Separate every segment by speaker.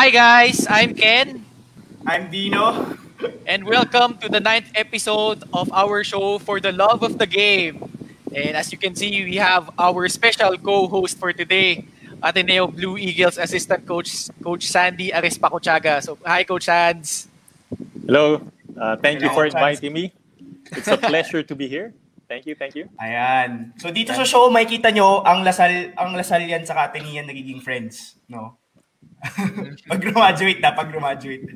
Speaker 1: Hi guys, I'm Ken.
Speaker 2: I'm Dino.
Speaker 1: And welcome to the ninth episode of our show for the love of the game. And as you can see, we have our special co-host for today, Ateneo Blue Eagles assistant coach, Coach Sandy Arespacochaga. So, hi, Coach Sands.
Speaker 3: Hello. Uh, thank Hello, you for inviting me. It's a pleasure to be here. Thank you, thank you.
Speaker 2: Ayan. So dito sa show, makikita nyo ang Lasal, ang Lasal yan sa Atenean nagiging friends, no? pag graduate na, pag graduate.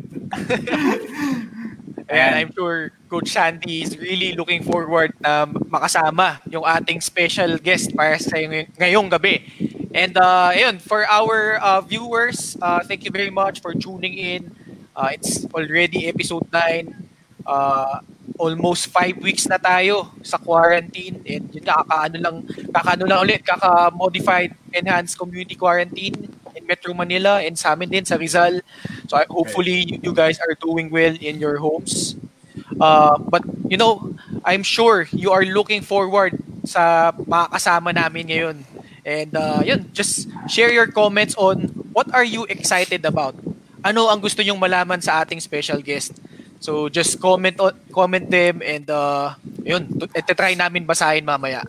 Speaker 1: And I'm sure Coach Sandy is really looking forward na makasama yung ating special guest para sa ngayong gabi. And uh, ayun, for our uh, viewers, uh, thank you very much for tuning in. Uh, it's already episode 9. Uh, almost five weeks na tayo sa quarantine and yun nga, kakaano lang, kakaano lang ulit, kaka-modified enhanced community quarantine in Metro Manila and sa amin din sa Rizal. So hopefully you, you guys are doing well in your homes. Uh, but you know, I'm sure you are looking forward sa makakasama namin ngayon. And uh, yun, just share your comments on what are you excited about? Ano ang gusto nyong malaman sa ating special guest? So just comment comment them and uh yun, try namin basahin mamaya.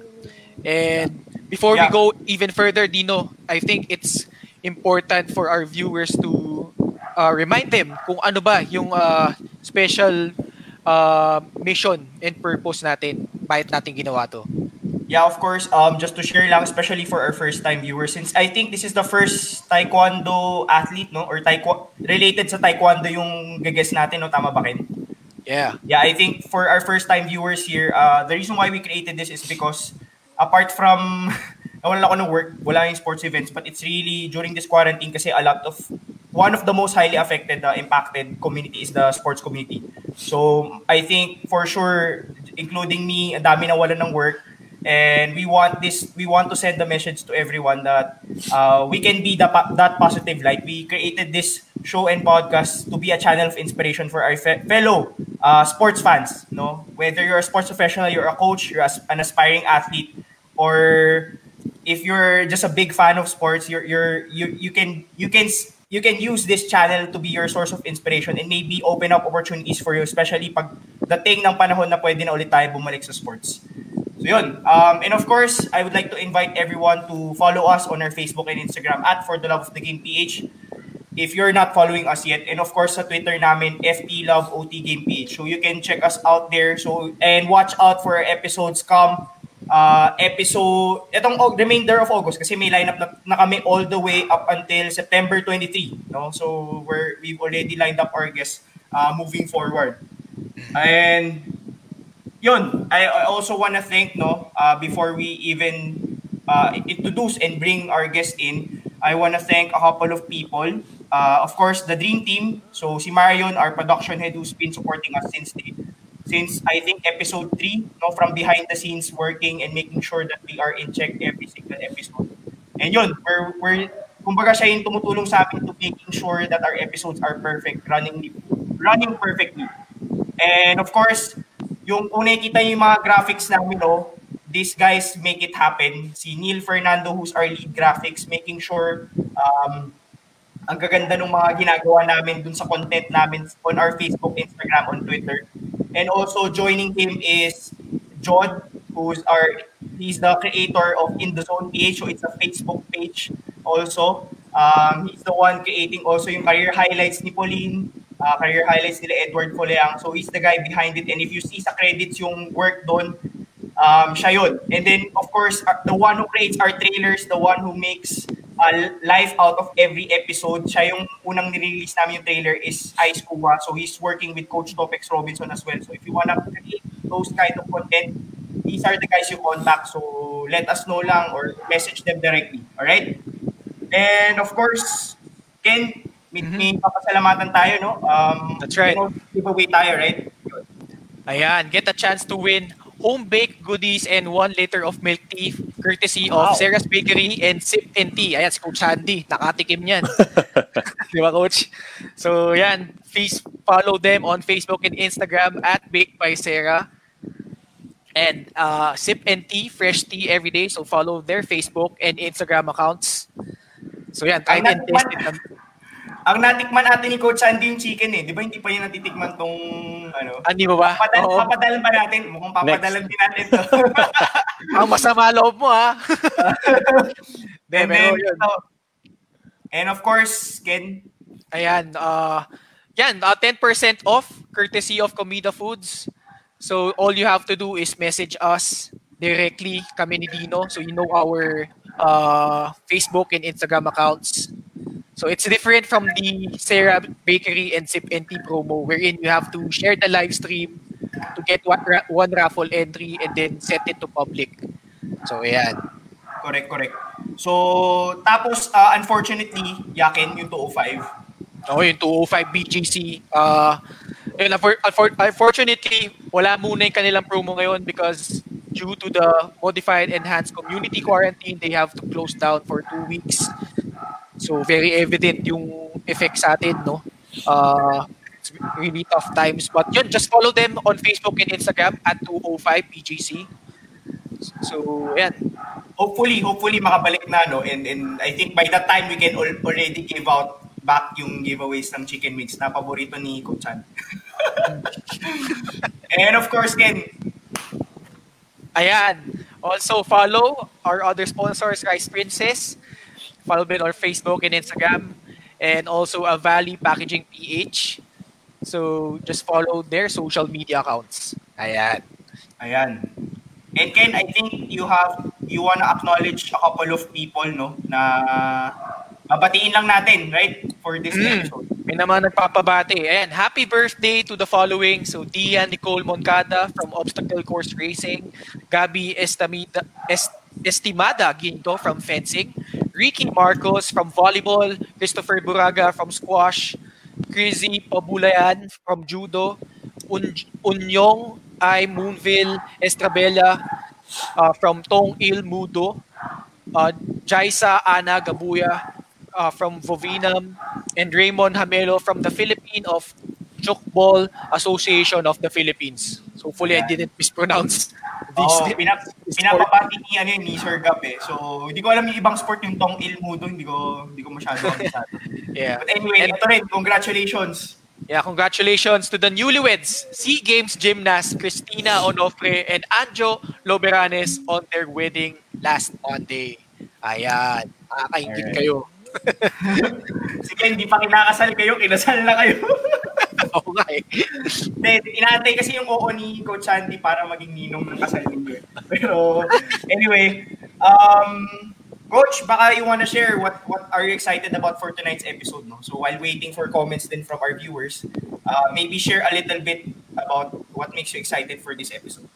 Speaker 1: And before yeah. we go even further, Dino, I think it's important for our viewers to uh, remind them kung ano ba yung uh, special uh, mission and purpose natin, bakit natin ginawa to.
Speaker 2: Yeah, of course. Um, just to share lang, especially for our first-time viewers, since I think this is the first taekwondo athlete, no? Or taekwondo, related sa taekwondo yung gages natin, no? Tama ba, Ken?
Speaker 1: Yeah.
Speaker 2: Yeah, I think for our first-time viewers here, uh, the reason why we created this is because apart from, wala ako ng work, wala yung sports events, but it's really during this quarantine kasi a lot of, one of the most highly affected, uh, impacted community is the sports community. So, I think for sure, including me, ang dami na wala ng work, and we want this we want to send the message to everyone that uh, we can be the, that positive light. We created this show and podcast to be a channel of inspiration for our fe- fellow uh, sports fans no whether you're a sports professional you're a coach you're an aspiring athlete or if you're just a big fan of sports you're, you're you you can you can you can use this channel to be your source of inspiration and maybe open up opportunities for you especially pag dating ng panahon na pwede na ulit tayo bumalik sa sports So yun. Um, and of course, I would like to invite everyone to follow us on our Facebook and Instagram at For the Love of the Game PH. If you're not following us yet, and of course sa Twitter namin, FT Love OT Game PH. So you can check us out there. So and watch out for episodes come uh, episode, itong remainder of August kasi may lineup na, na kami all the way up until September 23. No? So we're, we've already lined up our guests uh, moving forward. And yun, I, also want to thank, no, uh, before we even uh, introduce and bring our guest in, I want to thank a couple of people. Uh, of course, the Dream Team. So si Marion, our production head who's been supporting us since the, since I think episode 3, no, from behind the scenes working and making sure that we are in check every single episode. And yun, we're, we're kumbaga siya yung tumutulong sa amin to making sure that our episodes are perfect, running running perfectly. And of course, yung kung nakikita yung mga graphics namin, no, these guys make it happen. Si Neil Fernando, who's our lead graphics, making sure um, ang gaganda ng mga ginagawa namin dun sa content namin on our Facebook, Instagram, on Twitter. And also joining him is John, who's our he's the creator of In the Zone PH, so it's a Facebook page also. Um, he's the one creating also yung career highlights ni Pauline, uh, career highlights nila Edward Coleang. So he's the guy behind it. And if you see sa credits yung work doon, um, siya yun. And then, of course, uh, the one who creates our trailers, the one who makes uh, life out of every episode, siya yung unang nirelease namin yung trailer is Ice Cuba. So he's working with Coach Topex Robinson as well. So if you wanna create those kind of content, these are the guys you contact. So let us know lang or message them directly. All right? And of course, Ken, may, mm-hmm. may papasalamatan tayo, no? Um,
Speaker 1: That's right.
Speaker 2: Giveaway tayo, right?
Speaker 1: Ayan, get a chance to win home-baked goodies and one liter of milk tea courtesy wow. of Sarah's Bakery and Sip and Tea. Ayan, si Coach Sandy, nakatikim yan. Di ba, Coach? So, yan, please follow them on Facebook and Instagram at Baked by Sarah. And uh, Sip and Tea, fresh tea every day. So, follow their Facebook and Instagram accounts. So, yan, try and taste it.
Speaker 2: Ang natikman natin ni Coach Sandy yung chicken eh. Di ba hindi pa yun natitikman tong ano?
Speaker 1: Hindi mo ba?
Speaker 2: Papadal,
Speaker 1: Oo.
Speaker 2: papadalan pa natin. Mukhang papadalan din natin to.
Speaker 1: Ang masama loob mo ha. Hindi,
Speaker 2: and, then,
Speaker 1: yun.
Speaker 2: ito. and of course, Ken,
Speaker 1: Ayan, uh, yan, uh, 10% off courtesy of Comida Foods. So all you have to do is message us directly, kami ni Dino. So you know our uh, Facebook and Instagram accounts. So it's different from the Sarah Bakery and Sip and Tea promo wherein you have to share the live stream to get one, ra- one raffle entry and then set it to public. So ayan.
Speaker 2: correct, correct. So, tapos, uh, unfortunately, Yakin, yung 205,
Speaker 1: Ako yung 205 BGC. Uh, yun, unfor- unfor- unfortunately, wala muna yung kanilang promo ngayon because due to the modified enhanced community quarantine, they have to close down for two weeks. So very evident yung effect sa atin, no? Uh, it's really tough times. But yun, just follow them on Facebook and Instagram at 205 BGC. So, yan.
Speaker 2: hopefully, hopefully makabalik na, no? And, and I think by that time, we can al- already give out back yung giveaways ng chicken wings na paborito ni Coach Chan. and of course, Ken,
Speaker 1: Ayan. Also, follow our other sponsors, Rice Princess. Follow them on Facebook and Instagram. And also, a Valley Packaging PH. So, just follow their social media accounts. Ayan.
Speaker 2: Ayan. And Ken, I think you have, you wanna acknowledge a couple of people, no, na babatiin lang natin, right, for this
Speaker 1: Mm.
Speaker 2: episode.
Speaker 1: May naman nagpapabati. Ayan, happy birthday to the following. So, Dia Nicole Moncada from Obstacle Course Racing. Gabi Estamida, Est, Estimada Ginto from Fencing. Ricky Marcos from Volleyball. Christopher Buraga from Squash. Crazy Pabulayan from Judo. Un Unyong I Moonville Estrabella uh, from Tong Il Mudo. Uh, Jaisa Ana Gabuya uh, from Vovinam, and Raymond Hamelo from the Philippine of Chokball Association of the Philippines. So hopefully I didn't mispronounce these
Speaker 2: Oh,
Speaker 1: names.
Speaker 2: pinap pinapabati ni ano ni Sir Gab eh. So, hindi ko alam yung ibang sport yung tong il mudo, hindi ko hindi ko masyado kabisado.
Speaker 1: Yeah.
Speaker 2: But anyway,
Speaker 1: And-
Speaker 2: ito rin, congratulations.
Speaker 1: Yeah, congratulations to the newlyweds, SEA Games gymnast Christina Onofre and Anjo Loberanes on their wedding last Monday. Ayan, nakakaingit
Speaker 2: Alright.
Speaker 1: kayo.
Speaker 2: Sige, hindi pa kinakasal kayo, kinasal na kayo.
Speaker 1: Oo nga eh.
Speaker 2: Hindi, inaantay kasi yung oo ni Coach Sandy para maging ninong ng kasal ninyo. Pero, anyway, um, Coach, baka you wanna share what what are you excited about for tonight's episode, no? So while waiting for comments din from our viewers, uh, maybe share a little bit about what makes you excited for this episode.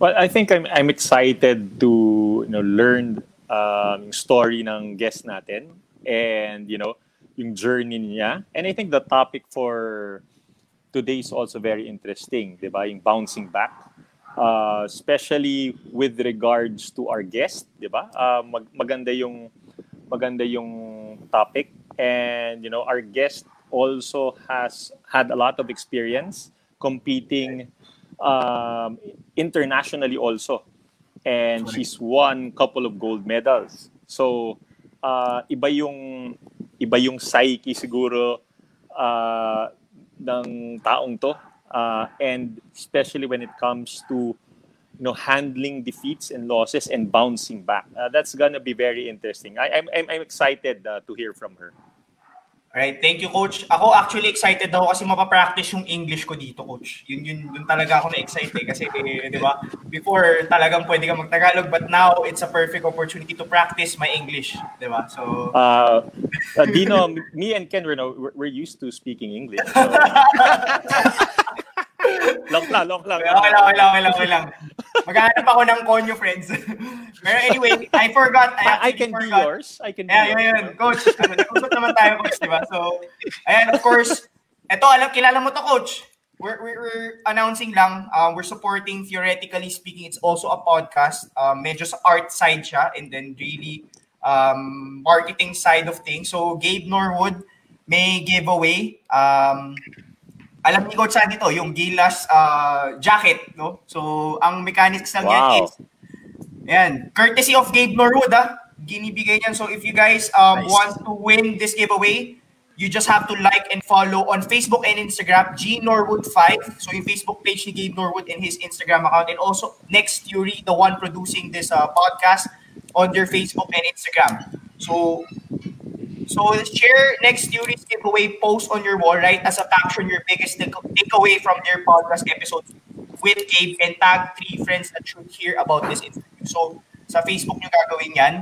Speaker 4: Well, I think I'm I'm excited to you know learn um, story ng guest natin and you know yung journey niya. And I think the topic for today is also very interesting, 'di ba? Yung bouncing back. Uh, especially with regards to our guest, 'di ba? Uh, mag- maganda yung maganda yung topic and you know our guest also has had a lot of experience competing um, internationally also and she's won couple of gold medals so uh, iba yung iba yung psyche siguro uh, ng taong to. Uh, and especially when it comes to you know handling defeats and losses and bouncing back. Uh, that's gonna be very interesting. I, I'm, I'm, I'm excited uh, to hear from her
Speaker 2: Alright, thank you coach. Ako actually excited ako kasi mapapractice yung English ko dito coach. Yun yun yun talaga ako na-excite eh, kasi eh, 'di ba? Before talagang pwede ka magtagalog but now it's a perfect opportunity to practice my English, 'di ba? So
Speaker 4: uh, uh, Dino, me and Ken, we're, no, we're, we're used to speaking English. So. long lang, long lang.
Speaker 2: Okay lang, okay lang, okay lang, okay lang. Maghanap ako ng konyo, friends. Pero anyway, I forgot.
Speaker 4: I, I can be
Speaker 2: forgot.
Speaker 4: yours. I can be
Speaker 2: Yeah, yun,
Speaker 4: yours.
Speaker 2: yun. Coach, ano, nag-usap naman tayo, coach, di ba? So, ayan, of course, eto, alam, kilala mo to, coach. We're, we're, we're announcing lang, um, we're supporting Theoretically Speaking. It's also a podcast. Um, medyo sa art side siya and then really um, marketing side of things. So, Gabe Norwood may giveaway. Um, alam ni Coach Sandy to, yung Gilas uh, jacket, no? So, ang mechanics lang yan
Speaker 4: Wow.
Speaker 2: is, yan, courtesy of Gabe Norwood, ah. Ginibigay niyan. So, if you guys um,
Speaker 4: Nice.
Speaker 2: want to win this giveaway, you just have to like and follow on Facebook and Instagram, G Norwood5. So yung Facebook page ni Gabe Norwood and his Instagram account. And also Next Theory, the one producing this uh, podcast on their Facebook and Instagram. So so share Next Theory's giveaway post on your wall, right? As a caption, your biggest take- takeaway from their podcast episode with Gabe and tag three friends that should hear about this interview. So sa Facebook nyo gagawin yan.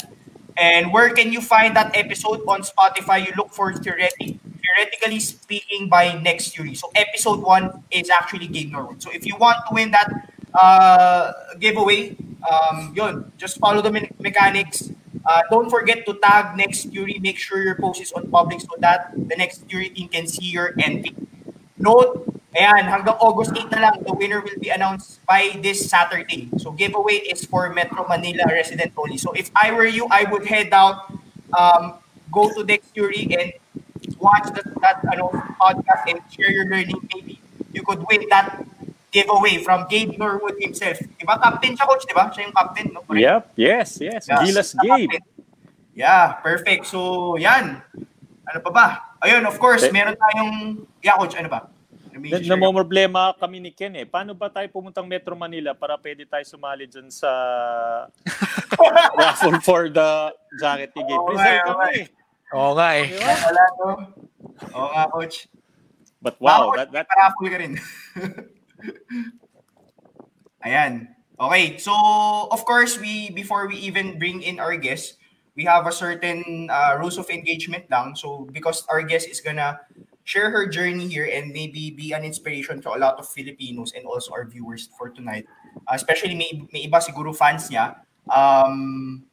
Speaker 2: And where can you find that episode on Spotify? You look for theoretic, theoretically speaking by Next Theory. So episode one is actually Gabe Norwood. So if you want to win that uh, giveaway, um, yun, just follow the me- mechanics. Uh, don't forget to tag Next Theory. Make sure your post is on public so that the Next Theory team can see your entry. Note, ayan, hanggang August 8 na lang, the winner will be announced by this Saturday. So giveaway is for Metro Manila resident only. So if I were you, I would head out, um, go to Next Theory and watch that, that ano, podcast and share your learning. Maybe you could win that giveaway from Gabe Norwood himself. Diba? Captain siya, coach, diba? Siya yung captain, no? Correct?
Speaker 3: Yep, yes, yes.
Speaker 2: Yeah,
Speaker 3: Gilas Gabe.
Speaker 2: captain. Yeah, perfect. So, yan. Ano pa ba? Ayun, of course,
Speaker 3: Eh,
Speaker 2: meron tayong... Yeah, coach, ano ba? Ano may
Speaker 3: Na,
Speaker 2: ka?
Speaker 3: namomroblema kami ni Ken eh. Paano ba tayo pumuntang Metro Manila para pwede tayo sumali dyan sa raffle for the jacket ni Gabe?
Speaker 2: Oo nga,
Speaker 3: Result
Speaker 2: oo
Speaker 3: kami.
Speaker 1: Oo nga eh.
Speaker 2: Wala, no? Oo nga, coach.
Speaker 3: But wow, that, that,
Speaker 2: Paraffle ka rin. Ayan. Okay, so of course, we before we even bring in our guest, we have a certain uh, rules of engagement lang. So because our guest is gonna share her journey here and maybe be an inspiration to a lot of Filipinos and also our viewers for tonight. Uh, especially may, may iba siguro fans niya. Um,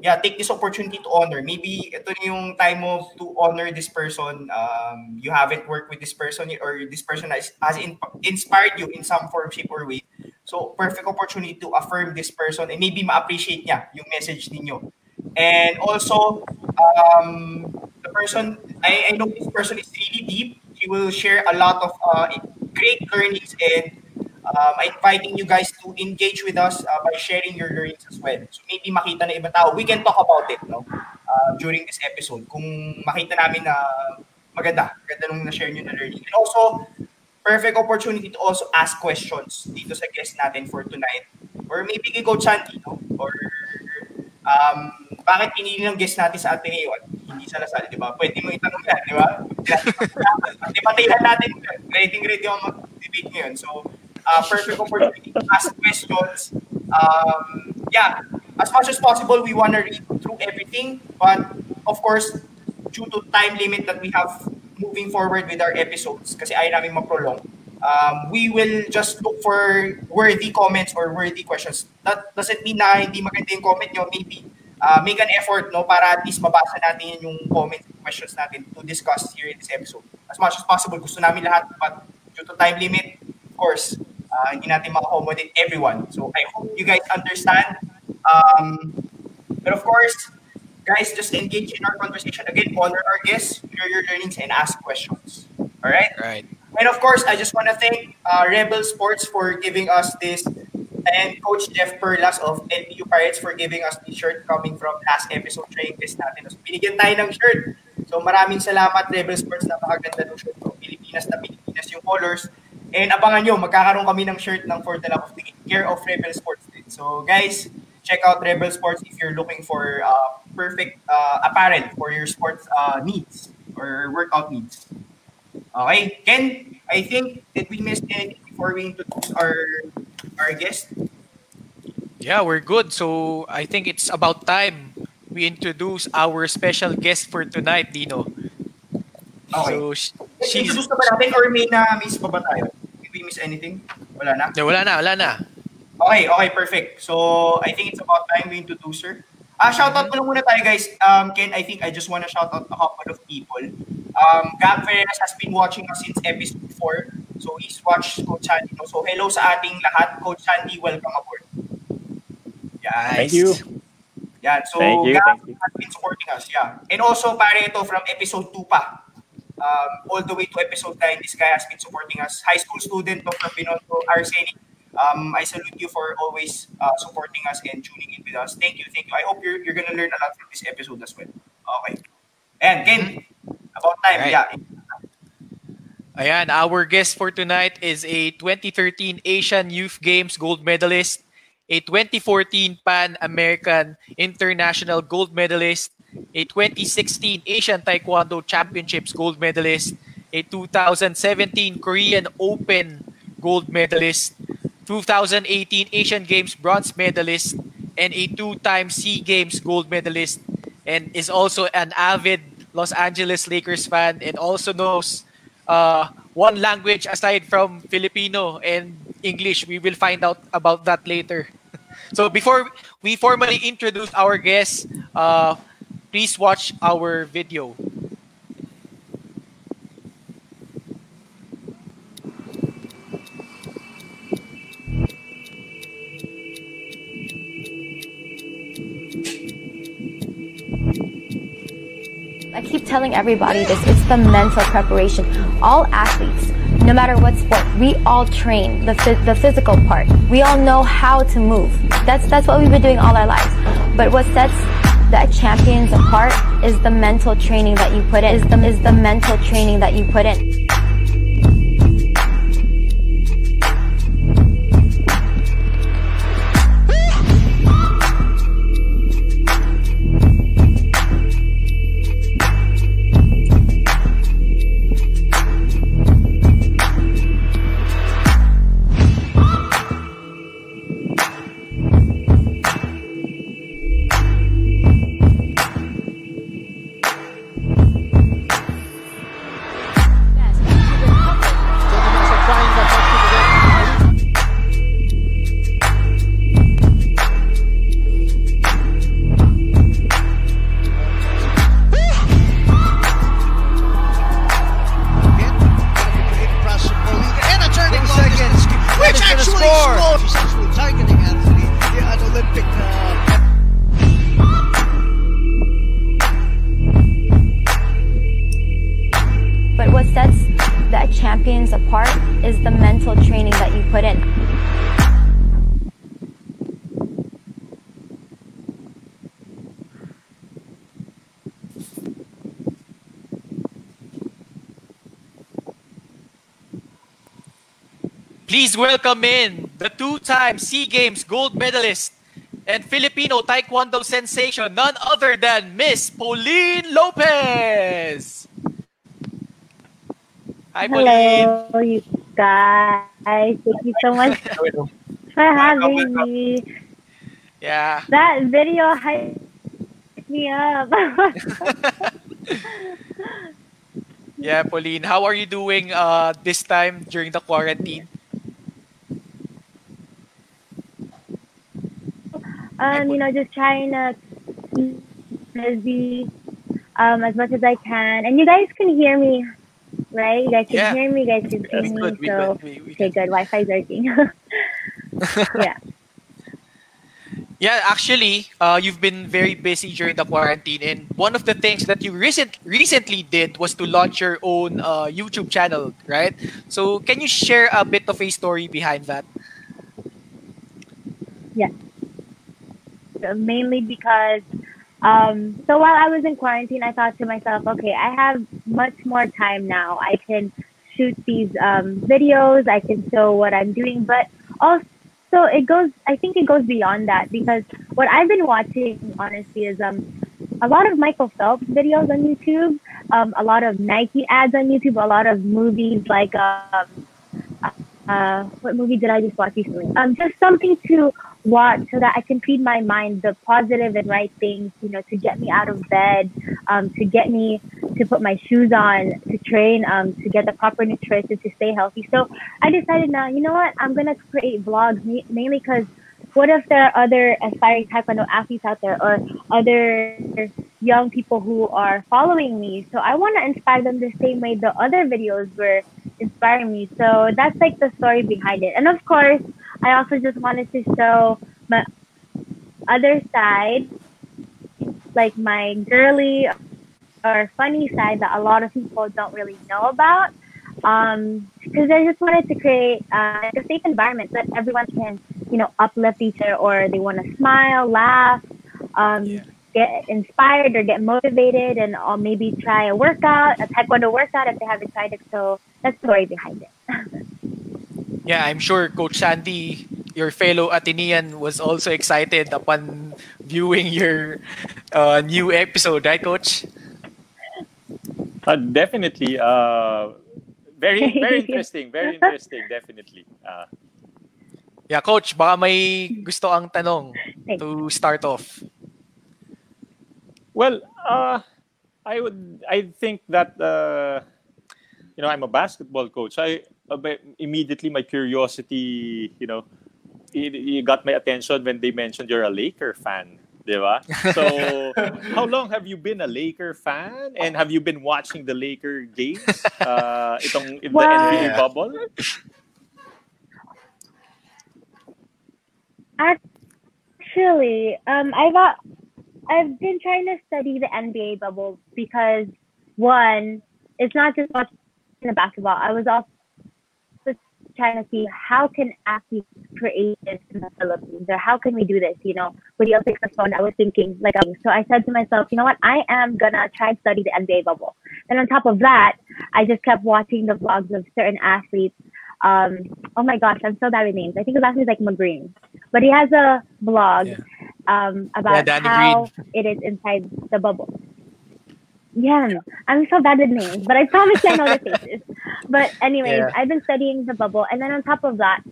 Speaker 2: yeah, take this opportunity to honor. Maybe ito na yung time mo to honor this person. Um, you haven't worked with this person or this person has, has in, inspired you in some form, shape, or way. So, perfect opportunity to affirm this person and maybe ma-appreciate niya yung message ninyo. And also, um, the person, I, I know this person is really deep. He will share a lot of uh, great learnings and um, I'm inviting you guys to engage with us uh, by sharing your learnings as well. So maybe makita na ibang tao, we can talk about it no? uh, during this episode. Kung makita namin na maganda, maganda nung na-share nyo na learning. And also, perfect opportunity to also ask questions dito sa guest natin for tonight. Or maybe kay Coach Santi, no? Or um, bakit pinili ng guest natin sa Ateneo at hindi sa Lasal, di ba? Pwede mo itanong yan, di ba? Debatihan natin yan. Ready ready ako mag-debate ngayon. So, uh, perfect opportunity to ask questions. Um, yeah, as much as possible, we want to read through everything. But, of course, due to time limit that we have moving forward with our episodes, kasi ayaw namin ma-prolong, um, we will just look for worthy comments or worthy questions. That doesn't mean na hindi maganda yung comment nyo. Maybe uh, make an effort no para at least mabasa natin yung comments questions natin to discuss here in this episode. As much as possible, gusto namin lahat but due to time limit, of course, uh, hindi natin ma-accommodate everyone. So I hope you guys understand. Um, but of course, guys, just engage in our conversation. Again, honor our guests, share your learnings, and ask questions. All right?
Speaker 1: Right.
Speaker 2: And of course, I just want to thank uh, Rebel Sports for giving us this, and Coach Jeff Perlas of LPU Pirates for giving us the shirt coming from last episode training test natin. So, binigyan tayo ng shirt. So, maraming salamat, Rebel Sports. Napakaganda ng shirt ko. Pilipinas na Pilipinas yung colors. And abangan nyo, magkakaroon kami ng shirt ng For the Love of the Game, care of Rebel Sports din. So, guys, check out Rebel Sports if you're looking for uh, perfect uh, apparel for your sports uh, needs or workout needs. Okay, Ken, I think did we miss anything before we introduce our our guest?
Speaker 1: Yeah, we're good. So I think it's about time we introduce our special guest for tonight, Dino.
Speaker 2: Okay.
Speaker 1: So sh- she's
Speaker 2: Introduce na ba natin or may na-miss pa ba tayo? Miss anything? Wala na?
Speaker 1: No, wala na, wala na.
Speaker 2: Okay, okay, perfect. So, I think it's about time we introduce her. Ah, shoutout mo lang muna tayo guys. Um, Ken, I think I just want to shout out a couple of people. Um, Gab Ferreras has been watching us since episode 4. So, he's watched Coach Sandy. no? So, hello sa ating lahat. Coach Sandy, welcome aboard. Yeah.
Speaker 3: Thank you.
Speaker 2: Yan. So,
Speaker 3: Thank you,
Speaker 2: Gab
Speaker 3: thank you.
Speaker 2: has been supporting us. Yeah. And also, pare ito from episode 2 pa. Um, all the way to episode 9, this guy has been supporting us. High school student of Binondo Arsenic. Um, I salute you for always uh, supporting us and tuning in with us. Thank you, thank you. I hope you're, you're gonna learn a lot from this episode as well. Okay. And Ken, About time,
Speaker 1: Right.
Speaker 2: yeah.
Speaker 1: Ayan, our guest for tonight is a 2013 Asian Youth Games gold medalist, a 2014 Pan American International gold medalist, a 2016 Asian Taekwondo Championships gold medalist, a 2017 Korean Open gold medalist, 2018 Asian Games bronze medalist, and a two-time SEA Games gold medalist, and is also an avid Los Angeles Lakers fan and also knows uh, one language aside from Filipino and English. We will find out about that later. so before we formally introduce our guest, uh, please watch our video.
Speaker 5: I keep telling everybody this, it's the mental preparation. All athletes, no matter what sport, we all train the, the physical part. We all know how to move. That's, that's what we've been doing all our lives. But what sets the champions apart is the mental training that you put in, is the, is the mental training that you put in.
Speaker 1: Please welcome in the two-time SEA Games gold medalist and Filipino Taekwondo sensation, none other than Miss Pauline Lopez. Hi, Pauline.
Speaker 6: Hello, you guys. Thank you so much for having me.
Speaker 1: Yeah.
Speaker 6: That video hyped me up.
Speaker 1: Yeah, Pauline, how are you doing uh, this time during the quarantine?
Speaker 6: Um, you know, just trying to keep busy um, as much as I can. And you guys can hear me, right? You guys can
Speaker 1: Yeah.
Speaker 6: hear me. You guys can see me.
Speaker 1: we
Speaker 6: so,
Speaker 1: could, we- we
Speaker 6: okay, good. Wi-Fi's working. yeah.
Speaker 1: Yeah, actually, uh, you've been very busy during the quarantine, and one of the things that you recent recently did was to launch your own uh, YouTube channel, right? So, can you share a bit of a story behind that?
Speaker 6: Mainly because um, so while I was in quarantine, I thought to myself, okay, I have much more time now. I can shoot these um, videos, I can show what I'm doing, but also it goes. I think it goes beyond that because what I've been watching, honestly, is um, a lot of Michael Phelps videos on YouTube, um, a lot of Nike ads on YouTube, a lot of movies like um, uh, what movie did I just watch recently? Um, just something to watch so that I can feed my mind the positive and right things, you know, to get me out of bed, um, to get me to put my shoes on, to train, um, to get the proper nutrition, to stay healthy. So I decided now, you know what, I'm gonna create vlogs mainly because what if there are other aspiring taekwondo athletes out there or other young people who are following me? So I want to inspire them the same way the other videos were inspiring me. So that's like the story behind it. And of course, I also just wanted to show my other side, like my girly or funny side that a lot of people don't really know about. Um, because I just wanted to create uh, a safe environment that everyone can, you know, uplift each other or they want to smile, laugh. Um,
Speaker 1: Yeah.
Speaker 6: get inspired or get motivated and I'll maybe try a workout, a taekwondo workout if they haven't tried it. So that's the story behind it.
Speaker 1: Yeah, I'm sure Coach Sandy, your fellow Atenean, was also excited upon viewing your uh, new episode, right, Coach?
Speaker 4: Uh, definitely. Uh, very, very interesting. Very interesting. Definitely. Uh,
Speaker 1: Yeah, Coach, baka may gusto ang tanong to start off.
Speaker 4: Well, uh, I would. I think that uh, you know I'm a basketball coach. I but immediately my curiosity, you know, it, it got my attention when they mentioned you're a Laker fan, di ba? So, how long have you been a Laker fan, and have you been watching the Laker games? Uh, itong in the
Speaker 6: Well-
Speaker 4: NBA bubble.
Speaker 6: Actually, um, I've, got, I've been trying to study the NBA bubble because one, it's not just watching the basketball. I was also trying to see how can athletes create this in the Philippines or how can we do this? You know, with the Olympics postponed, I was thinking like, um, so I said to myself, you know what? I am gonna try and study the NBA bubble. And on top of that, I just kept watching the vlogs of certain athletes. Um, oh my gosh, I'm so bad with names. I think his last name is like McGreen, but he has a blog
Speaker 1: Yeah.
Speaker 6: um, about
Speaker 1: Danny
Speaker 6: how it is inside the bubble. Yeah, I'm so bad with names, but I promise you I know the faces. But anyways,
Speaker 1: Yeah.
Speaker 6: I've been studying the bubble, and then on top of that,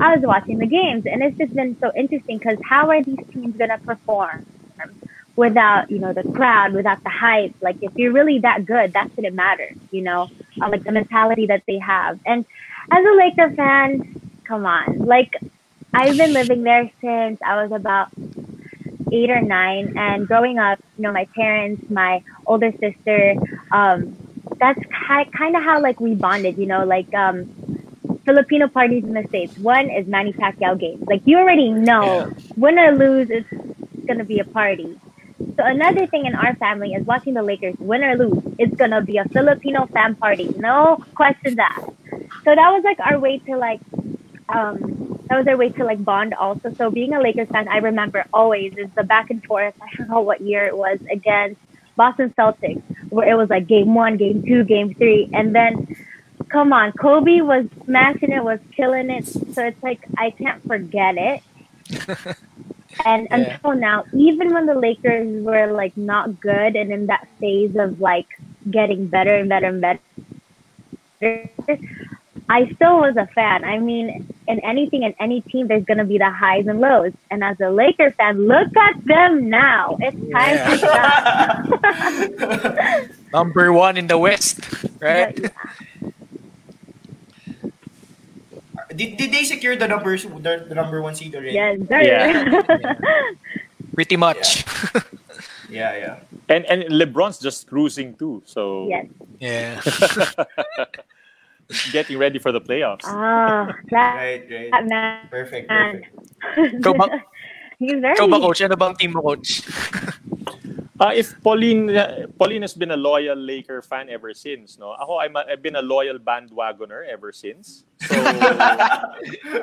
Speaker 6: I was watching the games, and it's just been so interesting because how are these teams gonna perform without you know the crowd, without the hype? Like if you're really that good, that's what it matters, you know, uh, like the mentality that they have. And as a Laker fan, come on, like I've been living there since I was about eight or nine, and growing up, you know, my parents, my older sister, um, that's ki- kind of how like we bonded, you know, like um, Filipino parties in the states. One is Manny Pacquiao games. Like you already know, win or lose, it's gonna be a party. So another thing in our family is watching the Lakers win or lose. It's gonna be a Filipino fan party, no questions asked. So that was like our way to like, um, that was our way to like bond also. So being a Lakers fan, I remember always is the back and forth. I don't know what year it was against Boston Celtics, where it was like game one, game two, game three, and then come on, Kobe was smashing it, was killing it. So it's like I can't forget it. And
Speaker 1: Yeah.
Speaker 6: until now, even when the Lakers were like not good and in that phase of like getting better and better and better, I still was a fan. I mean, in anything in any team, there's gonna be the highs and lows. And as a Laker fan, look at them now. It's time to stop.
Speaker 1: Number one in the West, right?
Speaker 6: But,
Speaker 2: Did, did they secure the numbers the, the number one seed already?
Speaker 6: yes, sir.
Speaker 4: Yeah.
Speaker 1: Pretty much.
Speaker 2: Yeah, yeah.
Speaker 4: And and LeBron's just cruising too, so
Speaker 6: yes.
Speaker 1: Yeah.
Speaker 4: getting ready for the playoffs.
Speaker 6: Ah, that,
Speaker 2: Right, right.
Speaker 6: that man.
Speaker 2: Perfect, perfect.
Speaker 1: Ikaw ba,
Speaker 6: He's
Speaker 1: ikaw ba, Coach? Ano bang team mo, Coach?
Speaker 4: Uh, if Pauline uh, Pauline has been a loyal Laker fan ever since, no? Ako I'm a, I've been a loyal bandwagoner ever since. So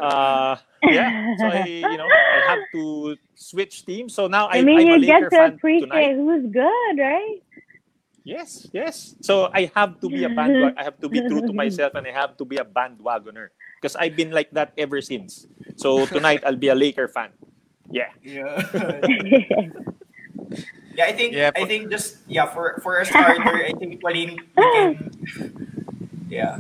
Speaker 4: uh, yeah, so I you know I have to switch teams. So now I,
Speaker 6: I mean,
Speaker 4: I'm a
Speaker 6: you
Speaker 4: Laker
Speaker 6: get to
Speaker 4: fan
Speaker 6: appreciate
Speaker 4: tonight.
Speaker 6: who's good, right?
Speaker 4: Yes, yes. So I have to be a bandwagon. I have to be true to myself, and I have to be a bandwagoner because I've been like that ever since. So tonight I'll be a Laker fan. Yeah.
Speaker 2: Yeah. Yeah, I think
Speaker 1: Yeah,
Speaker 2: I think just yeah for for a starter, I think Pauline we can yeah.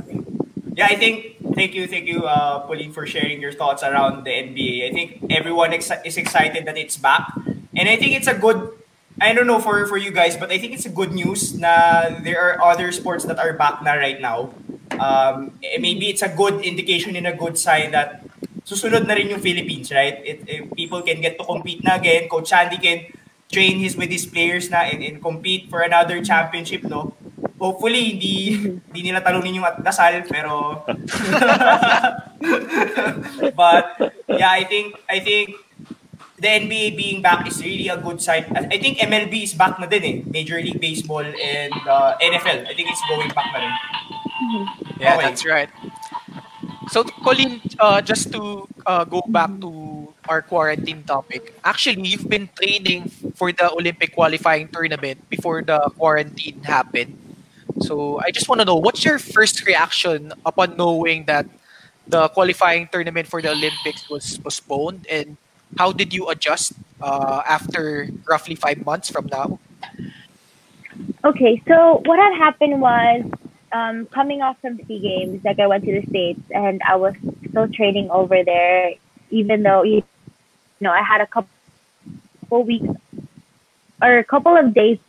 Speaker 2: Yeah, I think thank you, thank you, uh, Pauline, for sharing your thoughts around the NBA. I think everyone ex- is excited that it's back, and I think it's a good. I don't know for for you guys, but I think it's a good news. Na there are other sports that are back na right now. Um, eh, maybe it's a good indication and a good sign that susunod na rin yung Philippines, right? It, it, people can get to compete na again. Coach Andy can train his with his players na and, and compete for another championship, no? Hopefully, hindi, hindi nila talunin yung dasal, pero... but, yeah, I think, I think the NBA being back is really a good sign. I think MLB is back na din eh. Major League Baseball and uh, NFL. I think it's going back na rin.
Speaker 1: Yeah,
Speaker 2: Okay.
Speaker 1: that's right. So, Colin, uh, just to uh, go back to our quarantine topic. Actually, you've been training for the Olympic qualifying tournament before the quarantine happened. So I just want to know what's your first reaction upon knowing that the qualifying tournament for the Olympics was postponed, and how did you adjust uh, after roughly five months from now?
Speaker 6: Okay, so what had happened was um, coming off from SEA Games, like I went to the States and I was still training over there, even though, you know, I had a couple weeks or a couple of days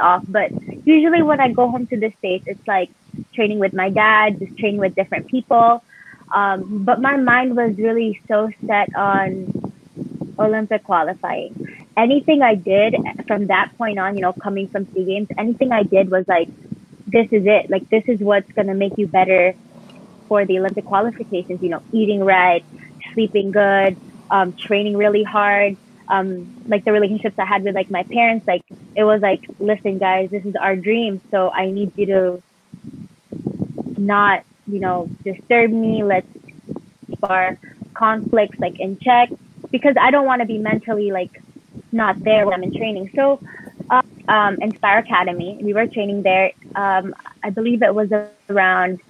Speaker 6: off. But usually when I go home to the States, it's like training with my dad, just training with different people. Um, but my mind was really so set on Olympic qualifying. Anything I did from that point on, you know, coming from SEA Games, anything I did was like, this is it. Like, this is what's going to make you better for the Olympic qualifications, you know, eating right, sleeping good, um, training really hard. Um, like the relationships I had with like my parents, like it was like, listen, guys, this is our dream. So I need you to not, you know, disturb me. Let's keep our conflicts like in check because I don't want to be mentally like not there when I'm in training. So, uh, um, Inspire Academy, we were training there. Um, I believe it was around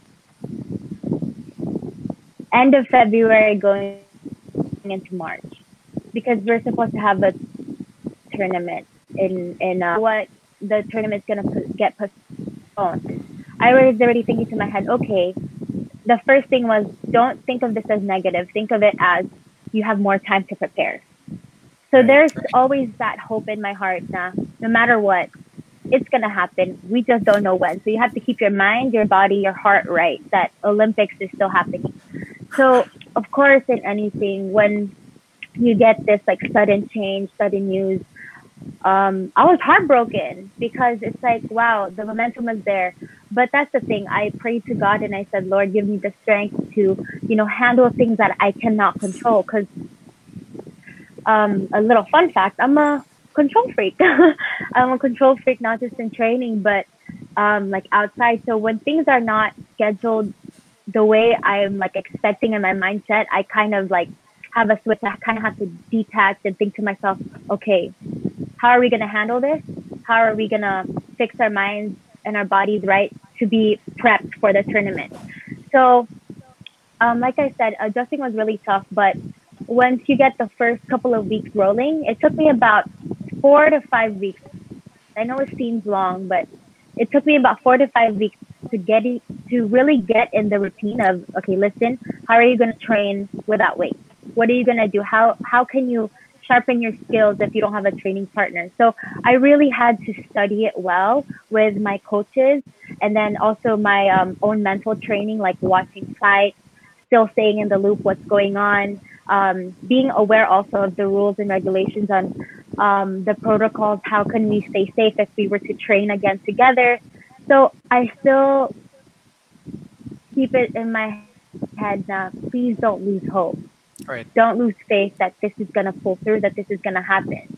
Speaker 6: end of February going into March because we're supposed to have a tournament in in uh, what the tournament's gonna get postponed. I was already thinking to my head, okay, the first thing was don't think of this as negative. Think of it as you have more time to prepare. So there's always that hope in my heart that no matter what, it's gonna happen. We just don't know when. So you have to keep your mind, your body, your heart right that Olympics is still happening. So of course in anything when you get this like sudden change, sudden news, um, I was heartbroken because it's like, wow, the momentum is there. But that's the thing. I prayed to God and I said, Lord, give me the strength to, you know, handle things that I cannot control. Because um, a little fun fact, I'm a control freak. I'm a control freak, not just in training, but um, like outside. So when things are not scheduled the way I'm like expecting in my mindset, I kind of like have a switch. I kind of have to detach and think to myself, okay, how are we going to handle this? How are we going to fix our minds and our bodies right to be prepped for the tournament? So, um, like I said, adjusting was really tough, but once you get the first couple of weeks rolling, it took me about four to five weeks. I know it seems long, but it took me about four to five weeks to get to really get in the routine of okay, listen, how are you going to train without weight? What are you going to do? How how can you sharpen your skills if you don't have a training partner? So I really had to study it well with my coaches, and then also my um, own mental training, like watching fights, still staying in the loop, what's going on, um, being aware also of the rules and regulations on um, the protocols. How can we stay safe if we were to train again together? So I still keep it in my head that please don't lose hope.
Speaker 1: Right.
Speaker 6: Don't lose faith that this is gonna pull through, that this is gonna happen.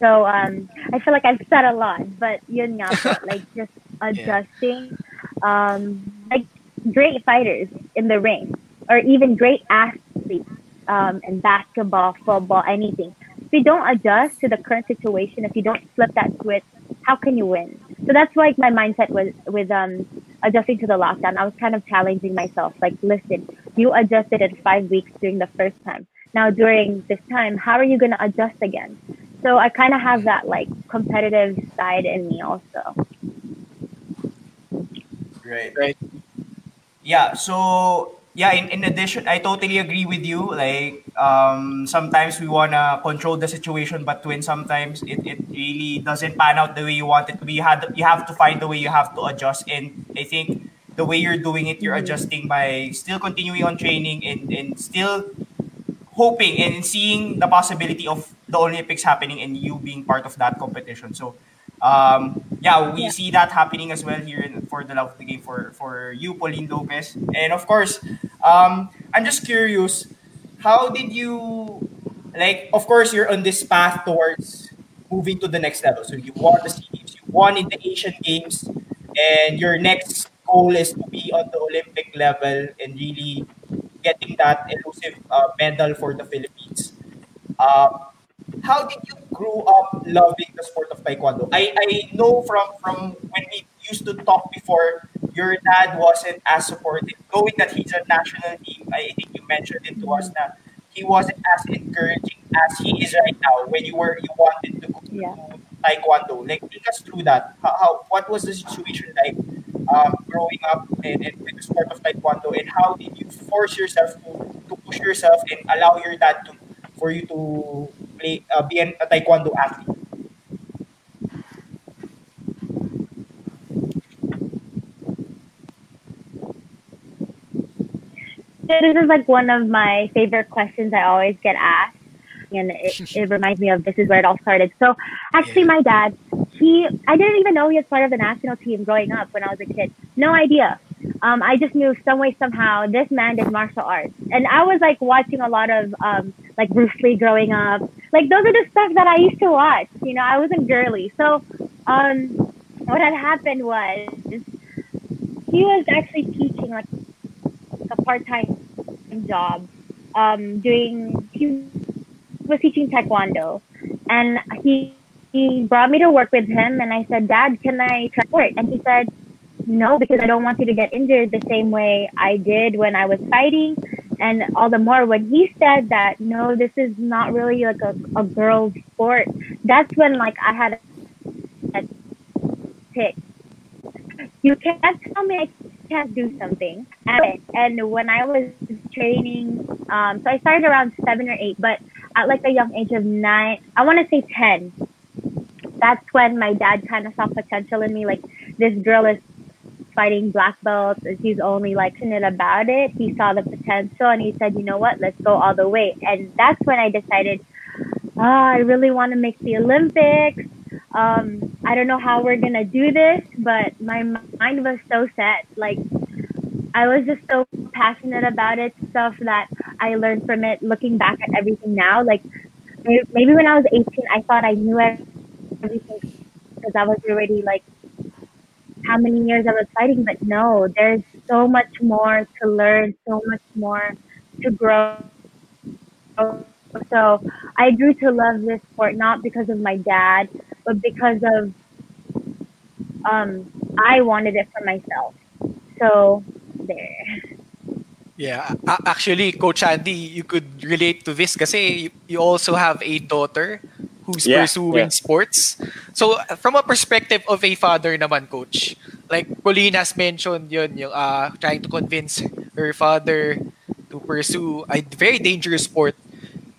Speaker 6: So um, I feel like I've said a lot, but yun nga like just adjusting. Um, like great fighters in the ring, or even great athletes um, in basketball, football, anything. If you don't adjust to the current situation, if you don't flip that switch, how can you win? So that's why my mindset was with um, adjusting to the lockdown. I was kind of challenging myself, like, listen, you adjusted in five weeks during the first time. Now during this time, how are you going to adjust again? So I kind of have that like competitive side in me also.
Speaker 2: Great.
Speaker 1: Right.
Speaker 2: Yeah. So yeah, in, in addition, I totally agree with you. Like, um, sometimes we wanna control the situation, but when sometimes it, it really doesn't pan out the way you want it to be, you had you have to find the way you have to adjust. And I think the way you're doing it, you're adjusting by still continuing on training and, and still hoping and seeing the possibility of the Olympics happening and you being part of that competition. So um, yeah, we see that happening as well here in, for the love of the game for for you, Pauline Lopez, and of course, um, I'm just curious, how did you like? Of course, you're on this path towards moving to the next level. So you won the SEA Games, you won in the Asian Games, and your next goal is to be on the Olympic level and really getting that elusive uh, medal for the Philippines. Um, how did you grow up loving the sport of taekwondo? I, I know from from when we used to talk before, your dad wasn't as supportive. Knowing that he's a national team, I think you mentioned it to us that he wasn't as encouraging as he is right now when you were you wanted to go
Speaker 6: Yeah.
Speaker 2: to taekwondo. Like take us through that. How, how what was the situation like um, growing up and, and with the sport of taekwondo and how did you force yourself to, to push yourself and allow your dad to for you to play uh, be an, a taekwondo athlete?
Speaker 6: This is like one of my favorite questions I always get asked. And it, it reminds me of this is where it all started. So actually my dad, he I didn't even know he was part of the national team growing up when I was a kid. No idea. Um, I just knew some way somehow this man did martial arts. And I was like watching a lot of um like Bruce Lee growing up. Like those are the stuff that I used to watch. You know, I wasn't girly. So um what had happened was he was actually teaching like a part-time job um, doing he was teaching taekwondo and he he brought me to work with him and i said dad can i try sport and he said no because i don't want you to get injured the same way i did when i was fighting and all the more when he said that no this is not really like a, a girl's sport that's when like i had a pick you can't tell me I can't do something. And, when I was training, um, so I started around seven or eight, but at like a young age of nine, I want to say 10, that's when my dad kind of saw potential in me. Like, this girl is fighting black belts and he's only like passionate about it. He saw the potential and he said, you know what, let's go all the way. And that's when I decided, ah, I really want to make the Olympics um, I don't know how we're gonna do this, but my mind was so set. Like I was just so passionate about it, stuff that I learned from it. Looking back at everything now, like maybe when I was 18, I thought I knew everything because I was already like how many years I was fighting, but no, there's so much more to learn, so much more to grow. So I grew to love this sport not because of my dad, but because of um, I wanted it for myself. So there.
Speaker 1: Yeah, actually, Coach Andy, you could relate to this you, you also have a daughter who's
Speaker 4: Yeah,
Speaker 1: pursuing
Speaker 4: yeah.
Speaker 1: sports. So, from a perspective of a father naman, Coach, like Pauline has mentioned yun, yung uh, trying to convince her father to pursue a very dangerous sport.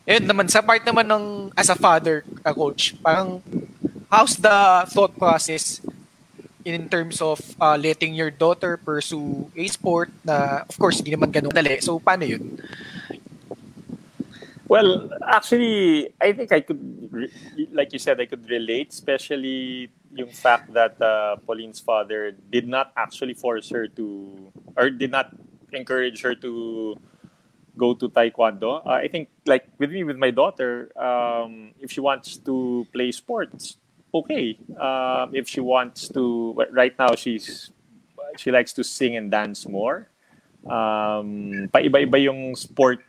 Speaker 1: Yun naman, sa part naman ng, as a father, uh, Coach, parang, how's the thought process in terms of uh, letting your daughter pursue a sport na of course hindi naman ganun dali. So paano yun?
Speaker 4: Well, actually, I think I could, like you said, I could relate, especially yung fact that uh, Pauline's father did not actually force her to, or did not encourage her to go to taekwondo. Uh, I think, like with me, with my daughter, um, if she wants to play sports, okay. Um, if she wants to, right now she's, she likes to sing and dance more. Um, paiba-iba yung sport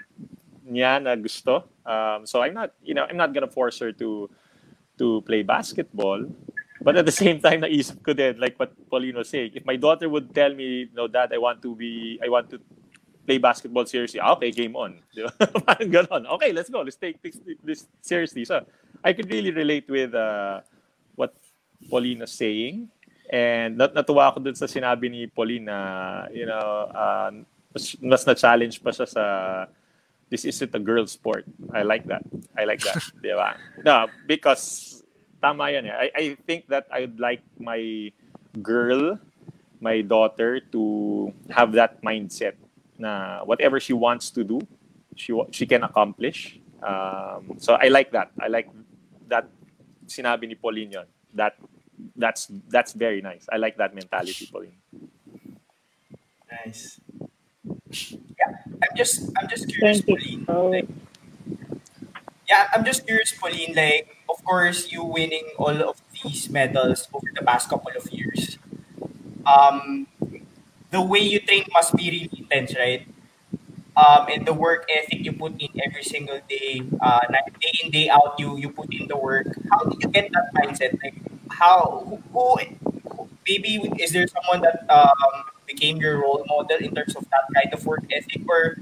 Speaker 4: niya na gusto. Um, so I'm not, you know, I'm not gonna force her to to play basketball. But at the same time, naisip ko din, like what Pauline was saying, if my daughter would tell me, no, dad, I want to be, I want to play basketball seriously, ah, okay, game on. Parang. Okay, let's go. Let's take this, this seriously. So I could really relate with uh, what Pauline was saying. And nat natuwa ako dun sa sinabi ni Pauline na, you know, uh, mas, mas na-challenge pa siya sa this isn't a girl sport. I like that. I like that. Di ba? No, because tama yan eh. I, I think that I'd like my girl, my daughter to have that mindset na whatever she wants to do, she she can accomplish. Um, so I like that. I like that sinabi ni Pauline yun. That that's that's very nice. I like that mentality, Pauline.
Speaker 2: Nice. Yeah, I'm just I'm just curious,
Speaker 6: Thank.
Speaker 2: Pauline. Like, yeah, I'm just curious, Pauline. Like, of course, you winning all of these medals over the past couple of years. Um, the way you train must be really intense, right? um, and the work ethic you put in every single day, uh, day in day out, you you put in the work. How did you get that mindset? Like how who, who who- maybe is there someone that um, became your role model in terms of that kind of work ethic, or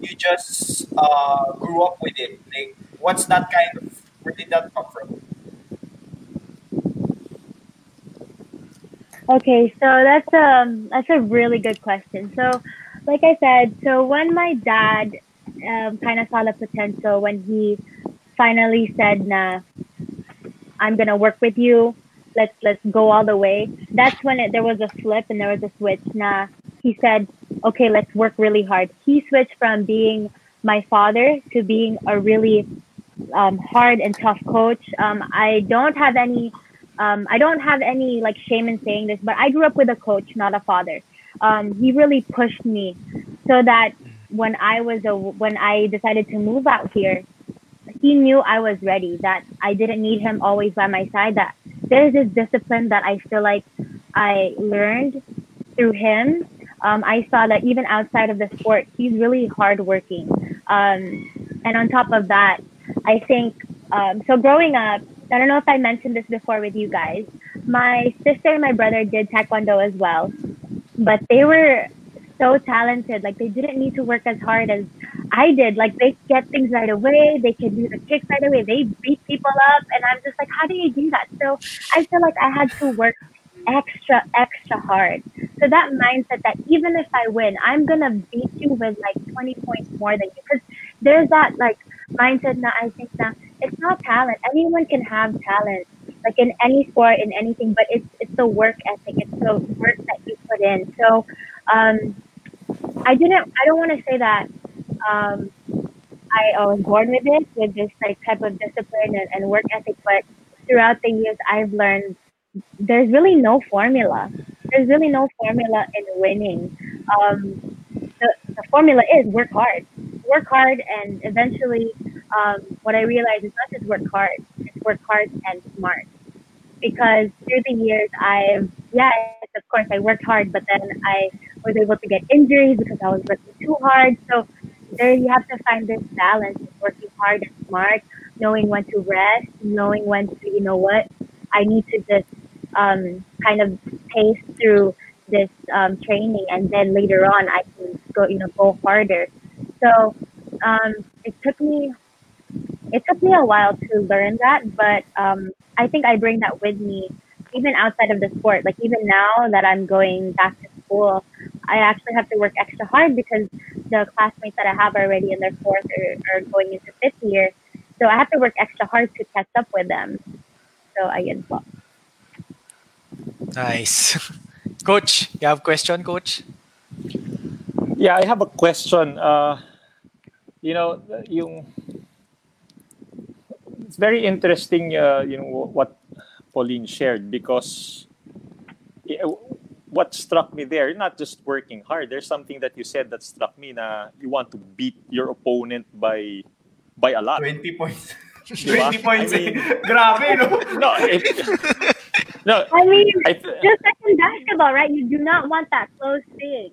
Speaker 2: you just uh, grew up with it? Like what's that kind of where did that come from?
Speaker 6: Okay, so that's um that's a really good question. So, like I said, so when my dad um, kind of saw the potential when he finally said, "Nah, I'm gonna work with you. Let's let's go all the way." That's when it, there was a flip and there was a switch. Nah, he said, "Okay, let's work really hard." He switched from being my father to being a really um, hard and tough coach. Um, I don't have any um, I don't have any like shame in saying this, but I grew up with a coach, not a father. Um, he really pushed me so that when I was a, when I decided to move out here, he knew I was ready. That I didn't need him always by my side. That there's this discipline that I feel like I learned through him. Um, I saw that even outside of the sport, he's really hardworking. Um, and on top of that, I think um, so. Growing up, I don't know if I mentioned this before with you guys. My sister and my brother did taekwondo as well, but they were so talented. Like they didn't need to work as hard as I did. Like they get things right away. They can do the kicks right away. They beat people up, and I'm just like, how do you do that? So I feel like I had to work extra, extra hard. So that mindset that even if I win, I'm gonna beat you with like 20 points more than you. Because there's that like mindset now. I think that it's not talent. Anyone can have talent, like in any sport, in anything. But it's it's the work ethic. It's the work that you put in. So um, I didn't. I don't want to say that. Um, I, I was born with it, with this like type of discipline and, and work ethic. But throughout the years, I've learned there's really no formula. There's really no formula in winning. Um, the, the formula is work hard, work hard, and eventually, um, what I realized is not just work hard, it's work hard and smart. Because through the years, I've yes, of course, I worked hard, but then I was able to get injuries because I was working too hard. So there, you have to find this balance of working hard and smart, knowing when to rest, knowing when to, you know what, I need to just um, kind of pace through this um, training, and then later on I can go, you know, go harder. So um, it took me, it took me a while to learn that, but um, I think I bring that with me even outside of the sport. Like even now that I'm going back to school, I actually have to work extra hard because the classmates that I have already in their fourth or, or going into fifth year. So I have to work extra hard to catch up with them. So I get well.
Speaker 1: Nice. Coach, you have a question, coach?
Speaker 3: Yeah, I have a question. Uh, you know, yung it's very interesting. Uh, you know what Pauline shared because yeah, what struck me there, not just working hard. There's something that you said that struck me. Na you want to beat your opponent by by a lot.
Speaker 2: 20 points.
Speaker 3: Diba?
Speaker 2: 20 points.
Speaker 3: I mean-.
Speaker 2: Grabe, no?
Speaker 3: No, it, no.
Speaker 6: I mean,
Speaker 3: I,
Speaker 6: just like in basketball, right? You do not want that close thing.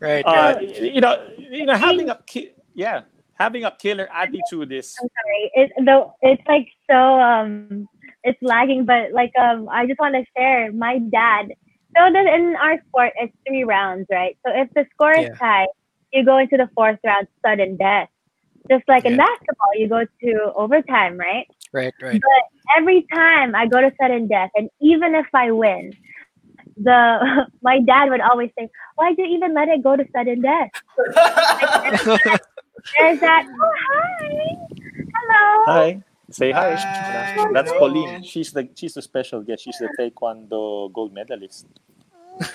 Speaker 1: Right.
Speaker 3: uh, you know, you know, having a ki- yeah, having a killer attitude is
Speaker 6: I'm sorry. It though it's like so um it's lagging, but like um I just want to share my dad. So that in our sport it's three rounds, right? So if the score is
Speaker 1: Yeah.
Speaker 6: tied, you go into the fourth round sudden death. Just like in basketball, you go to overtime, right?
Speaker 1: Right, right.
Speaker 6: But every time I go to sudden death, and even if I win, the my dad would always say, "Why'd you even let it go to sudden death?" There's that. Oh, hi, hello.
Speaker 3: Hi. Say hi.
Speaker 2: Hi.
Speaker 3: That's
Speaker 2: Hello.
Speaker 3: Pauline. She's the she's the special guest. She's the Taekwondo gold medalist.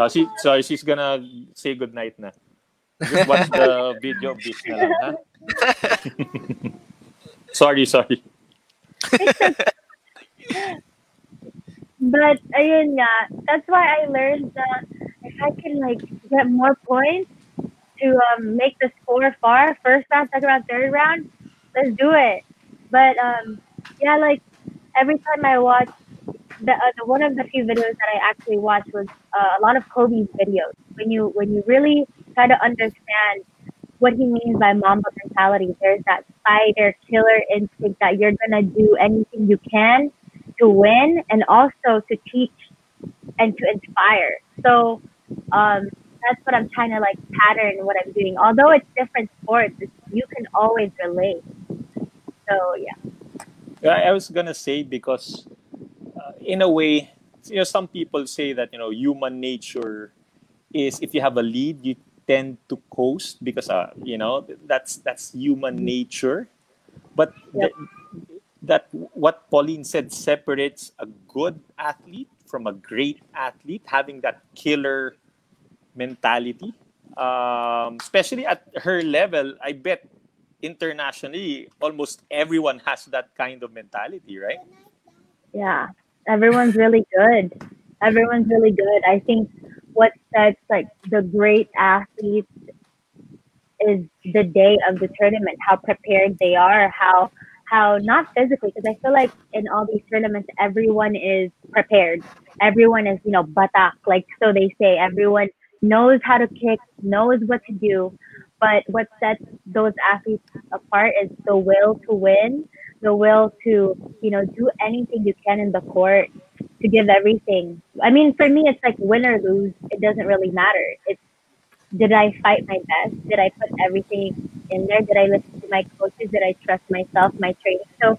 Speaker 3: So, she, so she's gonna say good night na. Just watch the video of this na lang, ha? sorry, sorry.
Speaker 6: But ayun nga, that's why I learned that if I can like get more points to um, make the score far, first round, second round, third round, let's do it. But um, yeah, like every time I watch the, uh, the one of the few videos that I actually watched was uh, a lot of Kobe's videos. When you when you really try to understand what he means by Mamba mentality. There's that fighter killer instinct that you're gonna do anything you can to win and also to teach and to inspire. So um, that's what I'm trying to like pattern what I'm doing. Although it's different sports, it's, you can always relate. So yeah.
Speaker 3: I was gonna say because, uh, in a way, you know, some people say that you know human nature is if you have a lead, you tend to coast because uh, you know that's that's human nature. But
Speaker 6: Yep.
Speaker 3: th- that what Pauline said separates a good athlete from a great athlete, having that killer mentality. Um, especially at her level, I bet internationally almost everyone has that kind of mentality, right?
Speaker 6: Yeah, everyone's really good. Everyone's really good. I think what sets like the great athletes is the day of the tournament, how prepared they are, how how not physically, because I feel like in all these tournaments, everyone is prepared. Everyone is, you know, batak, like so they say. Everyone knows how to kick, knows what to do. But what sets those athletes apart is the will to win, the will to, you know, do anything you can in the court to give everything. I mean, for me, it's like win or lose. It doesn't really matter. It's did I fight my best? Did I put everything in there? Did I listen to my coaches? Did I trust myself, my training? So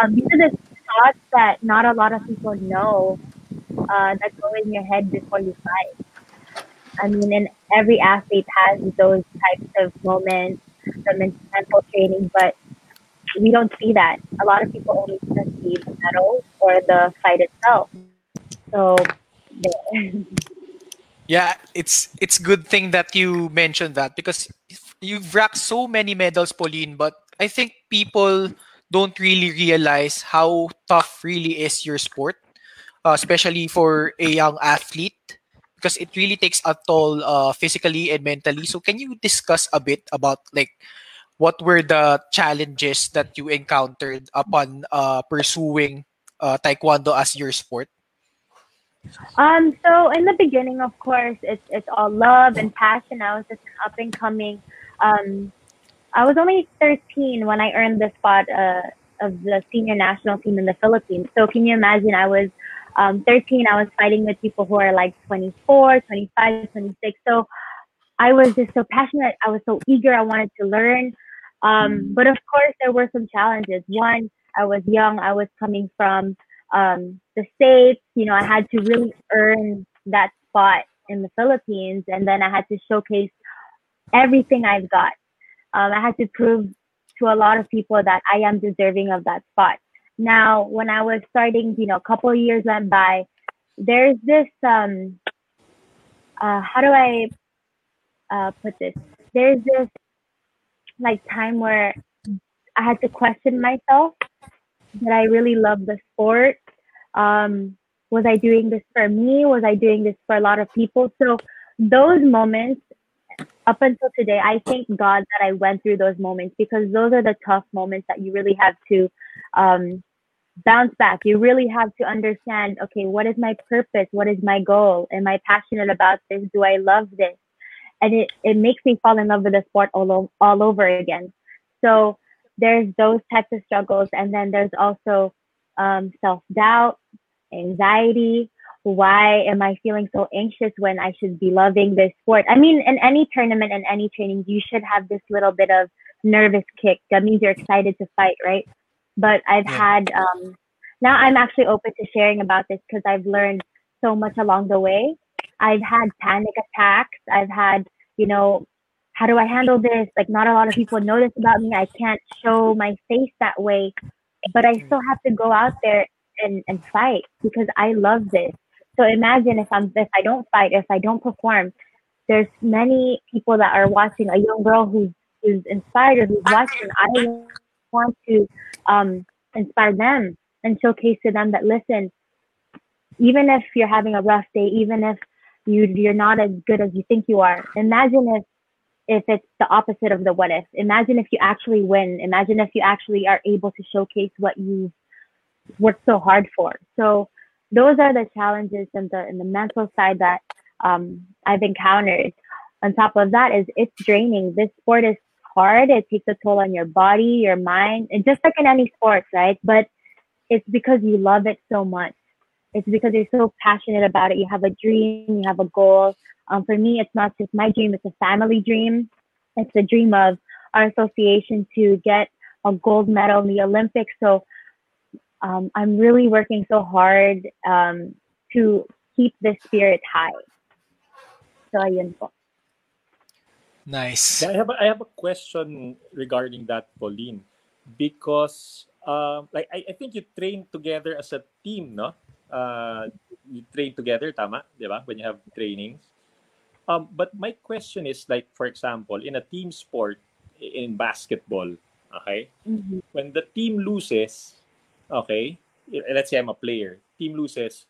Speaker 6: um, these are the thoughts that not a lot of people know uh, that go in your head before you fight. I mean, and every athlete has those types of moments, from men- mental training, but we don't see that. A lot of people only see the medals or the fight itself. So, yeah.
Speaker 1: Yeah, it's it's good thing that you mentioned that because you've racked so many medals, Pauline. But I think people don't really realize how tough really is your sport, uh, especially for a young athlete, because it really takes a toll uh, physically and mentally. So can you discuss a bit about like what were the challenges that you encountered upon uh, pursuing uh, taekwondo as your sport?
Speaker 6: Um, so in the beginning, of course, it's it's all love and passion. I was just an up and coming. Um, I was only 13 when I earned the spot uh, of the senior national team in the Philippines. So can you imagine? I was um, 13. I was fighting with people who are like 24, 25, 26. So I was just so passionate. I was so eager. I wanted to learn. Um, but of course, there were some challenges. One, I was young. I was coming from um, the states. You know, I had to really earn that spot in the Philippines, and then I had to showcase everything I've got. Um, I had to prove to a lot of people that I am deserving of that spot. Now, when I was starting, you know, a couple years went by. There's this um, uh, how do I uh, put this? There's this like time where I had to question myself that I really love the sport. Um, was I doing this for me? Was I doing this for a lot of people? So those moments, up until today, I thank God that I went through those moments because those are the tough moments that you really have to um, bounce back. You really have to understand, okay, what is my purpose? What is my goal? Am I passionate about this? Do I love this? And it, it makes me fall in love with the sport all, all over again. So there's those types of struggles. And then there's also um, self doubt, anxiety. Why am I feeling so anxious when I should be loving this sport? I mean, in any tournament and any training, you should have this little bit of nervous kick. That means you're excited to fight, right? But I've
Speaker 1: Yeah.
Speaker 6: had, um, now I'm actually open to sharing about this because I've learned so much along the way. I've had panic attacks. I've had, you know, how do I handle this? Like, not a lot of people know this about me. I can't show my face that way, but I still have to go out there and, and fight because I love this. So imagine if I'm if I don't fight, if I don't perform, there's many people that are watching. A young girl who's who's inspired, who's watching. I want to um, inspire them and showcase to them that listen, even if you're having a rough day, even if you you're not as good as you think you are, imagine if if it's the opposite of the what if. Imagine if you actually win. Imagine if you actually are able to showcase what you've worked so hard for. So those are the challenges and the and the mental side that um, I've encountered. on top of that is it's draining. This sport is hard. It takes a toll on your body, your mind, and just like in any sport, right? But it's because you love it so much. It's because you're so passionate about it. You have a dream, you have a goal. Um, for me, it's not just my dream, it's a family dream. It's the dream of our association to get a gold medal in the Olympics. So um, I'm really working so hard um, to keep the spirit high. So ayun po.
Speaker 1: Nice.
Speaker 4: I have a, I have a question regarding that, Pauline, because um, like I, I think you train together as a team, no? Uh, you train together, tama, di ba? When you have trainings. Um, but my question is like, for example, in a team sport, in basketball, okay,
Speaker 6: Mm-hmm.
Speaker 4: when the team loses, okay, let's say I'm a player, team loses,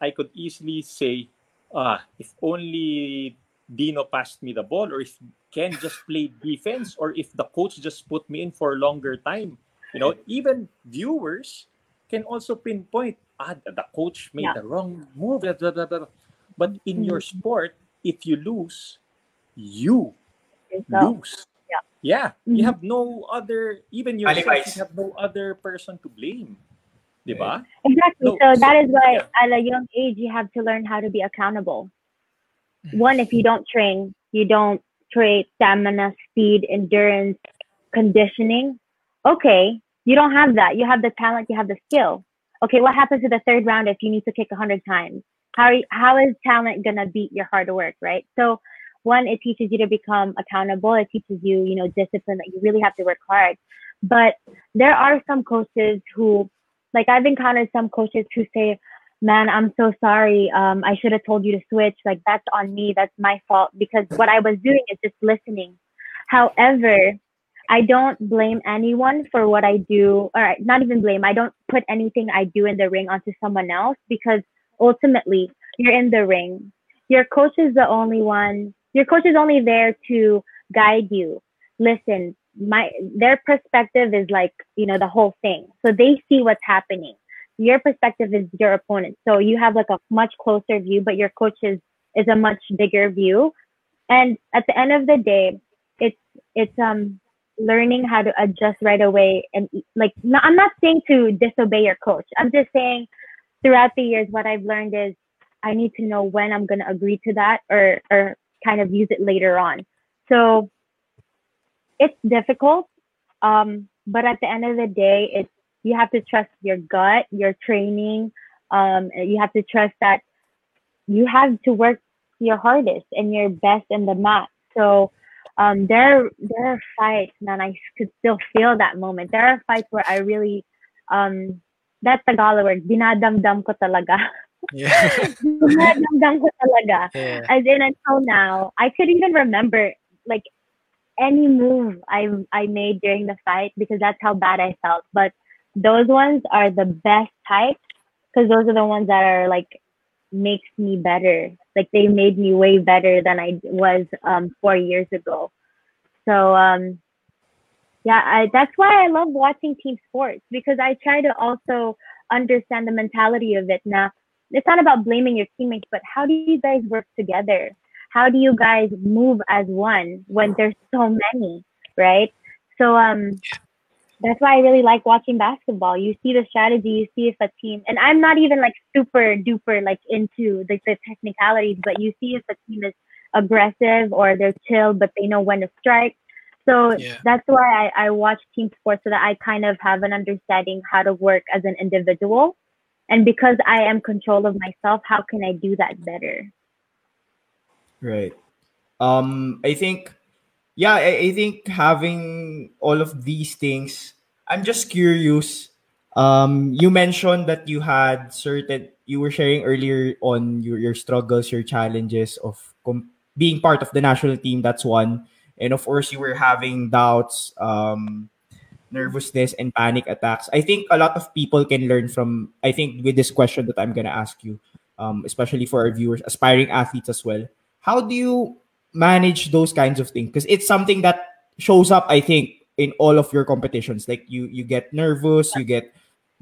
Speaker 4: I could easily say, ah, if only Dino passed me the ball, or if Ken just played defense, or if the coach just put me in for a longer time. You know, even viewers can also pinpoint, ah, the the coach made
Speaker 6: Yeah.
Speaker 4: the wrong move. Blah, blah, blah, blah. But in your sport, if you lose, you
Speaker 6: So,
Speaker 4: lose.
Speaker 6: Yeah.
Speaker 4: Yeah. You
Speaker 6: Mhm.
Speaker 4: have no other, even yourself, you have no other person to blame. Diba?
Speaker 6: Exactly.
Speaker 4: No,
Speaker 6: so
Speaker 4: so-
Speaker 6: that is why
Speaker 4: yeah.
Speaker 6: at a young age you have to learn how to be accountable. One, if you don't train, you don't train stamina, speed, endurance, conditioning. Okay, you don't have that. You have the talent, you have the skill. Okay, what happens to the third round if you need to kick a hundred times? How are you, how is talent gonna beat your hard work, right? So one, it teaches you to become accountable. It teaches you, you know, discipline that you really have to work hard. But there are some coaches who like I've encountered some coaches who say, "Man, I'm so sorry. Um, I should have told you to switch. Like that's on me. That's my fault because what I was doing is just listening." However, I don't blame anyone for what I do, or not even blame. I don't put anything I do in the ring onto someone else because ultimately you're in the ring. Your coach is the only one. Your coach is only there to guide you. Listen, my their perspective is like you know the whole thing so they see what's happening your perspective is your opponent. So you have like a much closer view but your coach is is a much bigger view. And at the end of the day it's it's um learning how to adjust right away and like no, i'm not saying to disobey your coach. I'm just saying throughout the years what i've learned is i need to know when i'm going to agree to that or or kind of use it later on. So it's difficult um but at the end of the day it's you have to trust your gut your training um you have to trust that you have to work your hardest and your best in the mat so um there there are fights man i could still feel that moment there are fights where i really um that Tagalog word, dinadamdam ko talaga.
Speaker 1: Yeah.
Speaker 6: dinadamdam ko talaga.
Speaker 1: yeah.
Speaker 6: As in until now, I could even remember like any move I I made during the fight because that's how bad I felt. But those ones are the best types because those are the ones that are like makes me better. Like they made me way better than I was um four years ago. So um yeah, I, that's why I love watching team sports because I try to also understand the mentality of it. Now, it's not about blaming your teammates, but how do you guys work together? How do you guys move as one when there's so many, right? So um, that's why I really like watching basketball. You see the strategy, you see if a team, and I'm not even like super duper like into the, the technicalities, but you see if a team is aggressive or they're chill, but they know when to strike. So
Speaker 1: Yeah.
Speaker 6: that's why I, I watch team sports so that I kind of have an understanding how to work as an individual. And because I am control of myself, how can I do that better?
Speaker 2: Right. Um, I think, yeah, I, I think having all of these things, I'm just curious. Um, you mentioned that you had certain, you were sharing earlier on your, your struggles, your challenges of com- being part of the national team. That's one. And of course, you were having doubts, um, nervousness, and panic attacks. I think a lot of people can learn from, I think, with this question that I'm going to ask you, um, especially for our viewers, aspiring athletes as well how do you manage those kinds of things because it's something that shows up i think in all of your competitions like you you get nervous you get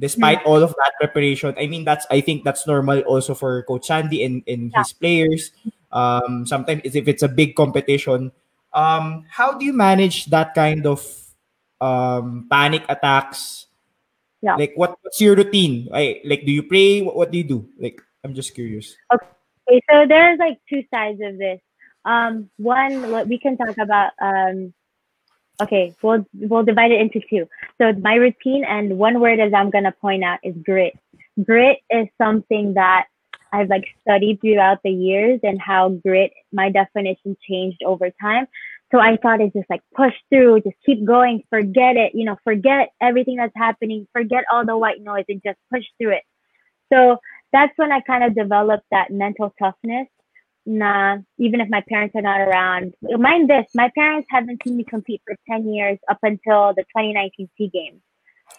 Speaker 2: despite all of that preparation i mean that's i think that's normal also for coach Andy and, and his players Um, sometimes if it's a big competition, um, how do you manage that kind of um, panic attacks?
Speaker 6: Yeah.
Speaker 2: Like what, what's your routine? I, like do you pray? What, what do you do? Like I'm just curious.
Speaker 6: Okay, so there's like two sides of this. Um, one, what we can talk about. Um, okay, we'll we'll divide it into two. So my routine and one word as I'm gonna point out is grit. Grit is something that I've like studied throughout the years and how grit, my definition changed over time. So I thought it's just like push through, just keep going, forget it, you know, forget everything that's happening, forget all the white noise and just push through it. So that's when I kind of developed that mental toughness. Nah, even if my parents are not around, mind this, my parents haven't seen me compete for 10 years up until the 2019 SEA Games.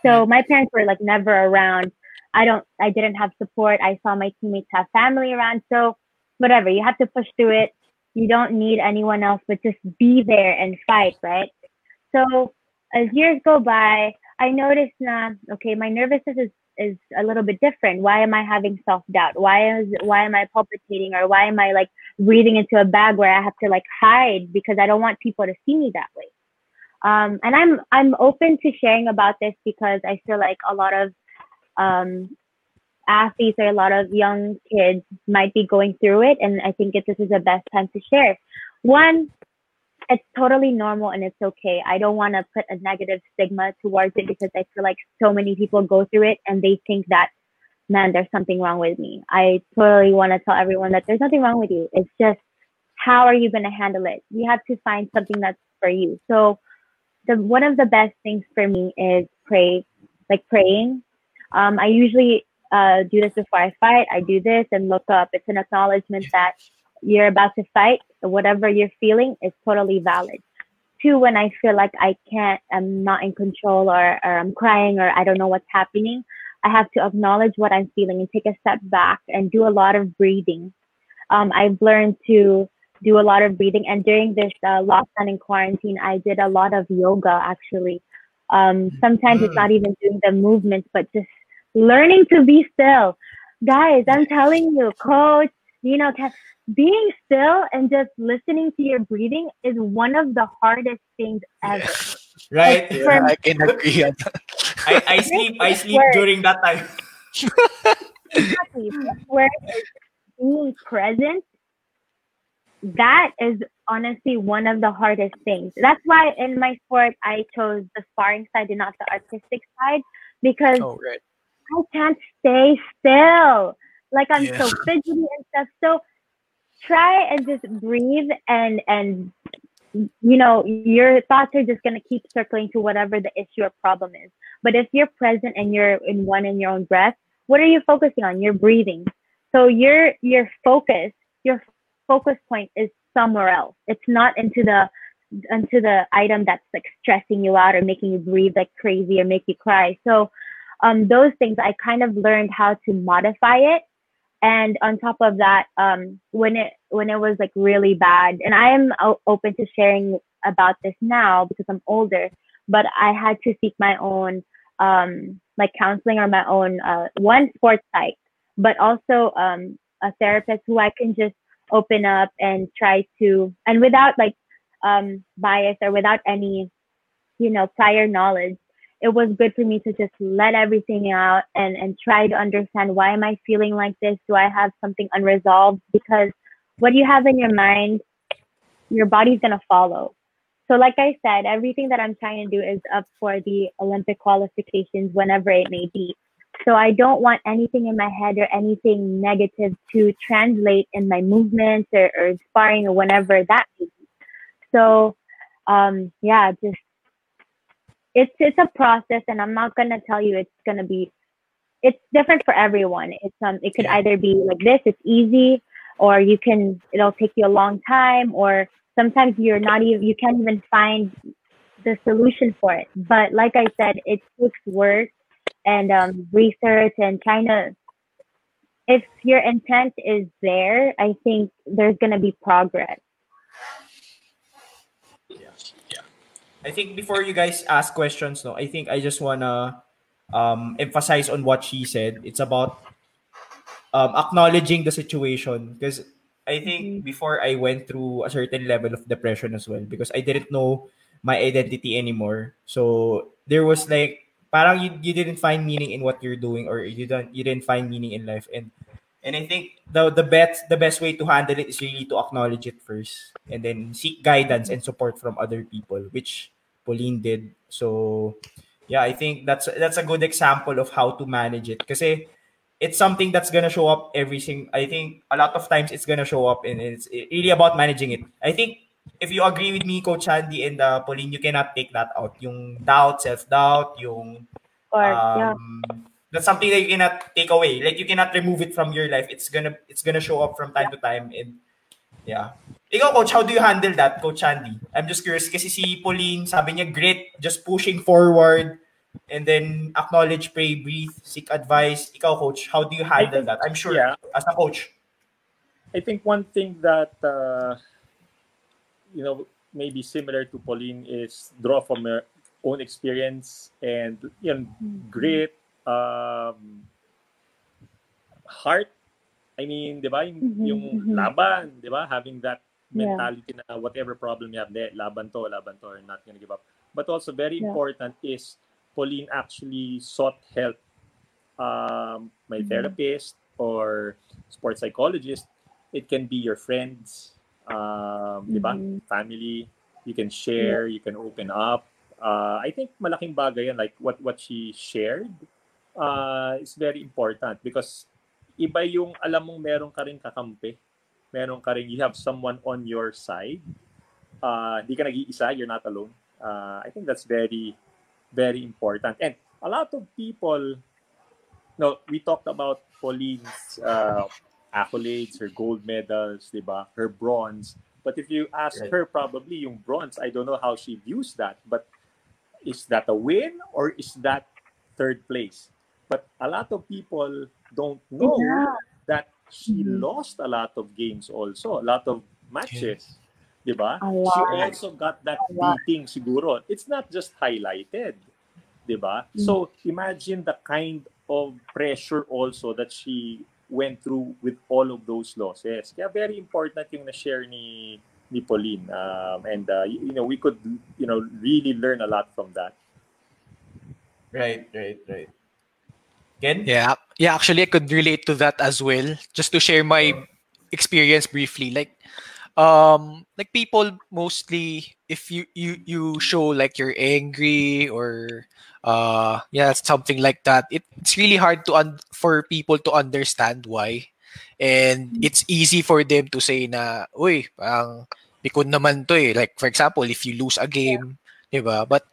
Speaker 6: So hmm. my parents were like never around. I don't, I didn't have support. I saw my teammates have family around. So whatever, you have to push through it. You don't need anyone else, but just be there and fight, right? So as years go by, I noticed nah, okay, my nervousness is, is a little bit different. Why am I having self doubt? Why is why am I palpitating or why am I like breathing into a bag where I have to like hide because I don't want people to see me that way? Um, and I'm I'm open to sharing about this because I feel like a lot of um, athletes or a lot of young kids might be going through it, and I think that this is the best time to share. One, it's totally normal and it's okay. I don't want to put a negative stigma towards it because I feel like so many people go through it and they think that, man, there's something wrong with me. I totally want to tell everyone that there's nothing wrong with you. It's just how are you going to handle it? You have to find something that's for you. So, the one of the best things for me is pray, like praying. Um, I usually uh, do this before I fight. I do this and look up. It's an acknowledgement that you're about to fight, whatever you're feeling is totally valid. Two, when I feel like I can't, I'm not in control or, or I'm crying or I don't know what's happening, I have to acknowledge what I'm feeling and take a step back and do a lot of breathing. Um, I've learned to do a lot of breathing. And during this uh, lockdown and quarantine, I did a lot of yoga actually. Um, sometimes it's not even doing the movements, but just learning to be still. Guys, I'm telling you, coach, you know, being still and just listening to your breathing is one of the hardest things ever.
Speaker 2: Right?
Speaker 6: Like, for
Speaker 1: I can agree on that.
Speaker 2: I, I sleep I sleep
Speaker 6: Word.
Speaker 2: during that time.
Speaker 6: exactly where being present that is honestly one of the hardest things that's why in my sport i chose the sparring side and not the artistic side because
Speaker 1: Oh, right.
Speaker 6: i can't stay still like i'm so fidgety and stuff. So try and just breathe and and you know your thoughts are just going to keep circling to whatever the issue or problem is. But if you're present and you're in one in your own breath what are you focusing on? You're breathing. So your your focus your focus point is somewhere else. It's not into the into the item that's like stressing you out or making you breathe like crazy or make you cry. So um, those things i kind of learned how to modify it and on top of that um, when it when it was like really bad and i am o- open to sharing about this now because i'm older but i had to seek my own um, like counseling or my own uh, one sports psych but also um, a therapist who i can just open up and try to and without like um, bias or without any you know prior knowledge it was good for me to just let everything out and and try to understand why am i feeling like this? Do i have something unresolved? Because what you have in your mind your body's going to follow. So like i said everything that i'm trying to do is up for the olympic qualifications whenever it may be. So i don't want anything in my head or anything negative to translate in my movements or, or sparring or whenever that may be. So um yeah just it's it's a process and i'm not going to tell you it's going to be it's different for everyone. It's um it could either be like this it's easy or you can it'll take you a long time or sometimes you're not even you can't even find the solution for it. But like i said it takes work and um research and trying to if your intent is there i think there's going to be progress
Speaker 2: I think before you guys ask questions, no, I think I just wanna um, emphasize on what she said. It's about um, acknowledging the situation because I think before I went through a certain level of depression as well because I didn't know my identity anymore. So there was like parang you, you didn't find meaning in what you're doing or you don't you didn't find meaning in life and and I think the the best the best way to handle it is really to acknowledge it first and then seek guidance and support from other people which Pauline did. So yeah, I think that's that's a good example of how to manage it kasi it's something that's gonna show up every single. I think a lot of times it's gonna show up, and it's really about managing it. I think if you agree with me, Coach Andy and uh, Pauline, you cannot take that out. Yung doubt, self doubt, yung
Speaker 6: Or, yeah.
Speaker 2: um, that's something that you cannot take away. Like you cannot remove it from your life. It's gonna it's gonna show up from time to time, and yeah. Ikaw, Coach, how do you handle that, Coach Andy? I'm just curious kasi si Pauline, sabi niya, grit, just pushing forward, and then acknowledge, pray, breathe, seek advice. Ikaw, Coach, how do you handle
Speaker 4: think-
Speaker 2: that? I'm sure,
Speaker 4: yeah.
Speaker 2: as a coach.
Speaker 4: I think one thing that uh, you know maybe similar to Pauline is draw from your own experience and you know grit, um, heart. I mean, di ba? Yung,
Speaker 6: Mhm,
Speaker 4: yung
Speaker 6: mhm.
Speaker 4: laban, di ba? Having that
Speaker 6: Yeah.
Speaker 4: mentality na whatever problem you have, de, laban to, laban to, or not gonna give up. But also very
Speaker 6: Yeah.
Speaker 4: important is Pauline actually sought help. Um, my
Speaker 6: Mhm.
Speaker 4: therapist or sports psychologist, it can be your friends, um, di ba?
Speaker 6: Mhm.
Speaker 4: Family. You can share, you can open up. Uh, I think malaking bagay yan, like what what she shared, uh, is very important because iba yung alam mong meron ka rin kakampi. Meron ka rin, you have someone on your side. Uh, di ka nag-iisa, you're not alone. Uh, I think that's very, very important. And a lot of people, no, we talked about Pauline's uh, accolades, her gold medals, di ba? Her bronze. But if you ask
Speaker 2: Right.
Speaker 4: her, probably yung bronze, I don't know how she views that. But is that a win or is that third place? But a lot of people don't know
Speaker 6: Yeah.
Speaker 4: that she
Speaker 6: Mhm.
Speaker 4: lost a lot of games also, a lot of matches. Di ba? She also got that beating siguro. It's not just highlighted. Di ba?
Speaker 6: Mm.
Speaker 4: So imagine the kind of pressure also that she went through with all of those losses. Kaya very important yung na-share ni ni Pauline. Um, and uh, you, you know, we could you know really learn a lot from that.
Speaker 2: Right, right, right. Ken?
Speaker 1: Yeah, yeah. Actually, I could relate to that as well. Just to share my experience briefly, like, um, like people mostly, if you you you show like you're angry or uh yeah something like that, it, it's really hard to un- for people to understand why, and it's easy for them to say na, uy, parang pikon naman to eh. Like for example, if you lose a game, diba? But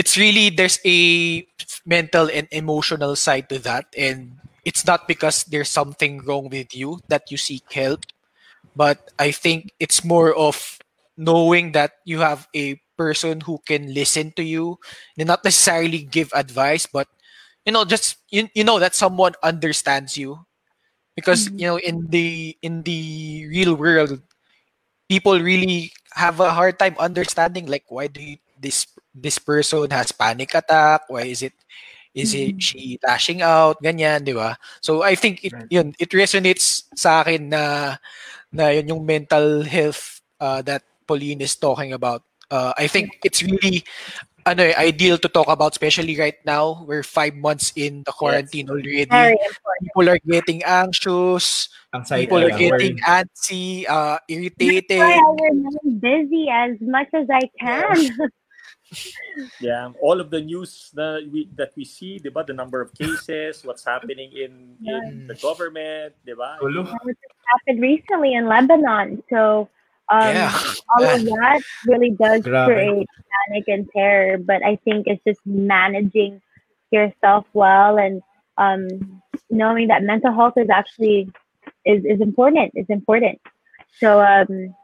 Speaker 1: it's really there's a mental and emotional side to that. And it's not because there's something wrong with you that you seek help. But i think it's more of knowing that you have a person who can listen to you and not necessarily give advice but you know just you, you know that someone understands you. Because mm-hmm. you know in the in the real world people really have a hard time understanding like why do you, this this person has panic attack why is it is it she lashing out ganyan di ba? So i think it
Speaker 2: Right.
Speaker 1: yun it resonates sa akin na na yun yung mental health uh, that Pauline is talking about. Uh, i think it's really ano eh, ideal to talk about especially right now. We're five months in the quarantine already.
Speaker 6: Very important.
Speaker 1: people are getting anxious.
Speaker 2: Anxiety,
Speaker 1: people are getting
Speaker 2: worried.
Speaker 1: antsy uh
Speaker 6: That's
Speaker 1: irritated.
Speaker 6: Why I remain busy as much as I can.
Speaker 4: Yeah, all of the news that we that we see, 'di ba? The number of cases, what's happening in in the government, 'di ba?
Speaker 2: Tulo.
Speaker 6: Which happened recently in Lebanon. So um,
Speaker 1: Yeah.
Speaker 6: all of that really does
Speaker 2: Grabe.
Speaker 6: create panic and terror. But I think it's just managing yourself well and um, knowing that mental health is actually is, is important. It's important. So um,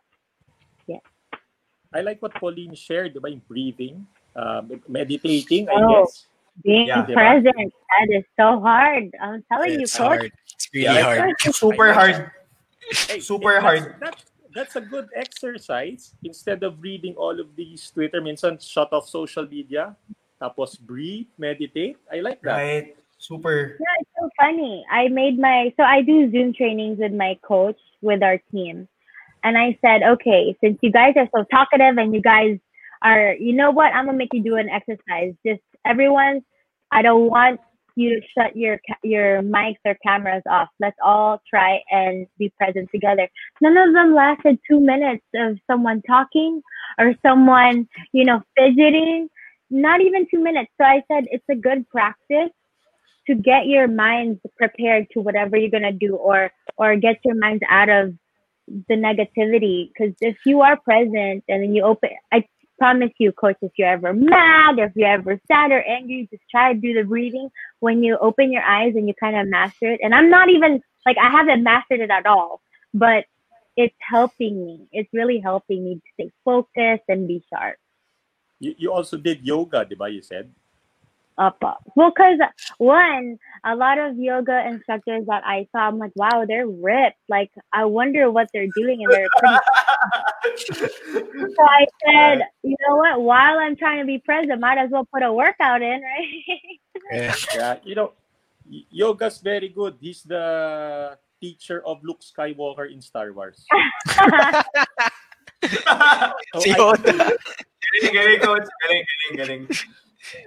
Speaker 4: I like what Pauline shared, 'di ba? Yung breathing, um, meditating, I
Speaker 6: Oh.
Speaker 4: guess.
Speaker 6: being
Speaker 2: Yeah.
Speaker 4: Diba?
Speaker 6: present that is so hard. I'm telling
Speaker 1: it's
Speaker 6: you, coach.
Speaker 1: hard it's really
Speaker 2: Yeah,
Speaker 1: hard
Speaker 2: Super hard.
Speaker 4: Hey,
Speaker 2: Super
Speaker 4: that's-
Speaker 2: hard.
Speaker 4: That's, that's a good exercise. Instead of reading all of these Twitter, minsan shut off social media, tapos breathe, meditate. I like that.
Speaker 2: Right. Super.
Speaker 6: Yeah, it's so funny. I made my so I do Zoom trainings with my coach with our team. And I said, okay, since you guys are so talkative and you guys are, you know what, I'm gonna make you do an exercise. Just everyone, I don't want you to shut your your mics or cameras off. Let's all try and be present together. None of them lasted two minutes of someone talking or someone, you know, fidgeting. Not even two minutes. So I said it's a good practice to get your minds prepared to whatever you're gonna do or or get your minds out of the negativity because if you are present and then you open i promise you coach if you're ever mad if you're ever sad or angry just try to do the breathing when you open your eyes and you kind of master it and i'm not even like i haven't mastered it at all but it's helping me it's really helping me to stay focused and be sharp
Speaker 4: You, you also did yoga, di ba? You said.
Speaker 6: Up up. Well, because one, a lot of yoga instructors that I saw, I'm like, wow, they're ripped. Like, I wonder what they're doing, and they're pretty. so I said, you know what? While I'm trying to be present, might as well put a workout in, right?
Speaker 1: Yeah.
Speaker 4: Yeah, you know, y- yoga's very good. He's the teacher of Luke Skywalker in Star Wars. So
Speaker 1: Si
Speaker 4: I-
Speaker 1: Yoda.
Speaker 2: galing, galing, coach. Galing, galing, galing.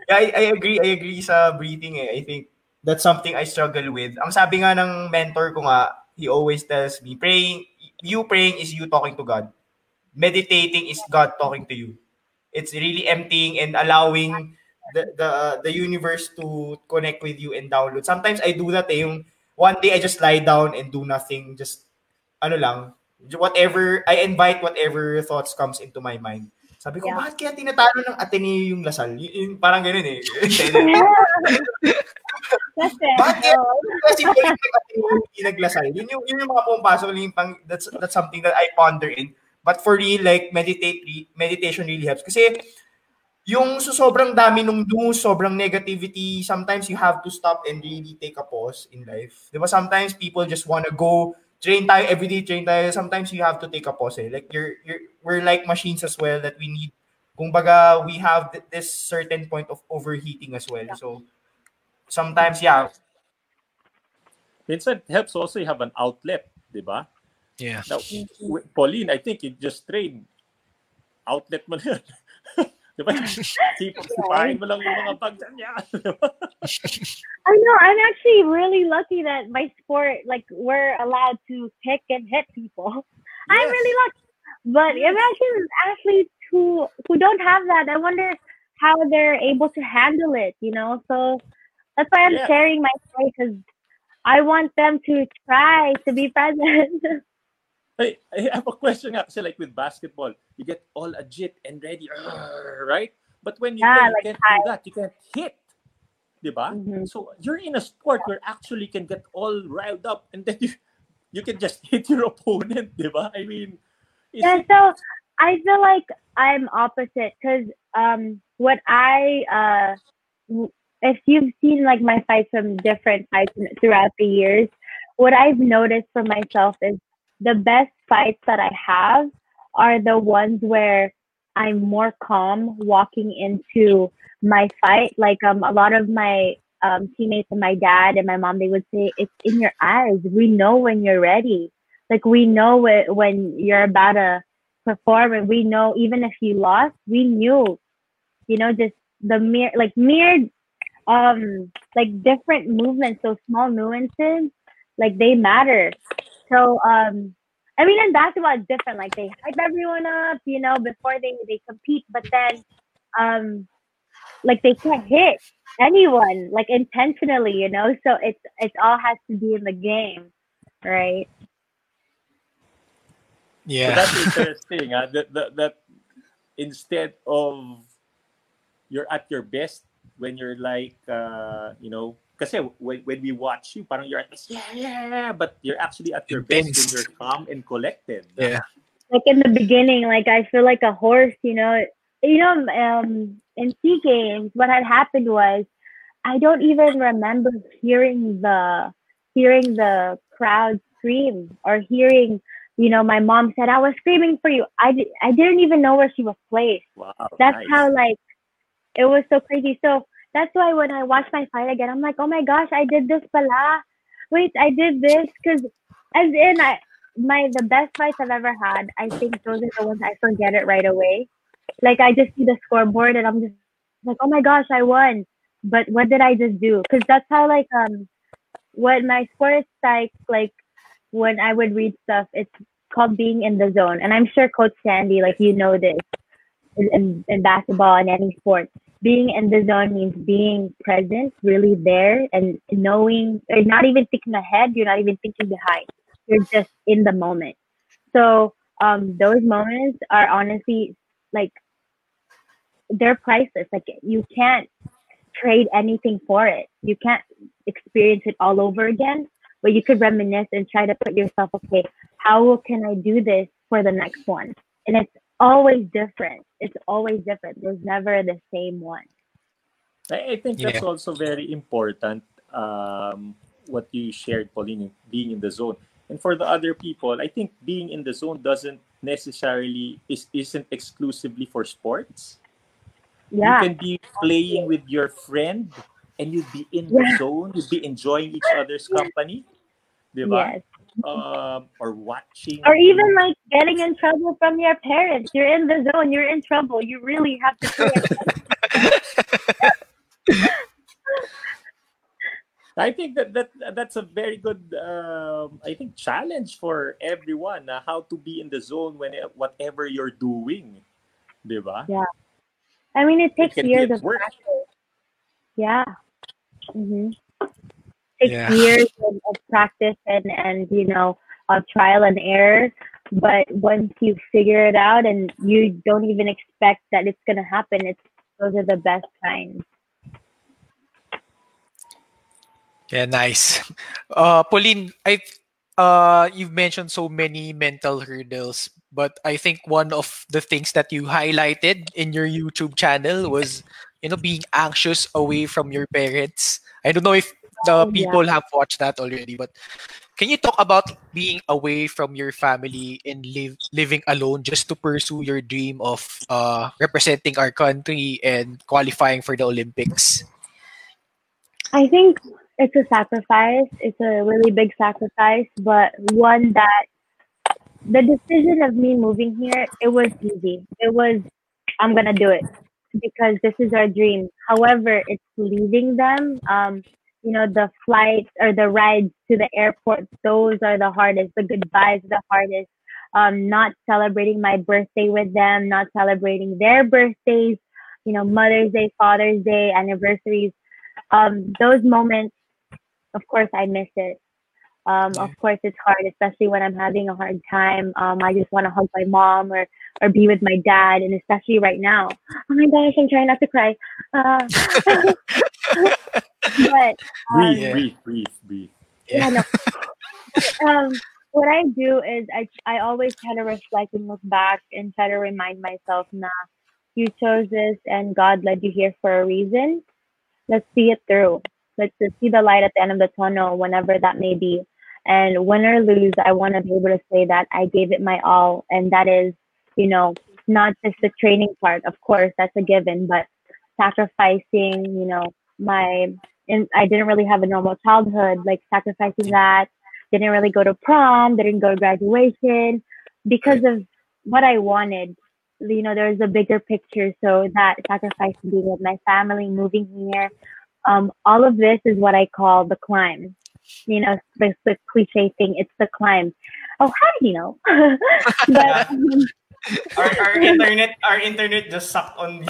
Speaker 2: I, I agree. I agree sa breathing eh. I think that's something I struggle with. Ang sabi nga ng mentor ko nga, he always tells me, praying, you praying is you talking to God. Meditating is God talking to you. It's really emptying and allowing the the the universe to connect with you and download. Sometimes I do that eh, yung one day I just lie down and do nothing, just ano lang, whatever, I invite whatever thoughts comes into my mind. Sabi ko,
Speaker 6: Yeah.
Speaker 2: bakit kaya tinatalo ng Ateneo yung Lasal? Y- yun, parang ganun eh.
Speaker 6: It.
Speaker 2: Bakit?
Speaker 6: Oh.
Speaker 2: Kasi yung yung naglasal. Yun yung, yun yung mga pumapasok. Yung pang, that's, that's something that I ponder in. But for real, like, meditate, meditation really helps. Kasi yung so sobrang dami nung news, sobrang negativity, sometimes you have to stop and really take a pause in life. Di ba? Sometimes people just wanna go, train tayo, everyday train tayo. Sometimes you have to take a pause eh. Like, you're, you're, we're like machines as well that we need, kung baga, we have th- this certain point of overheating as well. So, sometimes, yeah,
Speaker 4: Minsan, it helps also you have an outlet, di ba?
Speaker 1: Yeah.
Speaker 4: Now, Pauline, I think you just train. Outlet mo na yun. di ba? Sipahin mo lang yung mga bag dyan yan. di ba?
Speaker 6: I know. I'm actually really lucky that my sport, like, we're allowed to kick and hit people. I'm really lucky. But imagine athletes who who don't have that. I wonder how they're able to handle it. You know, so that's why I'm
Speaker 4: Yeah.
Speaker 6: sharing my story because I want them to try to be present.
Speaker 4: Hey, I have a question nga. Kasi like with basketball, you get all agit and ready, right? But when you
Speaker 6: Yeah,
Speaker 4: play,
Speaker 6: like
Speaker 4: you can't do that. You can't hit. Di ba?
Speaker 6: Mhm.
Speaker 4: So you're in a sport where actually you can get all riled up and then you you can just hit your opponent, di ba? I mean,
Speaker 6: yeah so i feel like i'm opposite because um what i uh if you've seen like my fights from different fights throughout the years what i've noticed for myself is the best fights that i have are the ones where i'm more calm walking into my fight. Like um a lot of my um teammates and my dad and my mom they would say it's in your eyes. We know when you're ready. Like we know it when you're about to perform and we know even if you lost we knew. You know just the mere like mere um like different movements so small nuances like they matter so um i mean in basketball it's different like they hype everyone up you know before they they compete but then um like they can't hit anyone like intentionally you know so it's it all has to be in the game right
Speaker 4: So
Speaker 1: Yeah.
Speaker 4: that's interesting. ah, that, that, that instead of you're at your best when you're like, uh, you know, kasi when, when we watch you, parang you're at this, yeah, yeah, yeah, but you're actually at your best
Speaker 1: Intense.
Speaker 4: when you're calm and collected.
Speaker 1: Yeah.
Speaker 6: like in the beginning, like I feel like a horse, you know. You know, um, in SEA Games, what had happened was I don't even remember hearing the hearing the crowd scream or hearing, you know, my mom said I was screaming for you. I di- I didn't even know where she was placed.
Speaker 4: Wow.
Speaker 6: That's
Speaker 4: nice.
Speaker 6: how like it was so crazy. So that's why when I watch my fight again, I'm like, oh my gosh, I did this pala. Wait, I did this because as in I my the best fights I've ever had. I think those are the ones I forget it right away. Like I just see the scoreboard and I'm just like, oh my gosh, I won. But what did I just do? Because that's how like um what my sports psych like when I would read stuff, it's called being in the zone. And I'm sure Coach Sandy, like you know this in, in basketball and any sport. Being in the zone means being present, really there, and knowing, or not even thinking ahead. You're not even thinking behind. You're just in the moment. So um, those moments are honestly like they're priceless. Like you can't trade anything for it. You can't experience it all over again, but you could reminisce and try to put yourself, okay, how can I do this for the next one? And it's always different. It's always different. There's never the same one.
Speaker 3: I, I think that's
Speaker 1: Yeah.
Speaker 3: also very important. Um, what you shared, Pauline, being in the zone, and for the other people, I think being in the zone doesn't necessarily is isn't exclusively for sports.
Speaker 6: Yeah.
Speaker 3: You can be playing with your friend, and you'd be in the zone. You'd be enjoying each other's company, diba?
Speaker 6: Yes.
Speaker 3: Um, or watching,
Speaker 6: Or even like getting in trouble from your parents. You're in the zone. You're in trouble. You really have to.
Speaker 3: I think that, that that's a very good um, I think challenge for everyone uh, how to be in the zone when whatever you're doing. Diba?
Speaker 6: Yeah I mean, it takes
Speaker 3: be
Speaker 6: years of
Speaker 3: work.
Speaker 6: practice. Yeah. hmm Takes
Speaker 1: Yeah.
Speaker 6: years of, of practice and, and, you know, of trial and error. But once you figure it out and you don't even expect that it's going to happen, it's those are the best times.
Speaker 1: Yeah, nice. Uh, Pauline, I uh, you've mentioned so many mental hurdles, but I think one of the things that you highlighted in your YouTube channel was, you know, being anxious away from your parents. I don't know if the
Speaker 6: yeah.
Speaker 1: people have watched that already, but can you talk about being away from your family and live living alone just to pursue your dream of uh, representing our country and qualifying for the Olympics?
Speaker 6: I think it's a sacrifice. It's a really big sacrifice, but one that the decision of me moving here, it was easy. It was, I'm gonna do it because this is our dream. However, it's leaving them. Um, you know, the flights or the rides to the airport, those are the hardest. The goodbyes are the hardest. Um, not celebrating my birthday with them, not celebrating their birthdays, you know, Mother's Day, Father's Day, anniversaries um, those moments, of course, I miss it. Um, Of course, it's hard, especially when I'm having a hard time. Um, I just want to hug my mom or, or be with my dad, and especially right now. Oh my gosh, I'm trying not to cry. Uh, but um,
Speaker 3: breathe,
Speaker 1: Yeah.
Speaker 3: breathe, breathe, breathe.
Speaker 6: yeah, no. um, what I do is I I always try to reflect and look back and try to remind myself, nah, you chose this and God led you here for a reason. Let's see it through. Let's just see the light at the end of the tunnel, whenever that may be. And win or lose, I want to be able to say that I gave it my all, and that is, you know, not just the training part. Of course, that's a given, but sacrificing, you know, my and I didn't really have a normal childhood, like sacrificing that. Didn't really go to prom, didn't go to graduation because of what I wanted. You know, there was a bigger picture. So that sacrificing being with my family, moving here, um, all of this is what I call the climb. You know, the, the cliche thing, it's the climb. Oh, how did you know? but um,
Speaker 2: Our, our internet, our internet just sucked on.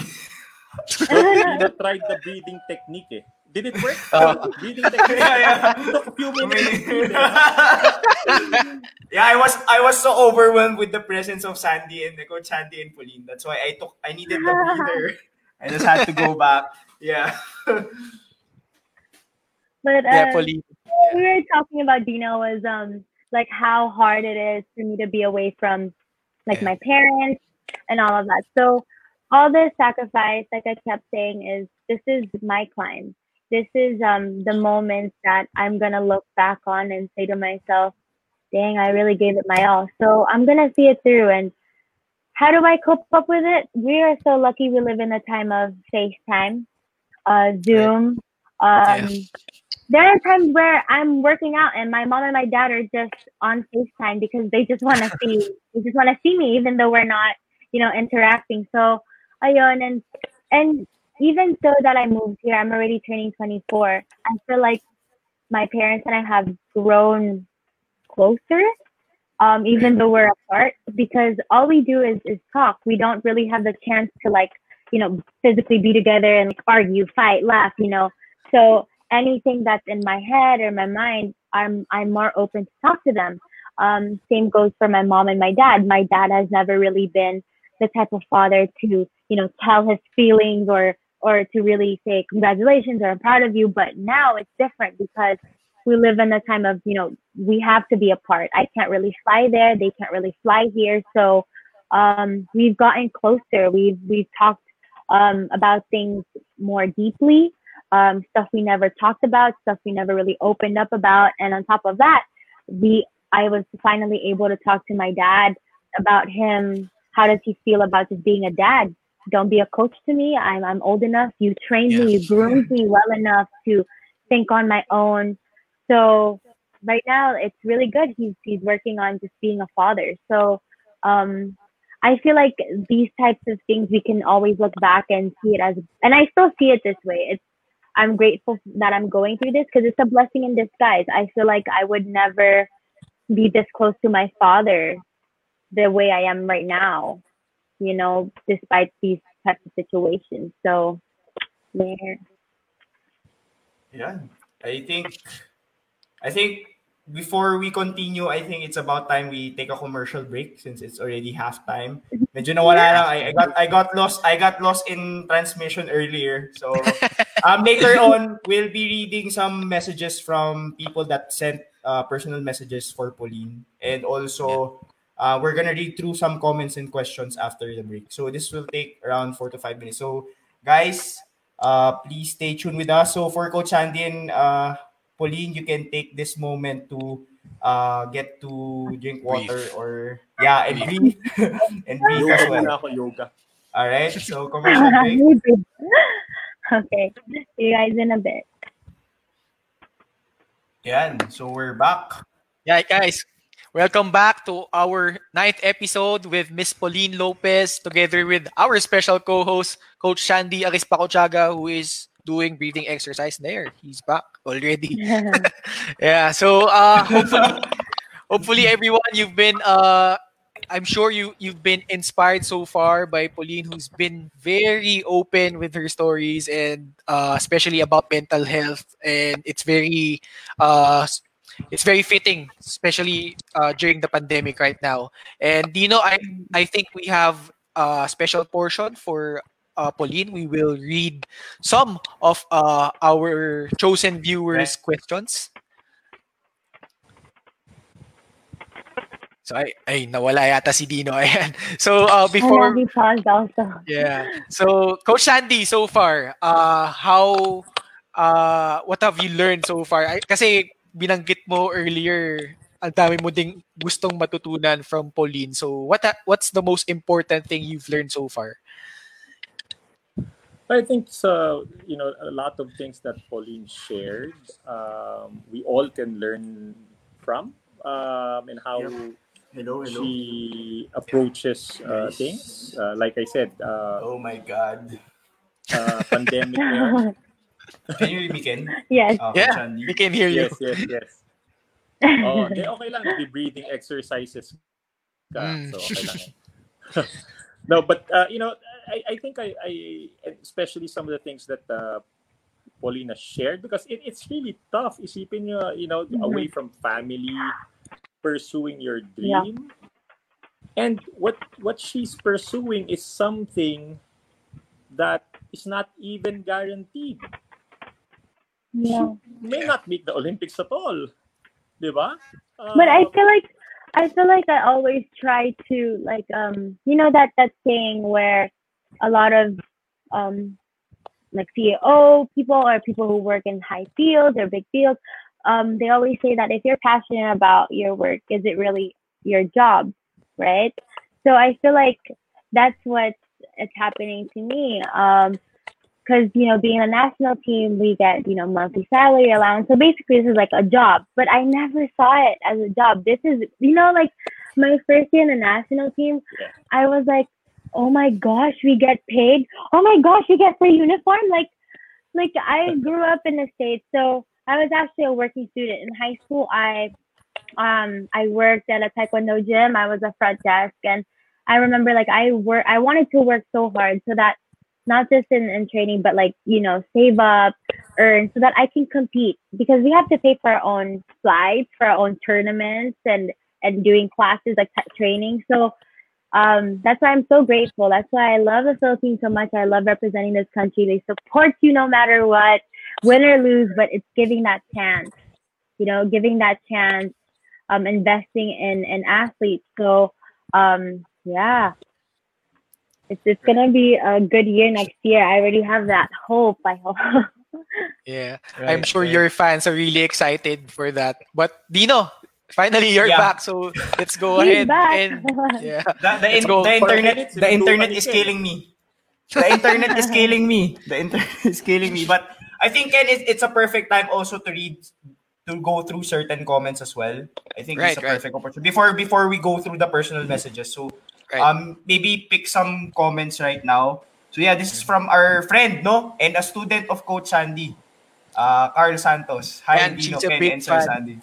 Speaker 3: Tina tried the breathing technique. Eh. Did it work?
Speaker 1: Uh,
Speaker 3: breathing technique.
Speaker 2: Yeah, yeah.
Speaker 3: It took a few minutes. to do that.
Speaker 2: yeah, I was I was so overwhelmed with the presence of Sandy and the Coach Sandy and Pauline. That's why I took I needed the breather. I just had to go back. Yeah.
Speaker 6: but
Speaker 1: yeah,
Speaker 6: uh,
Speaker 1: Pauline.
Speaker 6: we were talking about Dino was um like how hard it is for me to be away from like
Speaker 1: Yeah.
Speaker 6: my parents and all of that. So all this sacrifice, like I kept saying, is this is my climb. This is um the moments that I'm gonna look back on and say to myself, dang, I really gave it my all. So I'm gonna see it through and how do I cope up with it? We are so lucky we live in a time of FaceTime. uh, Zoom. Um, There are times where I'm working out and my mom and my dad are just on FaceTime because they just want to see, they just want to see me, even though we're not, you know, interacting. So, ayun, and and even so that I moved here, I'm already turning 24. I feel like my parents and I have grown closer, um, even though we're apart, because all we do is, is talk. We don't really have the chance to like, you know, physically be together and like, argue, fight, laugh, you know. So anything that's in my head or my mind, I'm I'm more open to talk to them. Um, same goes for my mom and my dad. My dad has never really been the type of father to, you know, tell his feelings or or to really say congratulations or I'm proud of you. But now it's different because we live in a time of, you know, we have to be apart. I can't really fly there. They can't really fly here. So um, we've gotten closer. We've we've talked um, about things more deeply, um, stuff we never talked about, stuff we never really opened up about. And on top of that, we I was finally able to talk to my dad about him. How does he feel about just being a dad? Don't be a coach to me. I'm I'm old enough. You trained me, you groomed me well enough to think on my own. So right now it's really good. He's he's working on just being a father. So um I feel like these types of things we can always look back and see it as and I still see it this way. It's I'm grateful that I'm going through this because it's a blessing in disguise. I feel like I would never be this close to my father the way I am right now, you know, despite these types of situations. So there.
Speaker 2: Yeah. I think I think before we continue, I think it's about time we take a commercial break since it's already halftime. Medyo nawala lang. I, I got I got lost I got lost in transmission earlier. So um, later on, we'll be reading some messages from people that sent uh, personal messages for Pauline, and also uh, we're gonna read through some comments and questions after the break. So this will take around four to five minutes. So guys, uh, please stay tuned with us. So for Coach Andy and uh, Pauline, you can take this moment to uh, get to drink water
Speaker 1: Breathe.
Speaker 2: or yeah, and breathe and breathe as
Speaker 3: Yoga
Speaker 2: well.
Speaker 3: ako, yoga.
Speaker 2: All right. So commercial break.
Speaker 6: okay. See you guys in a bit.
Speaker 2: Yeah. So we're back.
Speaker 1: Yeah, guys. Welcome back to our ninth episode with Miss Pauline Lopez together with our special co-host, Coach Sandy Arespacochaga, who is doing breathing exercise there. He's back already. yeah, so uh, hopefully, hopefully everyone you've been uh, I'm sure you you've been inspired so far by Pauline, who's been very open with her stories and uh, especially about mental health, and it's very uh, it's very fitting, especially uh, during the pandemic right now. And you know, I I think we have a special portion for uh, Pauline. We will read some of uh, our chosen viewers' questions. So ay, ay nawala yata si Dino. Ayan. So uh, before
Speaker 6: I paused also.
Speaker 1: yeah. So Coach Sandy, so far, uh, how uh, what have you learned so far? Ay, kasi binanggit mo earlier, ang dami mo ding gustong matutunan from Pauline. So what what's the most important thing you've learned so far?
Speaker 3: I think so. You know, a lot of things that Pauline shared, um, we all can learn from, um, and how
Speaker 2: Hello, hello.
Speaker 3: she approaches uh,
Speaker 2: Nice.
Speaker 3: things. Uh, like I said, uh,
Speaker 2: Oh my God.
Speaker 3: uh, pandemic. na
Speaker 2: Can you hear me, Ken?
Speaker 6: yes.
Speaker 2: Uh,
Speaker 1: Yeah,
Speaker 2: Coach Andy?
Speaker 1: we can hear you.
Speaker 3: yes, yes, yes. Oh, okay, okay lang. Be breathing exercises. Ka,
Speaker 1: Mm.
Speaker 3: So, okay lang. eh. no, but uh, you know, I, I think I, I, especially some of the things that uh, Paulina shared, because it, it's really tough. Isipin nyo, you know,
Speaker 6: Mhm.
Speaker 3: away from family, pursuing your
Speaker 6: Yeah.
Speaker 3: dream. And what what she's pursuing is something that is not even guaranteed.
Speaker 6: Yeah.
Speaker 3: May not make the Olympics at all. Diba?
Speaker 6: But I
Speaker 3: Uh,
Speaker 6: feel like I feel like I always try to like um you know that that saying where a lot of um like CEO people or people who work in high fields or big fields um they always say that if you're passionate about your work is it really your job right so I feel like that's what is happening to me um because you know being a national team we get you know monthly salary allowance. So basically this is like a job but i never saw it as a job. This is you know like my first year in the national team i was like oh my gosh we get paid. Oh my gosh we get free uniform. Like like i grew up in the states so i was actually a working student in high school. I um i worked at a taekwondo gym. I was a front desk and i remember like i work i wanted to work so hard so that not just in, in training, but like, you know, save up, earn so that I can compete because we have to pay for our own flights, for our own tournaments and, and doing classes like training. So um, that's why I'm so grateful. That's why I love the Philippines so much. I love representing this country. They support you no matter what, win or lose, but it's giving that chance, you know, giving that chance, um, investing in, in athletes. So, um, yeah, it's it's gonna be a good year next year. I already have that hope. I hope.
Speaker 1: yeah, right, I'm sure right. your fans are really excited for that. But Dino, finally you're yeah. back. So let's go
Speaker 6: He's
Speaker 1: ahead
Speaker 6: back.
Speaker 1: and yeah,
Speaker 2: the, the, in, the internet the internet is killing me. The internet is killing me. The internet is killing me. But I think Ken, it's, it's a perfect time also to read to go through certain comments as well. I think right, it's a right. perfect opportunity before before we go through the personal messages. So Right. Um, maybe pick some comments right now. So yeah, this is from our friend, no? And a student of Coach Sandy. Uh, Carl Santos. Hi,
Speaker 1: Yan,
Speaker 2: Dino, Ken, and Sir Sandy.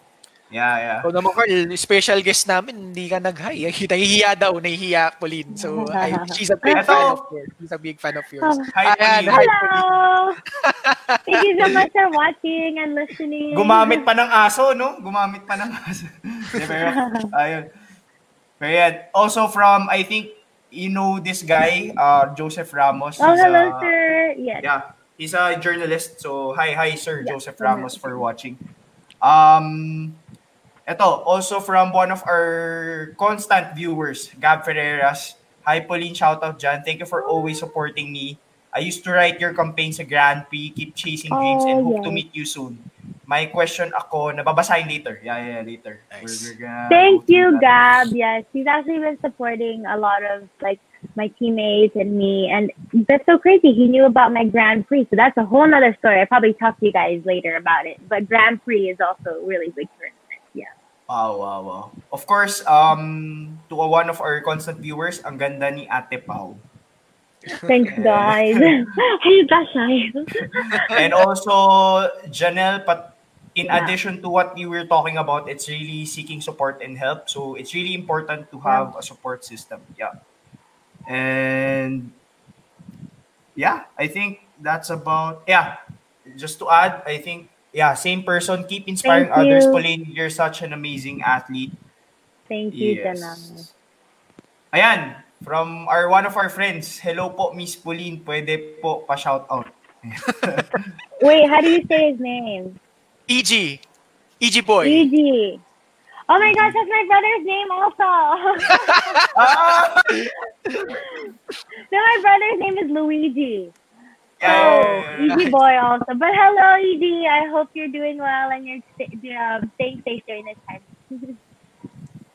Speaker 2: Yeah, yeah.
Speaker 1: So naman, Carl, special guest namin, hindi ka nag-hi. Nahihiya daw, nahihiya, Pauline. So, I, she's a big fan of yours. She's a big fan of yours.
Speaker 2: Hi, Pauline.
Speaker 6: Hello! Thank you so much for watching and listening.
Speaker 2: Gumamit pa ng aso, no? Gumamit pa ng aso. Pero, ayun. Pero yan. Also from, I think, you know this guy, uh, Joseph Ramos.
Speaker 6: Oh, hello, a, sir. Yes.
Speaker 2: Yeah. He's a journalist. So, hi, hi, sir, yes. Joseph Ramos, for watching. Um, ito, also from one of our constant viewers, Gab Ferreras. Hi, Pauline. Shout out dyan. Thank you for always supporting me. I used to write your campaign sa Grand Prix. Keep chasing dreams and hope yes. to meet you soon may question ako na babasahin later. Yeah, yeah, later.
Speaker 6: Nice. We're, we're Thank you, Gab. Yes, he's actually been supporting a lot of like my teammates and me, and that's so crazy. He knew about my Grand Prix, so that's a whole nother story. I probably talk to you guys later about it. But Grand Prix is also really big for Yeah.
Speaker 2: Wow, wow, wow. Of course, um, to one of our constant viewers, ang ganda ni Ate Pau.
Speaker 6: Thanks, guys.
Speaker 2: and also, Janelle Pat in yeah. addition to what you were talking about, it's really seeking support and help. So it's really important to have yeah. a support system. Yeah. And yeah, I think that's about yeah. Just to add, I think yeah, same person. Keep inspiring
Speaker 6: Thank
Speaker 2: others.
Speaker 6: You.
Speaker 2: Pauline, you're such an amazing athlete.
Speaker 6: Thank you, yes.
Speaker 2: Ayan, from our one of our friends. Hello po, Miss Pauline. Pwede po pa-shout out.
Speaker 6: Wait, how do you say his name?
Speaker 1: EG. EG boy.
Speaker 6: EG. Oh my gosh, that's my brother's name also. no, my brother's name is Luigi. Oh, EG boy also. But hello, EG. I hope you're doing well and you're um, staying safe during this time.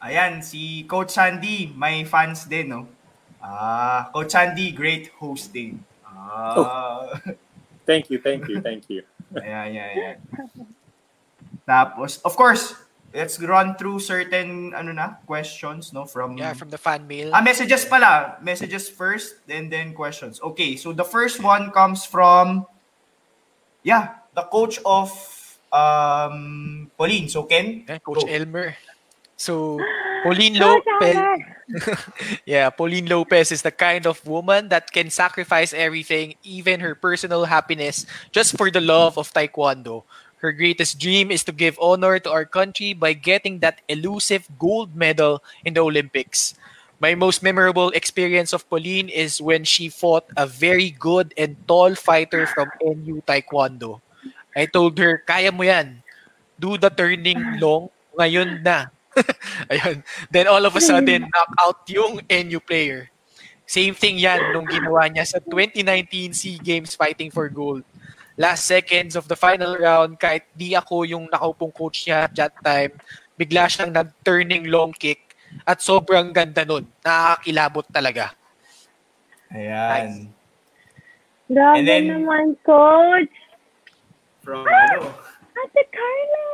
Speaker 2: Ayan, si Coach Sandy, may fans din, no? Ah, Coach Sandy, great hosting. Ah. Oh.
Speaker 3: Thank you, thank you, thank you.
Speaker 2: ayan, ayan, ayan. Tapos, of course, let's run through certain ano na questions no from
Speaker 1: yeah from the fan mail.
Speaker 2: Ah messages pala. Messages first and then questions. Okay so the first one comes from yeah the coach of um Pauline. So Ken?
Speaker 1: Yeah, coach go. Elmer. So Pauline Lopez yeah Pauline Lopez is the kind of woman that can sacrifice everything even her personal happiness just for the love of taekwondo her greatest dream is to give honor to our country by getting that elusive gold medal in the Olympics. My most memorable experience of Pauline is when she fought a very good and tall fighter from NU Taekwondo. I told her, kaya mo yan. Do the turning long. Ngayon na. Ayun. Then all of a sudden, knock out yung NU player. Same thing yan nung ginawa niya sa 2019 SEA Games fighting for gold last seconds of the final round, kahit di ako yung nakaupong coach niya at that time, bigla siyang nag-turning long kick at sobrang ganda nun. Nakakilabot talaga.
Speaker 2: Ayan. Nice.
Speaker 6: Grabe
Speaker 2: And then-
Speaker 6: naman, coach.
Speaker 2: From ano?
Speaker 6: Ate Carla.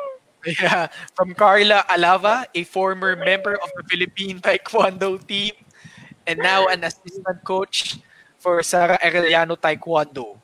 Speaker 1: Yeah, from Carla Alava, a former member of the Philippine Taekwondo team and now an assistant coach for Sara Arellano Taekwondo.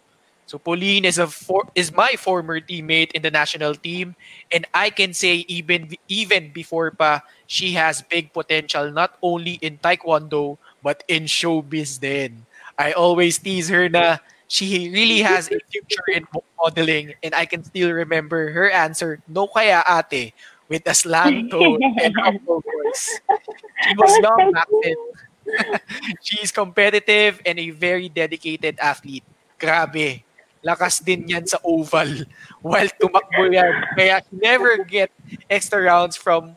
Speaker 1: So Pauline is a for, is my former teammate in the national team and I can say even even before pa she has big potential not only in taekwondo but in showbiz Then I always tease her na she really has a future in modeling and I can still remember her answer, no kaya ate, with a slang tone and humble voice. She was
Speaker 6: so
Speaker 1: back then. She's competitive and a very dedicated athlete. Grabe. Lakas din yan sa oval while tumakbo yan. Kaya never get extra rounds from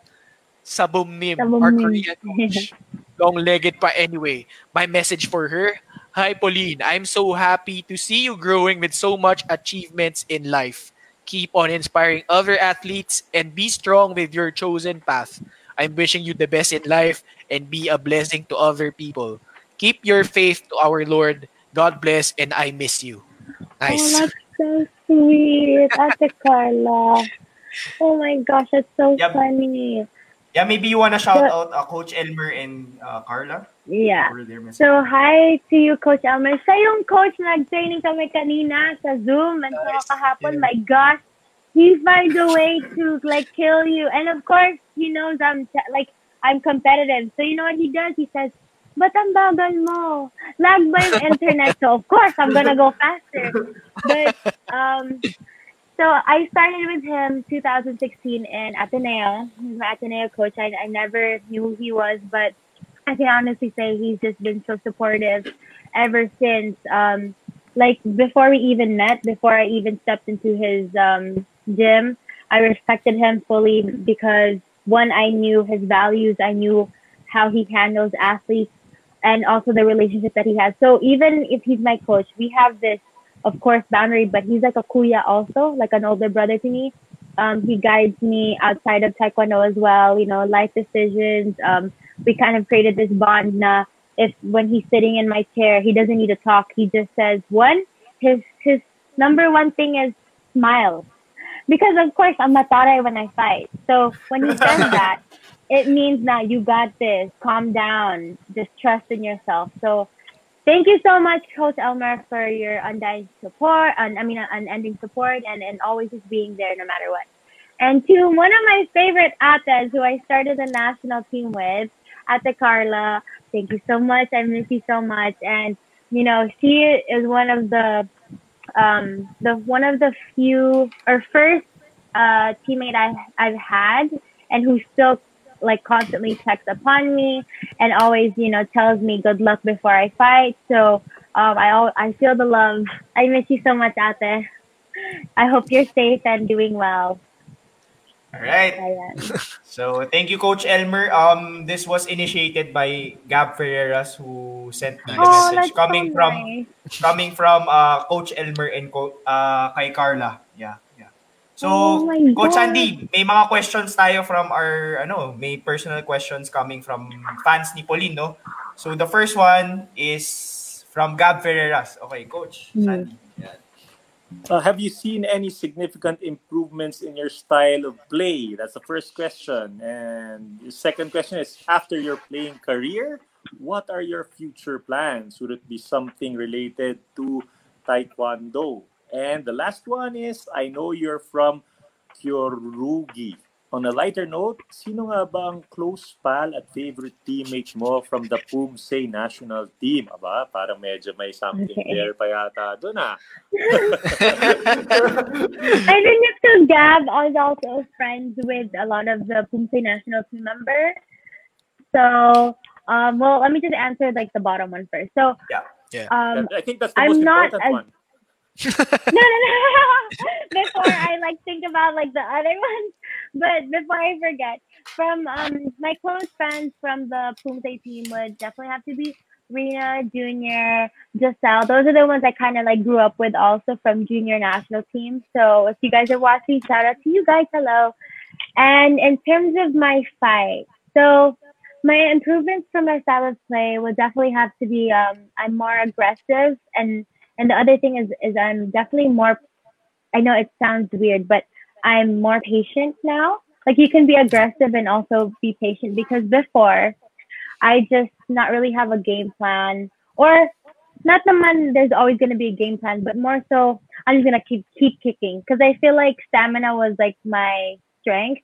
Speaker 1: Sabumnim, our
Speaker 6: Sabumnim.
Speaker 1: Korean coach. Long-legged pa anyway. My message for her, Hi Pauline, I'm so happy to see you growing with so much achievements in life. Keep on inspiring other athletes and be strong with your chosen path. I'm wishing you the best in life and be a blessing to other people. Keep your faith to our Lord. God bless and I miss you.
Speaker 6: Oh, that's so sweet. Ate Carla. Oh my gosh, that's so
Speaker 2: Yep.
Speaker 6: funny.
Speaker 2: Yeah, maybe you wanna shout
Speaker 6: The-
Speaker 2: out uh, Coach Elmer and uh, Carla?
Speaker 6: Yeah.
Speaker 2: Or their message.
Speaker 6: So, hi to you, Coach Elmer. Siya yung coach na nag-training kami kanina sa Zoom. And so,
Speaker 1: Nice.
Speaker 6: kahapon,
Speaker 1: Yeah.
Speaker 6: my gosh, he finds a way to, like, kill you. And, of course, he knows I'm, t- like, I'm competitive. So, you know what he does? He says, ba't ang bagal mo? Lag ba yung internet? So, of course, I'm gonna go faster. But, um, so I started with him 2016 in Ateneo. He's my Ateneo coach. I, I never knew who he was, but I can honestly say he's just been so supportive ever since. Um, like before we even met, before I even stepped into his um, gym, I respected him fully because one, I knew his values, I knew how he handles athletes, and also the relationship that he has. So even if he's my coach, we have this, of course, boundary, but he's like a kuya also, like an older brother to me. Um, he guides me outside of taekwondo as well, you know, life decisions. Um, we kind of created this bond na if when he's sitting in my chair, he doesn't need to talk. He just says, one, his, his number one thing is smile. Because of course, I'm matare when I fight. So when he says that, it means now you got this. Calm down. Just trust in yourself. So thank you so much, Coach Elmer, for your undying support. And I mean, unending support, and and always just being there no matter what. And to one of my favorite ates who I started the national team with, Ate Carla. Thank you so much. I miss you so much. And you know, she is one of the um the one of the few or first uh teammate I I've had and who still like constantly checks upon me and always you know tells me good luck before I fight. So um I I feel the love. I miss you so much, Ate. I hope you're safe and doing well.
Speaker 2: All right. So thank you, Coach Elmer. Um, this was initiated by Gab Ferreras, who sent me the
Speaker 6: Oh,
Speaker 2: message coming
Speaker 6: so
Speaker 2: from coming from uh, Coach Elmer and Co- uh, kay Carla. Yeah. So,
Speaker 6: Oh my
Speaker 2: Coach
Speaker 6: God.
Speaker 2: Andy, may mga questions tayo from our ano, may personal questions coming from fans ni Pauline, no? So the first one is from Gab Ferreras. Okay, Coach
Speaker 6: Hmm.
Speaker 2: Sandy. Yeah.
Speaker 3: Uh, have you seen any significant improvements in your style of play? That's the first question. And the second question is after your playing career, what are your future plans? Would it be something related to Taekwondo? And the last one is I know you're from Kyorugi. On a lighter note, sino nga ba ang close pal at favorite teammate mo from the Poomsae national team? Aba, parang medyo may something
Speaker 6: Okay.
Speaker 3: there pa yata doon ah.
Speaker 6: I think it's because Gab is also friends with a lot of the Poomsae national team members. So, um, well, let me just answer like the bottom one first. So,
Speaker 2: Yeah.
Speaker 1: Yeah.
Speaker 6: um,
Speaker 3: I think that's the
Speaker 6: I'm
Speaker 3: most
Speaker 6: not
Speaker 3: important
Speaker 6: as-
Speaker 3: one.
Speaker 6: No, no, no. before I like think about like the other ones, but before I forget, from um my close friends from the Poomsae team would definitely have to be Rena, Junior, Giselle. Those are the ones I kind of like grew up with also from junior national team. So if you guys are watching, shout out to you guys. Hello. And in terms of my fight, so my improvements from my style of play would definitely have to be um I'm more aggressive and And the other thing is, is I'm definitely more. I know it sounds weird, but I'm more patient now. Like you can be aggressive and also be patient because before, I just not really have a game plan or not the naman there's always gonna be a game plan, but more so I'm just gonna keep keep kicking because I feel like stamina was like my strength,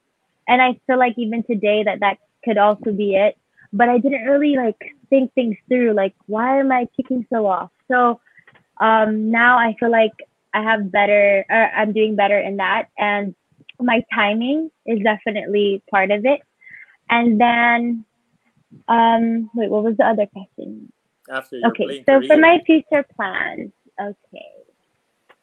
Speaker 6: and I feel like even today that that could also be it. But I didn't really like think things through. Like, why am I kicking so off? So um, now I feel like I have better, or I'm doing better in that, and my timing is definitely part of it. And then, um, wait, what was the other question?
Speaker 3: After
Speaker 6: Okay, so
Speaker 3: career.
Speaker 6: for my future plans, okay.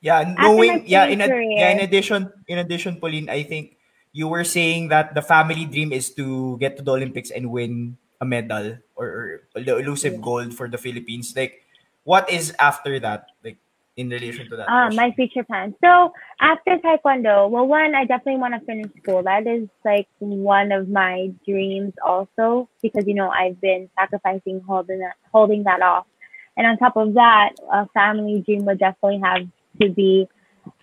Speaker 2: Yeah, knowing yeah, in ad-
Speaker 6: career-
Speaker 2: yeah, in addition in addition, Pauline, I think you were saying that the family dream is to get to the Olympics and win a medal or, or the elusive gold for the Philippines. Like, what is after that? Like, in relation to that? Question?
Speaker 6: my future plans. So after Taekwondo, well, one, I definitely want to finish school. That is like one of my dreams also because, you know, I've been sacrificing holding that, holding that off. And on top of that, a family dream would definitely have to be,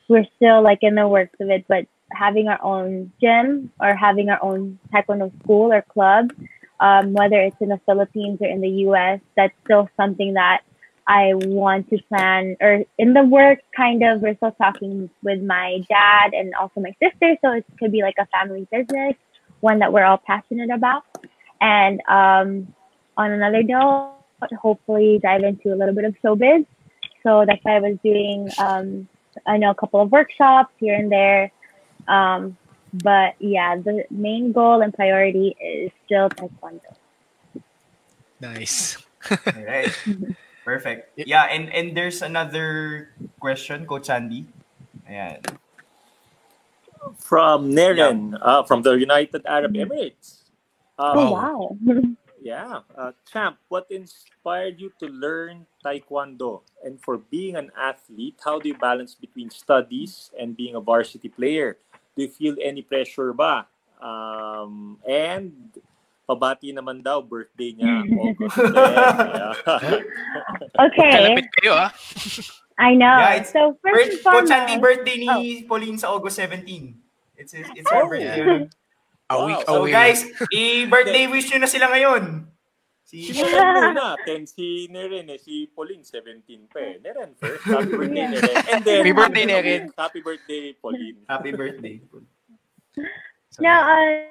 Speaker 6: we're still like in the works of it, but having our own gym or having our own Taekwondo school or club, um, whether it's in the Philippines or in the US, that's still something that I want to plan or in the work kind of we're still talking with my dad and also my sister so it could be like a family business one that we're all passionate about and um, on another note hopefully dive into a little bit of showbiz so that's why I was doing um, I know a couple of workshops here and there um, but yeah the main goal and priority is still taekwondo
Speaker 1: Nice.
Speaker 2: All right. Perfect. Yeah, and and there's another question, Coach Sandy. Ayan.
Speaker 3: from Neren, uh, from the United Arab Emirates. Um,
Speaker 6: oh wow
Speaker 3: Yeah. Uh, Champ, what inspired you to learn Taekwondo? And for being an athlete, how do you balance between studies and being a varsity player? Do you feel any pressure ba? Um, and pabati naman daw, birthday niya, August 10. Yeah.
Speaker 6: okay
Speaker 1: Kalapit kayo ah.
Speaker 6: I know
Speaker 2: Yeah, it's-
Speaker 6: so first
Speaker 2: Birth,
Speaker 6: and foremost
Speaker 2: birthday ni Pauline sa August 17. It's it's, it's her
Speaker 3: Oh.
Speaker 2: birthday.
Speaker 1: A week
Speaker 3: Wow.
Speaker 2: So
Speaker 1: away.
Speaker 2: guys, i-birthday wish nyo na sila ngayon. Si
Speaker 3: Si Neren muna, 10 si Neren eh, si Pauline 17 pa eh. Neren first, happy birthday
Speaker 6: Yeah.
Speaker 3: Neren. And then,
Speaker 1: Happy birthday, Neren.
Speaker 3: Happy birthday Pauline.
Speaker 2: Happy birthday.
Speaker 1: So,
Speaker 6: No, uh,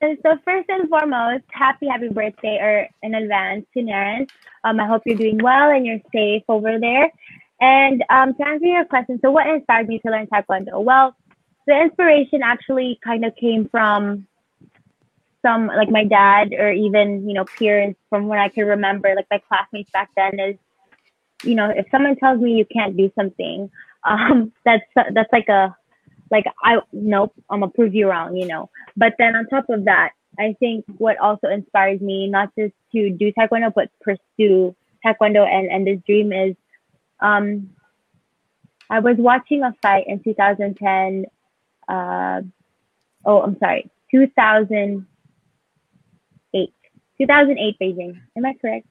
Speaker 6: so first and foremost, happy happy birthday or in advance to Naren. Um, I hope you're doing well and you're safe over there. And um, to answer your question, so what inspired me to learn Taekwondo? Well, the inspiration actually kind of came from some like my dad or even you know peers from when I can remember, like my classmates back then. Is you know if someone tells me you can't do something, um, that's that's like a like I nope, I'm gonna prove you wrong, you know. But then on top of that, I think what also inspires me not just to do taekwondo but pursue taekwondo and and this dream is um I was watching a fight in 2010 uh oh I'm sorry 2008 2008 Beijing am I correct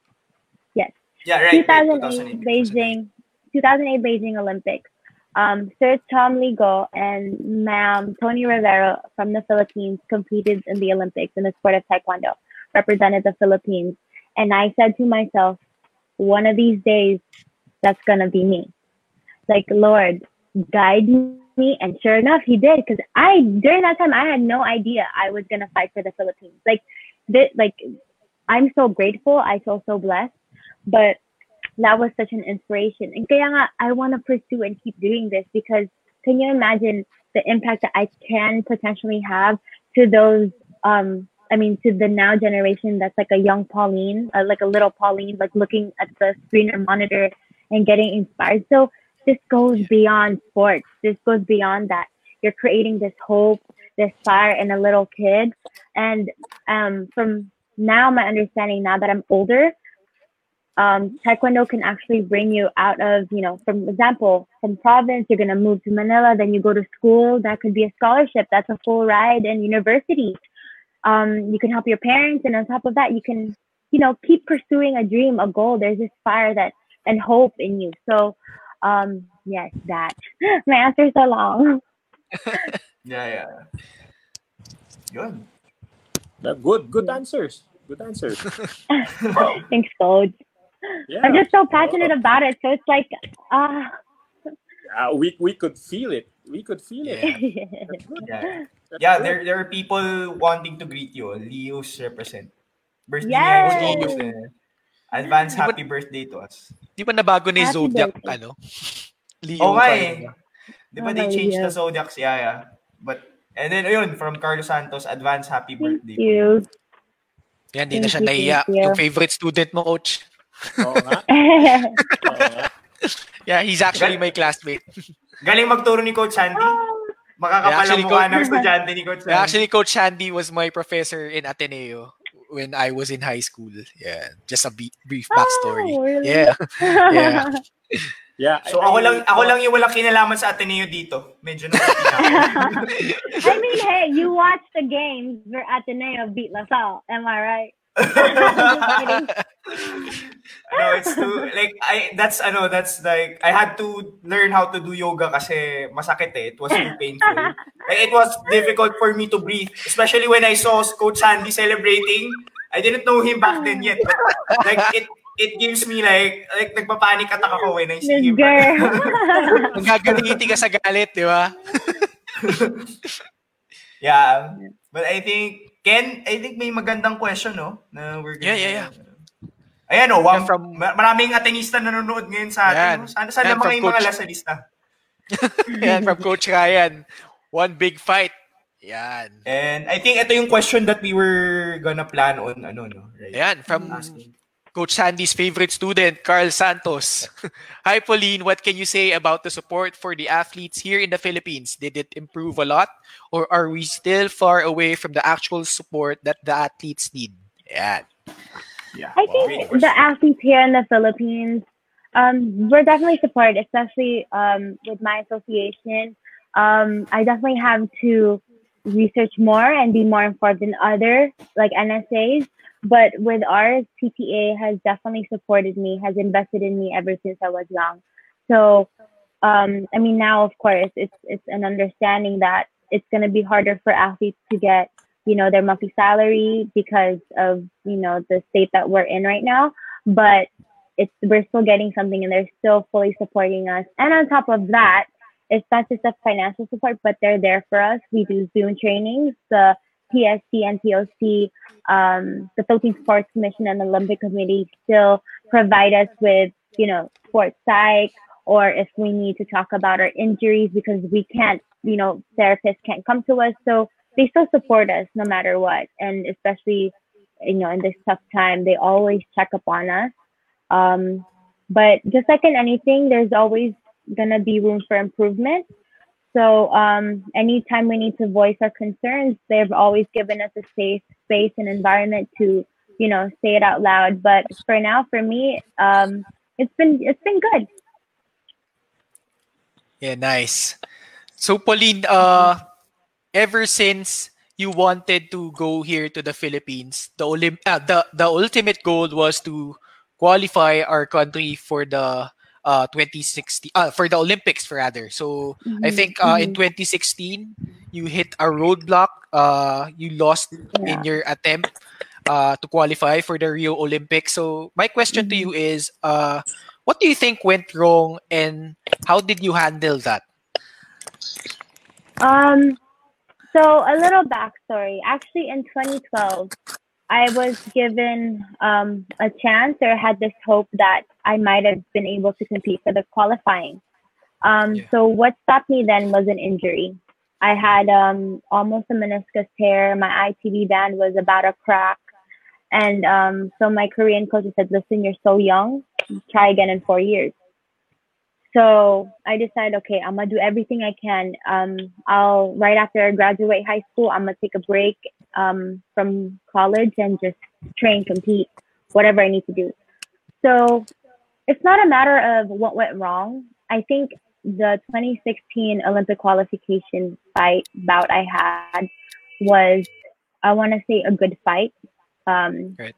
Speaker 6: yes
Speaker 2: Yeah, right. right,
Speaker 6: 2008 Beijing 2008 Beijing Olympics. Um, Sir Tshomlee Go and Ma'am Toni Rivero from the Philippines competed in the Olympics in the sport of Taekwondo, represented the Philippines. And I said to myself, one of these days, that's gonna be me. Like Lord, guide me. And sure enough, He did. Because I during that time, I had no idea I was gonna fight for the Philippines. Like, like I'm so grateful. I feel so blessed. But that was such an inspiration. And kaya nga, I want to pursue and keep doing this because can you imagine the impact that I can potentially have to those, um, I mean, to the now generation that's like a young Pauline, uh, like a little Pauline, like looking at the screen or monitor and getting inspired. So this goes beyond sports. This goes beyond that. You're creating this hope, this fire in a little kid. And um, from now, my understanding now that I'm older, um, taekwondo can actually bring you out of, you know, from example, from province, you're going to move to Manila, then you go to school. That could be a scholarship. That's a full ride in university. Um, you can help your parents. And on top of that, you can, you know, keep pursuing a dream, a goal. There's this fire that and hope in you. So Um, yes, that. My answer is so long.
Speaker 2: Yeah, yeah. Yun.
Speaker 3: Uh, Good, good answers. Good answers.
Speaker 6: Thanks, Coach.
Speaker 3: Yeah.
Speaker 6: I'm just so passionate about it. So it's like, uh,
Speaker 3: Uh, we we could feel it. We could feel it.
Speaker 1: Yeah.
Speaker 2: Yeah. There there are people wanting to greet you. Leos represent. Birthday
Speaker 6: Yes!
Speaker 2: Leos. eh. Advance happy birthday to us.
Speaker 1: Di ba nabago ni
Speaker 6: Happy
Speaker 1: Zodiac,
Speaker 6: birthday.
Speaker 1: ano? Leo
Speaker 2: Oo nga
Speaker 1: pa
Speaker 2: eh. Di ba
Speaker 6: Oh,
Speaker 2: they changed
Speaker 6: yeah.
Speaker 2: the zodiacs? Yeah, yeah. But, and then, ayun, from Carlos Santos, advance happy
Speaker 6: thank
Speaker 2: birthday.
Speaker 6: you.
Speaker 1: Yan, di na
Speaker 6: Thank
Speaker 1: siya nahiya.
Speaker 6: thank.
Speaker 1: Yung favorite student mo, coach.
Speaker 3: Oo nga. Oo nga.
Speaker 1: Yeah, he's actually my classmate.
Speaker 2: Galing magturo ni Coach Sandy. Makakapal
Speaker 1: Yeah, actually,
Speaker 2: ang mukha
Speaker 1: Coach-
Speaker 2: ng estudyante ni Coach Sandy.
Speaker 1: Yeah, actually, Coach Sandy was my professor in Ateneo when I was in high school. Yeah, just a brief oh, backstory.
Speaker 6: Oh, really?
Speaker 1: Yeah, yeah.
Speaker 3: Yeah.
Speaker 2: So
Speaker 3: I-
Speaker 2: ako
Speaker 3: I-
Speaker 2: lang ako lang yung walang kinalaman sa Ateneo dito. Medyo na
Speaker 6: I mean, hey, you watch the games where Ateneo beat La Salle. Am I right?
Speaker 2: no, it's too like I that's ano that's like I had to learn how to do yoga kasi masakit eh. It was too painful. Like it was difficult for me to breathe, especially when I saw Coach Sandy celebrating. I didn't know him back then yet, but like it it gives me like like nagpapanik attack ako when I see him.
Speaker 1: gagalingiti ka sa galit, di ba?
Speaker 2: Yeah. But I think Ken, I think may magandang question no na we're
Speaker 1: Yeah, yeah, yeah.
Speaker 2: Ayan oh, wow,
Speaker 1: Yeah, from-
Speaker 2: ma- maraming atenista nanonood ngayon sa atin.
Speaker 1: Yan.
Speaker 2: no? Sana sana
Speaker 1: Yan,
Speaker 2: mga yung mga
Speaker 1: Coach-
Speaker 2: lasalista.
Speaker 1: Yan, from Coach Ryan. One big fight. Yan.
Speaker 2: And I think ito yung question that we were gonna plan on ano no, right?
Speaker 1: Yan, from
Speaker 2: Asking.
Speaker 1: Coach Sandy's favorite student, Carl Santos. Hi, Pauline. What can you say about the support for the athletes here in the Philippines? Did it improve a lot? Or are we still far away from the actual support that the athletes need? Yan.
Speaker 2: Yeah.
Speaker 6: I
Speaker 2: Great
Speaker 6: think the athletes here in the Philippines, um, we're definitely supported, especially um, with my association. Um, I definitely have to research more and be more informed than other like NSAs. But with ours, PTA has definitely supported me, has invested in me ever since I was young. So, um, I mean, now of course, it's it's an understanding that it's going to be harder for athletes to get you know their monthly salary because of you know the state that we're in right now. But it's we're still getting something and they're still fully supporting us. And on top of that it's not just a financial support but they're there for us. We do zoom trainings. The psc and um, the philippine sports commission and olympic committee still provide us with you know sports psych or if we need to talk about our injuries because we can't you know therapists can't come to us. So they still support us no matter what. And especially you know in this tough time they always check up on us. Um, but just like in anything there's always gonna be room for improvement so um, anytime we need to voice our concerns they've always given us a safe space and environment to you know say it out loud but for now for me um, it's been it's been good
Speaker 1: Yeah, nice. So, Pauline, uh, ever since you wanted to go here to the Philippines, the, Olymp- uh, the the ultimate goal was to qualify our country for the uh 2016 uh, for the Olympics for rather. So I think uh, in 2016 you hit a roadblock. Uh, you lost in your attempt uh, to qualify for the Rio Olympics. So my question to you is, uh, what do you think went wrong, and how did you handle that?
Speaker 6: Um, so a little backstory. Actually, in 2012, I was given um, a chance or had this hope that I might have been able to compete for the qualifying. Um,
Speaker 1: Yeah.
Speaker 6: So what stopped me then was an injury. I had um, almost a meniscus tear. My ITB band was about a crack. And um, so my Korean coach said, listen, you're so young. Try again in four years. So I decided, okay, I'm gonna do everything I can. Um, I'll right after I graduate high school, I'm gonna take a break um, from college and just train, compete, whatever I need to do. So it's not a matter of what went wrong. I think the 2016 Olympic qualification fight bout I had was, I want to say, a good fight. Um,
Speaker 1: Right.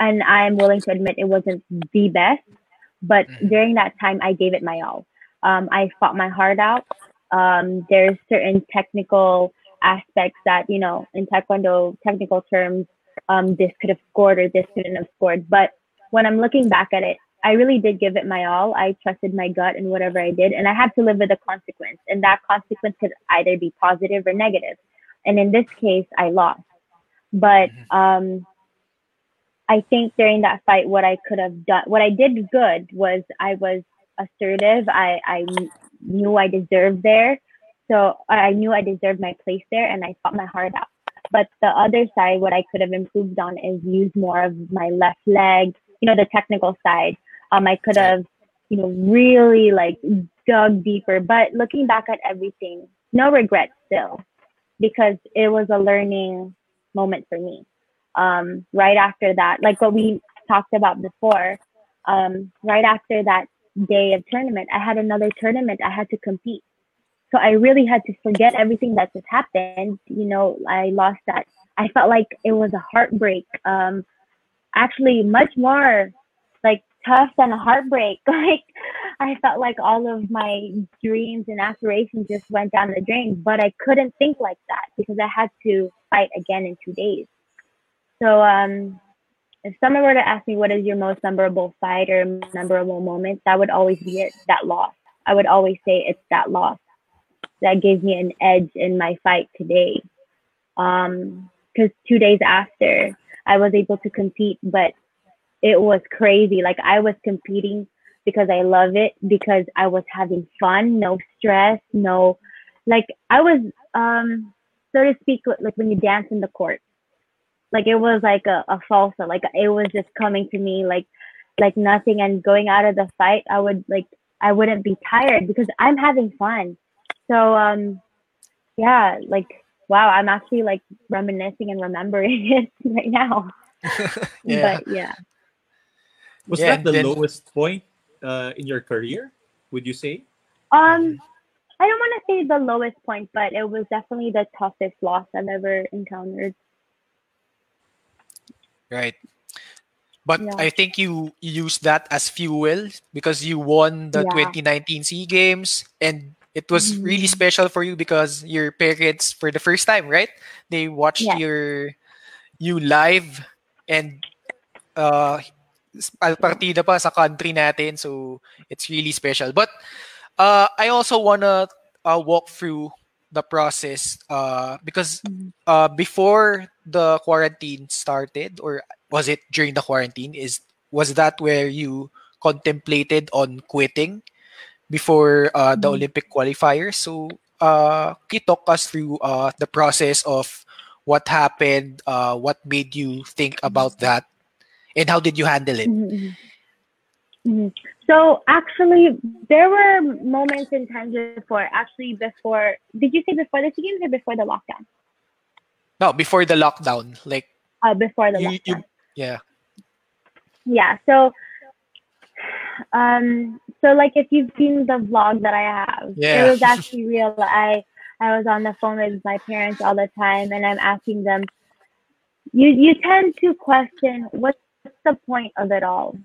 Speaker 6: And I'm willing to admit it wasn't the best, But
Speaker 1: Mhm.
Speaker 6: during that time, I gave it my all. Um, I fought my heart out. Um, there's certain technical aspects that you know in taekwondo technical terms um, this could have scored or this couldn't have scored but when i'm looking back at it i really did give it my all i trusted my gut in whatever i did and i had to live with the consequence and that consequence could either be positive or negative. and in this case i lost but um, i think during that fight what i could have done what i did good was i was assertive i i knew i deserved there so I knew I deserved my place there and I fought my heart out. But the other side, what I could have improved on is use more of my left leg, you know, the technical side. Um, I could have, you know, really like dug deeper. But looking back at everything, no regrets still, because it was a learning moment for me. Um, right after that, like what we talked about before, um, right after that day of tournament, I had another tournament I had to compete. So I really had to forget everything that just happened. You know, I lost that. I felt like it was a heartbreak. Um, actually, much more tough than a heartbreak. Like I felt like all of my dreams and aspirations just went down the drain. But I couldn't think like that because I had to fight again in two days. So um, if someone were to ask me what is your most memorable fight or memorable moment, that would always be it. That loss. I would always say it's that loss that gave me an edge in my fight today. Um, because two days after I was able to compete, but it was crazy. Like I was competing because I love it, because I was having fun, no stress, no, like I was, um, so to speak, like when you dance in the court, like it was like a, a salsa, like it was just coming to me like, like nothing. And going out of the fight, I would like, I wouldn't be tired because I'm having fun. So um yeah, like wow, I'm actually like reminiscing and remembering it right now.
Speaker 1: Yeah.
Speaker 6: But yeah.
Speaker 4: Was
Speaker 1: Yeah,
Speaker 4: that the
Speaker 1: then-
Speaker 4: lowest point uh, in your career? Would you say?
Speaker 6: Um I don't want to say the lowest point, but it was definitely the toughest loss I've ever encountered.
Speaker 1: Right. But
Speaker 6: Yeah.
Speaker 1: I think you, you used that as fuel because you won the
Speaker 6: Yeah.
Speaker 1: 2019 SEA Games and it was really
Speaker 6: Mhm.
Speaker 1: special for you because your parents for the first time, right? They watched
Speaker 6: Yeah.
Speaker 1: your you live and uh al partida pa sa country natin so it's really special. But uh I also want to uh, walk through the process uh because
Speaker 6: Mhm.
Speaker 1: uh before the quarantine started or was it during the quarantine is was that where you contemplated on quitting before uh, the
Speaker 6: Mhm.
Speaker 1: olympic qualifiers so uh can you talk us through uh the process of what happened uh what made you think about that and how did you handle it
Speaker 6: Mhm, mhm. Mhm. So actually, there were moments in times before. Actually, before did you say before the games or before the lockdown?
Speaker 1: no before the lockdown like
Speaker 6: Uh, before the
Speaker 1: you,
Speaker 6: lockdown.
Speaker 1: you yeah
Speaker 6: Yeah. So, um, so like if you've seen the vlog that I have,
Speaker 1: Yeah.
Speaker 6: it was actually real. I I was on the phone with my parents all the time, and I'm asking them. You you tend to question what's the point of it all.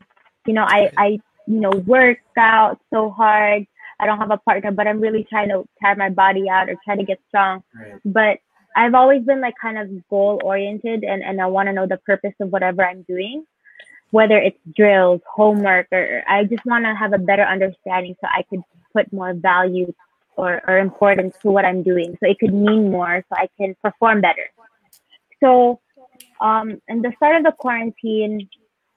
Speaker 6: You know, I I you know work out so hard. I don't have a partner, but I'm really trying to tire my body out or try to get strong.
Speaker 2: Right.
Speaker 6: But I've always been like kind of goal oriented, and and I want to know the purpose of whatever I'm doing whether it's drills, homework, or I just want to have a better understanding so I could put more value or, or importance to what I'm doing. So it could mean more so I can perform better. So um, in the start of the quarantine,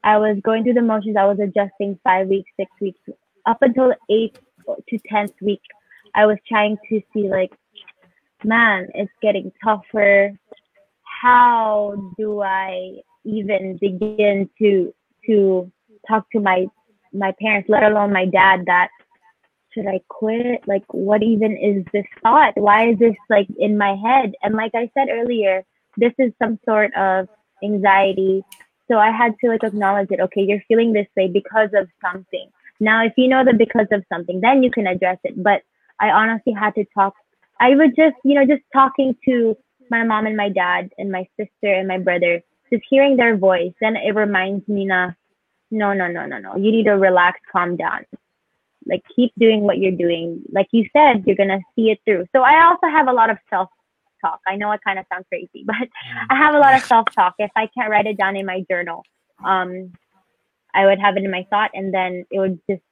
Speaker 6: I was going through the motions. I was adjusting five weeks, six weeks, up until eighth to tenth week. I was trying to see like, man, it's getting tougher. How do I even begin to to talk to my my parents, let alone my dad, that should I quit? Like, what even is this thought? Why is this like in my head? And like I said earlier, this is some sort of anxiety. So I had to like acknowledge it. Okay, you're feeling this way because of something. Now, if you know that because of something, then you can address it. But I honestly had to talk. I would just, you know, just talking to my mom and my dad and my sister and my brother, just hearing their voice, then it reminds me na, no, no, no, no, no. You need to relax, calm down. Like keep doing what you're doing. Like you said, you're gonna see it through. So I also have a lot of self talk. I know it kind of sounds crazy, but I have a lot of self talk. If I can't write it down in my journal, um, I would have it in my thought, and then it would just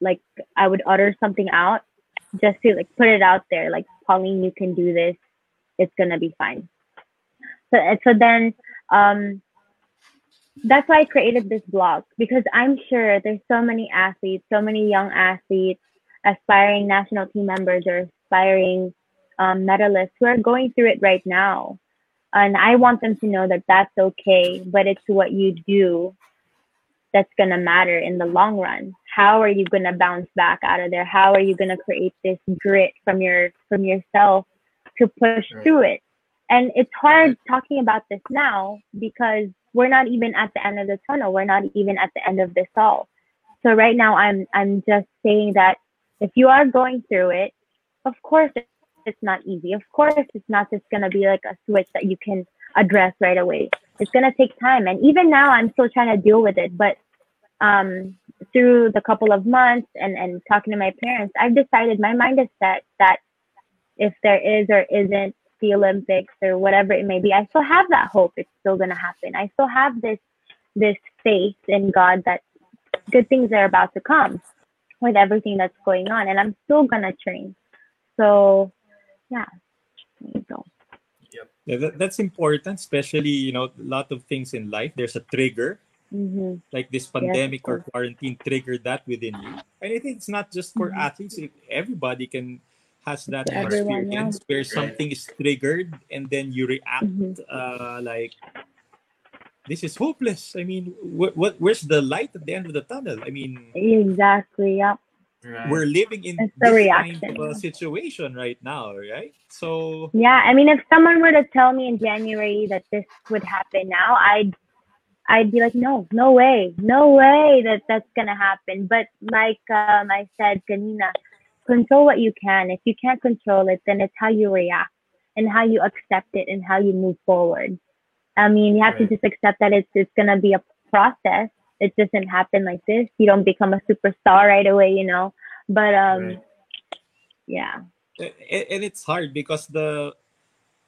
Speaker 6: like I would utter something out, just to like put it out there. Like Pauline, you can do this. It's gonna be fine. So so then um, that's why I created this blog because I'm sure there's so many athletes, so many young athletes, aspiring national team members or aspiring um, medalists who are going through it right now. And I want them to know that that's okay, but it's what you do that's going to matter in the long run. How are you going to bounce back out of there? How are you going to create this grit from your from yourself to push
Speaker 2: Right.
Speaker 6: through it? And it's hard talking about this now because we're not even at the end of the tunnel. We're not even at the end of this all. So right now I'm I'm just saying that if you are going through it, of course it's not easy. Of course it's not just gonna be like a switch that you can address right away. It's gonna take time. And even now I'm still trying to deal with it. But um through the couple of months and, and talking to my parents, I've decided my mind is set that if there is or isn't the Olympics or whatever it may be, I still have that hope it's still gonna happen. I still have this this faith in God that good things are about to come with everything that's going on and I'm still gonna train. So yeah. There you go.
Speaker 4: Yeah, that, that's important, especially you know a lot of things in life. There's a trigger
Speaker 6: hmm
Speaker 4: like this pandemic or quarantine triggered that within you. And I think it's not just for
Speaker 6: Mhm.
Speaker 4: athletes; everybody can has that
Speaker 6: For everyone, yeah.
Speaker 4: experience where something is triggered and then you react
Speaker 6: Mhm.
Speaker 4: uh, like this is hopeless. I mean, what, what where's the light at the end of the tunnel? I mean,
Speaker 6: Exactly. Yep.
Speaker 2: Right.
Speaker 4: we're living in
Speaker 6: It's
Speaker 4: this
Speaker 6: the
Speaker 4: kind of a situation right now, right? So
Speaker 6: Yeah, I mean, if someone were to tell me in January that this would happen now, I'd I'd be like, no, no way, no way that that's gonna happen. But like um, I said, Ganina, control what you can. If you can't control it, then it's how you react and how you accept it and how you move forward. I mean, you have
Speaker 2: Right.
Speaker 6: to just accept that it's it's gonna be a process. It doesn't happen like this. You don't become a superstar right away, you know. But um,
Speaker 2: Right.
Speaker 6: yeah.
Speaker 4: and it's hard because the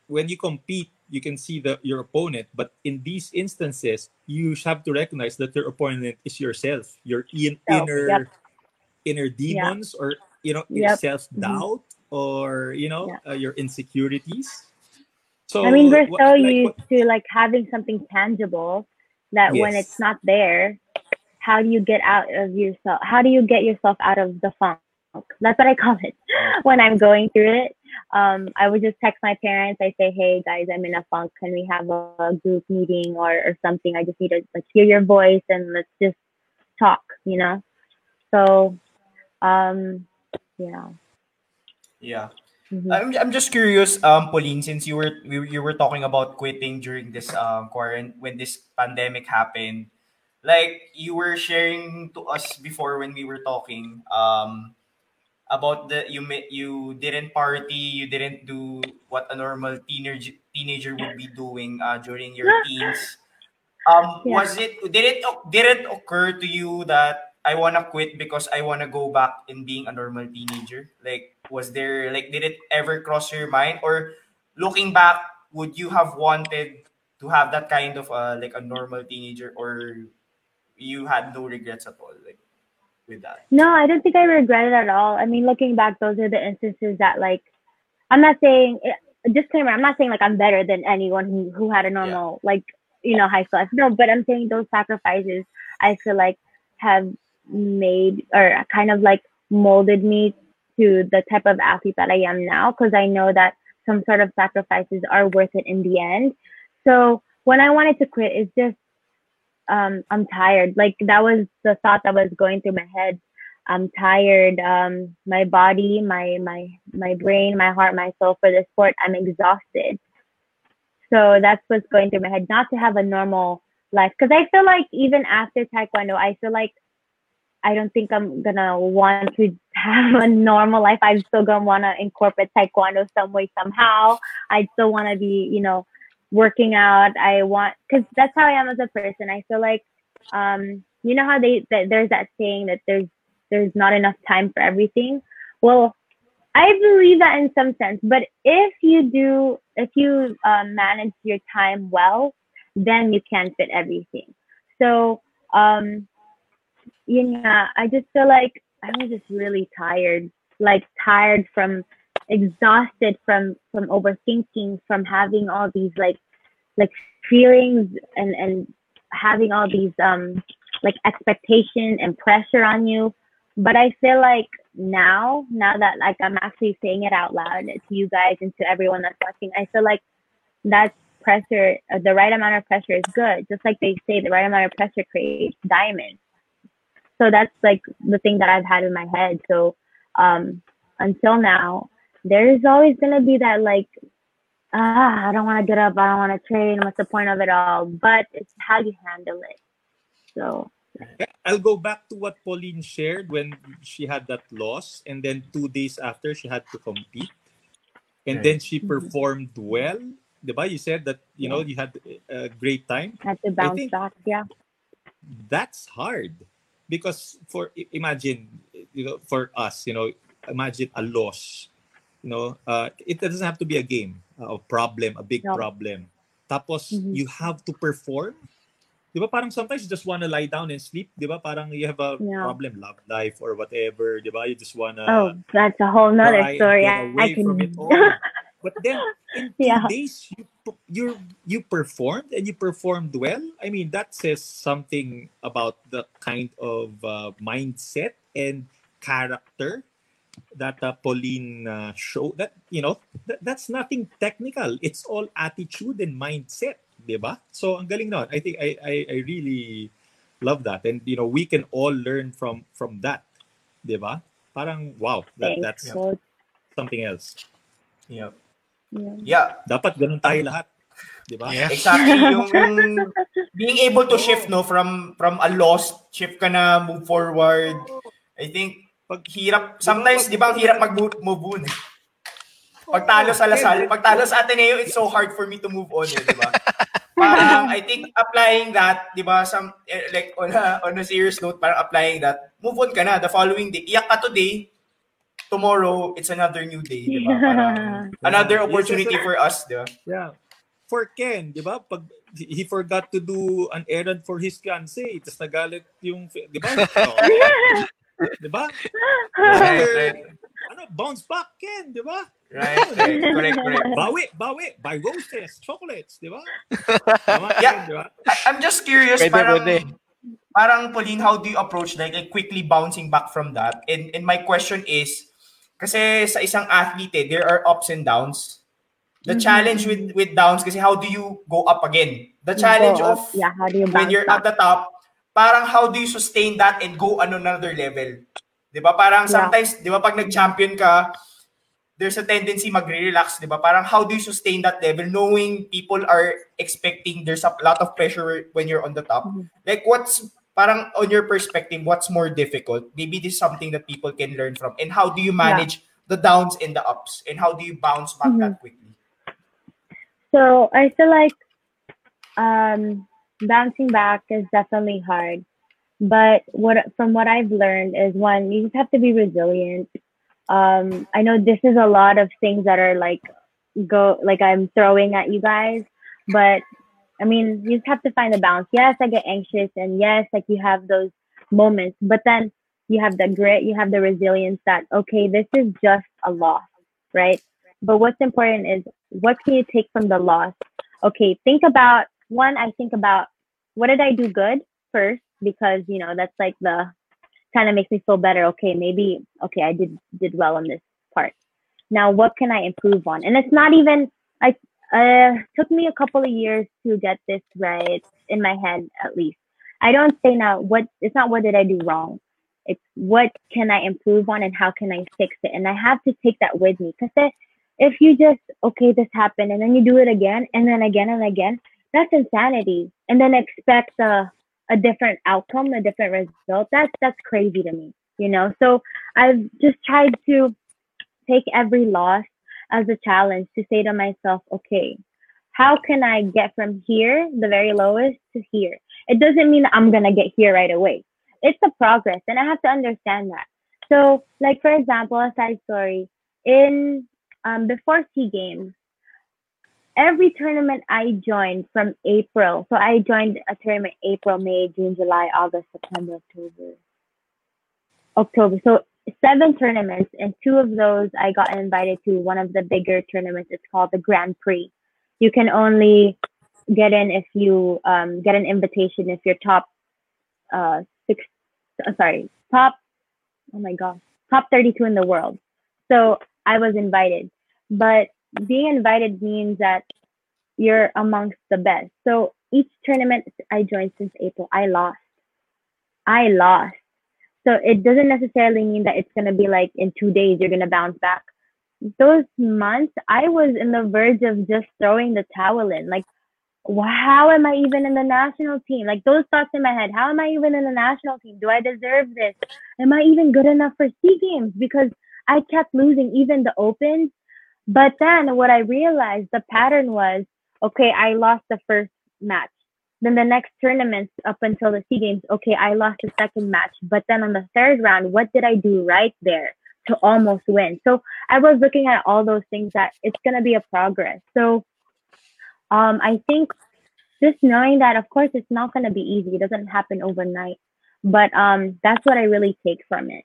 Speaker 4: when you compete you can see the your opponent but in these instances you have to recognize that your opponent is yourself your in,
Speaker 6: Self,
Speaker 4: inner
Speaker 6: yep.
Speaker 4: inner demons or you know
Speaker 6: Yep.
Speaker 4: self-doubt or you know
Speaker 6: Yeah.
Speaker 4: uh, your insecurities so
Speaker 6: I mean, we're
Speaker 4: what-
Speaker 6: so
Speaker 4: like
Speaker 6: used
Speaker 4: what-
Speaker 6: to like having something tangible that when it's not there, how do you get out of yourself? How do you get yourself out of the funk? That's what I call it when I'm going through it. Um, I would just text my parents. I say, "Hey guys, I'm in a funk. Can we have a, group meeting or, or something? I just need to like hear your voice and let's just talk." You know. So, um, yeah.
Speaker 2: Yeah.
Speaker 6: Mhm.
Speaker 2: I'm, I'm just curious, um, Pauline, since you were we, you were talking about quitting during this um quarantine when this pandemic happened, like you were sharing to us before when we were talking um about the you you didn't party, you didn't do what a normal teenager teenager would be doing uh, during your teens. Um,
Speaker 6: Yeah.
Speaker 2: was it did it did it occur to you that I wanna quit because I wanna go back in being a normal teenager? Like, was there like did it ever cross your mind, or looking back, would you have wanted to have that kind of uh, like a normal teenager, or you had no regrets at all, like with that?
Speaker 6: No, I don't think I regret it at all. I mean, looking back, those are the instances that, like, I'm not saying, eh, disclaimer, I'm not saying like I'm better than anyone who, who had a normal, like, you know, high school life. No, but I'm saying those sacrifices, I feel like, have made or kind of like molded me to the type of athlete that I am now because I know that some sort of sacrifices are worth it in the end. So when I wanted to quit, it's just um, I'm tired. Like that was the thought that was going through my head. I'm tired. Um, my body, my my my brain, my heart, my soul for the sport. I'm exhausted. So that's what's going through my head. Not to have a normal life, because I feel like even after taekwondo, I feel like I don't think I'm gonna want to have a normal life. I'm still gonna want to incorporate taekwondo some way somehow. I still want to be, you know, working out. I want because that's how I am as a person. I feel like um, you know how they that there's that saying that there's there's not enough time for everything. Well, I believe that in some sense, but if you do, if you uh, manage your time well, then you can fit everything. So, um, yeah, I just feel like I was just really tired, like tired from, exhausted from from overthinking, from having all these like, like feelings and and having all these um like expectation and pressure on you. But I feel like now, now that like I'm actually saying it out loud to you guys and to everyone that's watching, I feel like that pressure, the right amount of pressure is good. Just like they say, the right amount of pressure creates diamonds. So that's like the thing that I've had in my head. So um, until now, there's always gonna be that like, ah, I don't want to get up, I don't want to train. What's the point of it all? But it's how you handle it. So
Speaker 4: I'll go back to what Pauline shared when she had that loss, and then two days after she had to compete, and then she performed well. Diba? You said that you know you had a great time.
Speaker 6: had to bounce
Speaker 4: think-
Speaker 6: back. Yeah.
Speaker 4: That's hard because for imagine you know for us you know imagine a loss. You know, uh, it doesn't have to be a game, a problem, a big
Speaker 6: No.
Speaker 4: problem. Tapos
Speaker 6: Mhm.
Speaker 4: you have to perform. Di ba parang sometimes you just wanna lie down and sleep. Di ba parang you have a
Speaker 6: Yeah.
Speaker 4: problem, love life or whatever. Di ba You just wanna
Speaker 6: oh, that's a whole nother story. I, can.
Speaker 4: from it all. But then in two
Speaker 6: Yeah.
Speaker 4: days you you you performed and you performed well. I mean that says something about the kind of uh, mindset and character that uh, Pauline uh, showed. That you know that, that's nothing technical. It's all attitude and mindset, diba? So ang galing nun. I think I, I I really love that, and you know we can all learn from from that, diba? Parang wow, that, that's
Speaker 6: coach.
Speaker 4: something else.
Speaker 2: Yeah.
Speaker 6: Yeah.
Speaker 2: Yeah,
Speaker 4: Dapat ganun tayo lahat. Di ba?
Speaker 1: Yeah.
Speaker 2: exactly yung being able to shift no from from a loss shift ka na move forward I think pag hirap sometimes di ba ang hirap mag move on pag talo sa Lasal pag talo sa Ateneo it's so hard for me to move on eh, di ba parang I think applying that di ba some eh, like on a, on a serious note parang applying that move on ka na the following day iyak ka today tomorrow it's another new day di ba parang another
Speaker 4: Yes,
Speaker 2: opportunity
Speaker 4: yes,
Speaker 2: for us di ba
Speaker 4: Yeah. For Ken, di ba? Pag he forgot to do an errand for his fiancé, tapos nagalit yung, di ba? Oh. di ba?
Speaker 2: right, right.
Speaker 4: Ano, bounce back, Ken, di ba?
Speaker 2: Right, right. Correct, correct.
Speaker 4: Bawi, bawi, buy roses, chocolates, di ba? Tama,
Speaker 2: Yeah.
Speaker 4: Ken, di ba?
Speaker 2: I'm just curious,
Speaker 1: Pwede,
Speaker 2: parang,
Speaker 1: pwede.
Speaker 2: parang Pauline, how do you approach like, like quickly bouncing back from that? And and my question is, kasi sa isang athlete, eh, there are ups and downs. The
Speaker 6: Mhm.
Speaker 2: challenge with with downs, kasi how do you go up again? The challenge of
Speaker 6: yeah, how do you
Speaker 2: when you're
Speaker 6: back?
Speaker 2: at the top, parang how do you sustain that and go on another level? 'Di ba? Parang
Speaker 6: Yeah.
Speaker 2: sometimes, 'di ba pag nag-champion ka, there's a tendency magre-relax, 'di ba? Parang how do you sustain that level knowing people are expecting there's a lot of pressure when you're on the top?
Speaker 6: Mhm.
Speaker 2: Like what's parang on your perspective, what's more difficult? Maybe this is something that people can learn from. And how do you manage the downs and the ups? And how do you bounce back
Speaker 6: Mhm.
Speaker 2: that quickly?
Speaker 6: So I feel like um, bouncing back is definitely hard. But what from what I've learned is one, you just have to be resilient. Um, I know this is a lot of things that are like go like I'm throwing at you guys, but I mean you just have to find the balance. Yes, I get anxious, and yes, like you have those moments, but then you have the grit, you have the resilience that okay, this is just a loss, right? But what's important is what can you take from the loss? Okay, think about one, I think about what did I do good first because you know that's like the kind of makes me feel better. Okay, maybe okay, I did did well on this part. Now what can I improve on? And it's not even I uh took me a couple of years to get this right in my head at least. I don't say now what it's not what did I do wrong. It's what can I improve on and how can I fix it? And I have to take that with me because if you just okay this happened and then you do it again and then again and again that's insanity. And then expect a, a different outcome a different result. That's that's crazy to me you know? So i've just tried to take every loss as a challenge to say to myself okay how can i get from here the very lowest to here? It doesn't mean I'm gonna get here right away. It's a progress, and I have to understand that. So, like for example, a side story. In um, before SEA Games, every tournament I joined from April. So I joined a tournament April, May, June, July, August, September, October, October. So seven tournaments, and two of those I got invited to one of the bigger tournaments. It's called the Grand Prix. You can only get in if you um, get an invitation if you're top uh, six. Uh, sorry, top. Oh my gosh, top 32 in the world. So I was invited, but being invited means that you're amongst the best. So each tournament I joined since April, I lost. I lost. So it doesn't necessarily mean that it's going to be like in two days you're going to bounce back. Those months, I was in the verge of just throwing the towel in. Like, how am I even in the national team? Like those thoughts in my head. How am I even in the national team? Do I deserve this? Am I even good enough for SEA Games? Because I kept losing even the opens. But then what I realized the pattern was okay, I lost the first match. Then the next tournaments up until the SEA Games, okay, I lost the second match. But then on the third round, what did I do right there to almost win? So I was looking at all those things that it's going to be a progress. So um, I think just knowing that, of course, it's not going to be easy. It doesn't happen overnight. But um, that's what I really take from it.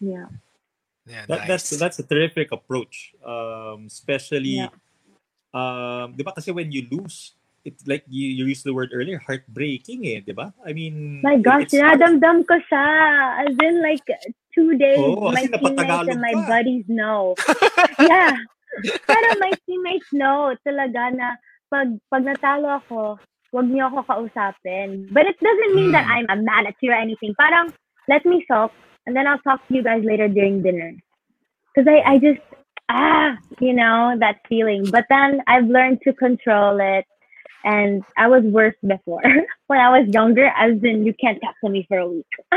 Speaker 6: Yeah.
Speaker 1: Yeah,
Speaker 4: That, that's
Speaker 1: nice.
Speaker 4: that's a terrific approach. Um, especially,
Speaker 6: Yeah.
Speaker 4: um, di ba kasi when you lose, it's like you, you used the word earlier, heartbreaking eh, di ba? I mean,
Speaker 6: My gosh,
Speaker 4: it's hard-
Speaker 6: dinadamdam ko siya. As in, like, two days,
Speaker 4: Oo,
Speaker 6: my teammates and my
Speaker 4: ka.
Speaker 6: buddies know. yeah. Pero my teammates know talaga na pag, pag natalo ako, wag niyo ako kausapin. But it doesn't mean that I'm, I'm mad at you or anything. Parang, let me sulk, and then I'll talk to you guys later during dinner. Because I, I just, ah, you know, that feeling. But then I've learned to control it. And I was worse before. when I was younger, as in, you can't talk to me for a week.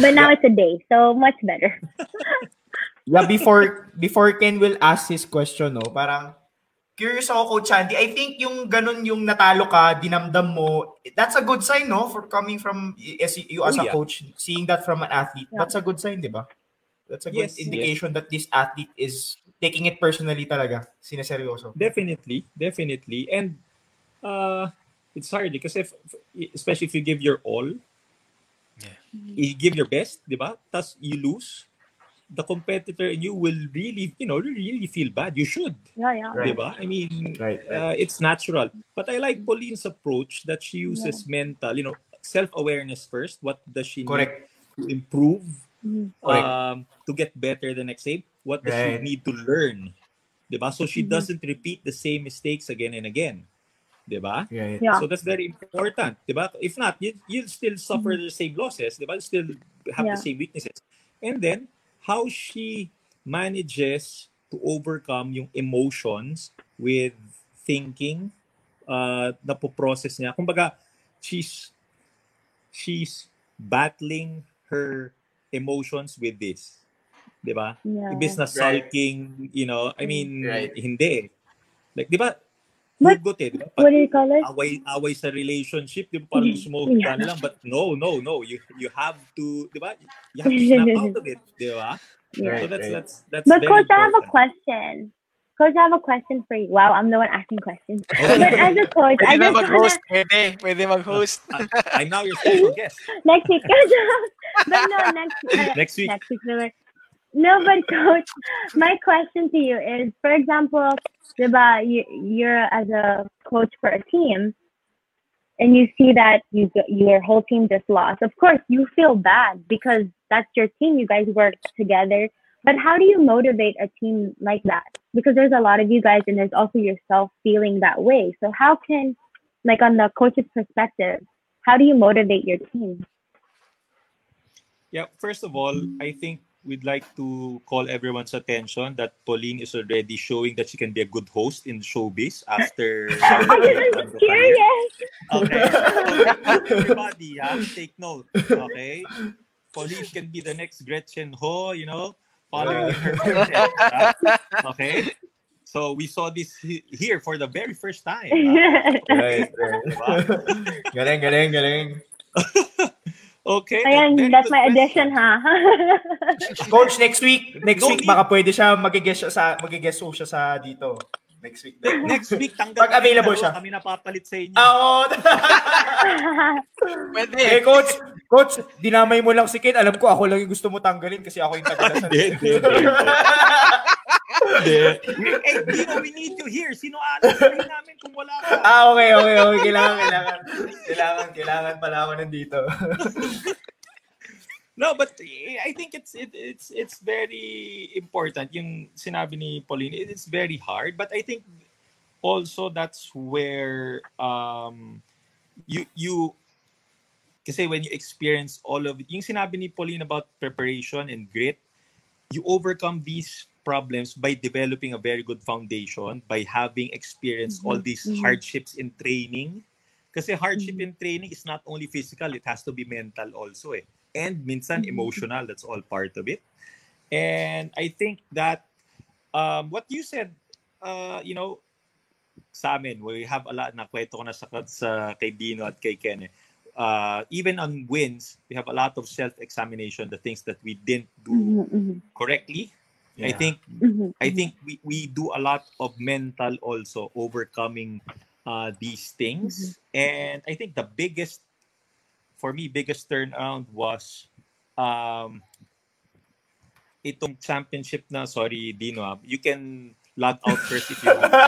Speaker 6: but now it's a day, so much better.
Speaker 2: Yeah, before before Ken will ask his question, no, parang curious ako, Coach Andy. I think yung ganun yung natalo ka, dinamdam mo, that's a good sign, no? For coming from as you as
Speaker 4: Oh,
Speaker 2: a
Speaker 4: yeah.
Speaker 2: coach, seeing that from an athlete.
Speaker 6: Yeah.
Speaker 2: That's a good sign, di ba? That's a good
Speaker 4: Yes,
Speaker 2: indication that this athlete is taking it personally talaga. Sineseryoso.
Speaker 4: Definitely, definitely. And uh it's hard because if especially if you give your all,
Speaker 1: Yeah.
Speaker 4: you give your best, di ba? Tapos you lose, the competitor in you will really, you know, really feel bad. You should,
Speaker 6: Yeah, yeah.
Speaker 2: Right.
Speaker 4: di ba? I mean,
Speaker 2: Right, right.
Speaker 4: uh, it's natural. But I like Pauline's approach that she uses mental, you know, self-awareness first. What does she
Speaker 2: Correct.
Speaker 4: need to improve
Speaker 6: Mhm.
Speaker 4: Um, to get better the next game? What does
Speaker 2: Right.
Speaker 4: she need to learn? Diba? So she
Speaker 6: Mhm.
Speaker 4: doesn't repeat the same mistakes again and again. Diba?
Speaker 2: Right.
Speaker 6: Yeah.
Speaker 4: So that's very important. Diba? If not, you, you'll still suffer the same losses. Diba? You'll still have
Speaker 6: Yeah.
Speaker 4: the same weaknesses. And then, how she manages to overcome yung emotions with thinking uh, na po-process niya. Kumbaga, she's she's battling her emotions with this. Di ba?
Speaker 6: Yeah.
Speaker 4: Ibis na
Speaker 2: Right.
Speaker 4: sulking, you know, I mean,
Speaker 2: Right.
Speaker 4: hindi. Like, di ba?
Speaker 6: What-
Speaker 4: Hugot eh, di ba?
Speaker 6: What do you call it?
Speaker 4: away away sa relationship, di ba? Parang gusto mo
Speaker 6: Yeah.
Speaker 4: yeah. lang, but no, no, no. You you have to, di ba? You have to snap out of it, di ba?
Speaker 6: Yeah.
Speaker 4: So that's that's that's
Speaker 6: But
Speaker 4: very
Speaker 6: coach, I have a question. Coach, I have a question for you. Wow, I'm the one asking questions.
Speaker 4: Okay.
Speaker 6: But as a coach, I
Speaker 1: Pwede na
Speaker 6: just
Speaker 1: mag-host.
Speaker 6: wanna,
Speaker 1: Pwede. Pwede mag-host.
Speaker 4: I'm now your special guest.
Speaker 6: next week. but no, next uh,
Speaker 4: Next week.
Speaker 6: Next week, Miller. No, but coach, my question to you is, for example, diba, you, you're as a coach for a team, and you see that you your whole team just lost. Of course, you feel bad because that's your team. You guys work together. But how do you motivate a team like that? Because there's a lot of you guys, and there's also yourself feeling that way. So how can, like on the coach's perspective, how do you motivate your team?
Speaker 4: Yeah, first of all, I think we'd like to call everyone's attention that Pauline is already showing that she can be a good host in showbiz after.
Speaker 6: I'm curious.
Speaker 4: Okay. Everybody, ha, take note. Okay. Pauline can be the next Gretchen Ho, you know, following in her footsteps. Okay. So we saw this here for the very first time.
Speaker 2: Right, right. galing, galing, galing.
Speaker 4: Okay.
Speaker 6: Ayan, that's my
Speaker 4: question.
Speaker 6: addition, ha?
Speaker 2: Coach, next week, next week baka pwede siya siya sa magigest show siya sa dito. Next week. daw.
Speaker 4: Next week, tanggal
Speaker 2: Pag available
Speaker 4: kami,
Speaker 2: siya.
Speaker 4: Kami napapalit sa inyo.
Speaker 2: Ah, Oo.
Speaker 1: Pwede.
Speaker 2: eh, coach, coach, dinamay mo lang si Ken. Alam ko, ako lang yung gusto mo tanggalin kasi ako yung tagalasan.
Speaker 4: Hindi. Eh, Dino, we need you here. Sino alam namin kung wala ka?
Speaker 2: ah, okay, okay, okay. Kailangan, kailangan. Kailangan, kailangan pala ako nandito.
Speaker 4: No, but I think it's it, it's it's very important yung sinabi ni Pauline. It is very hard, but I think also that's where um you you kasi when you experience all of it, yung sinabi ni Pauline about preparation and grit, you overcome these problems by developing a very good foundation, by having experienced all these
Speaker 6: Mhm.
Speaker 4: hardships in training. Kasi hardship in training is not only physical, it has to be mental also eh. And minsan
Speaker 6: Mhm.
Speaker 4: emotional, that's all part of it. And I think that um, what you said, uh, you know, sa amin, we have a lot, nakwento ko na sa, sa kay Dino at kay Ken eh. Uh, even on wins, we have a lot of self-examination, the things that we didn't do
Speaker 6: Mhm,
Speaker 4: correctly. I
Speaker 2: Yeah.
Speaker 4: think
Speaker 6: mhm,
Speaker 4: I
Speaker 6: mhm.
Speaker 4: think we, we do a lot of mental also overcoming uh, these things. And I think the biggest, for me, biggest turnaround was um, itong championship na, sorry, Dino, ah, you can log out first if you want.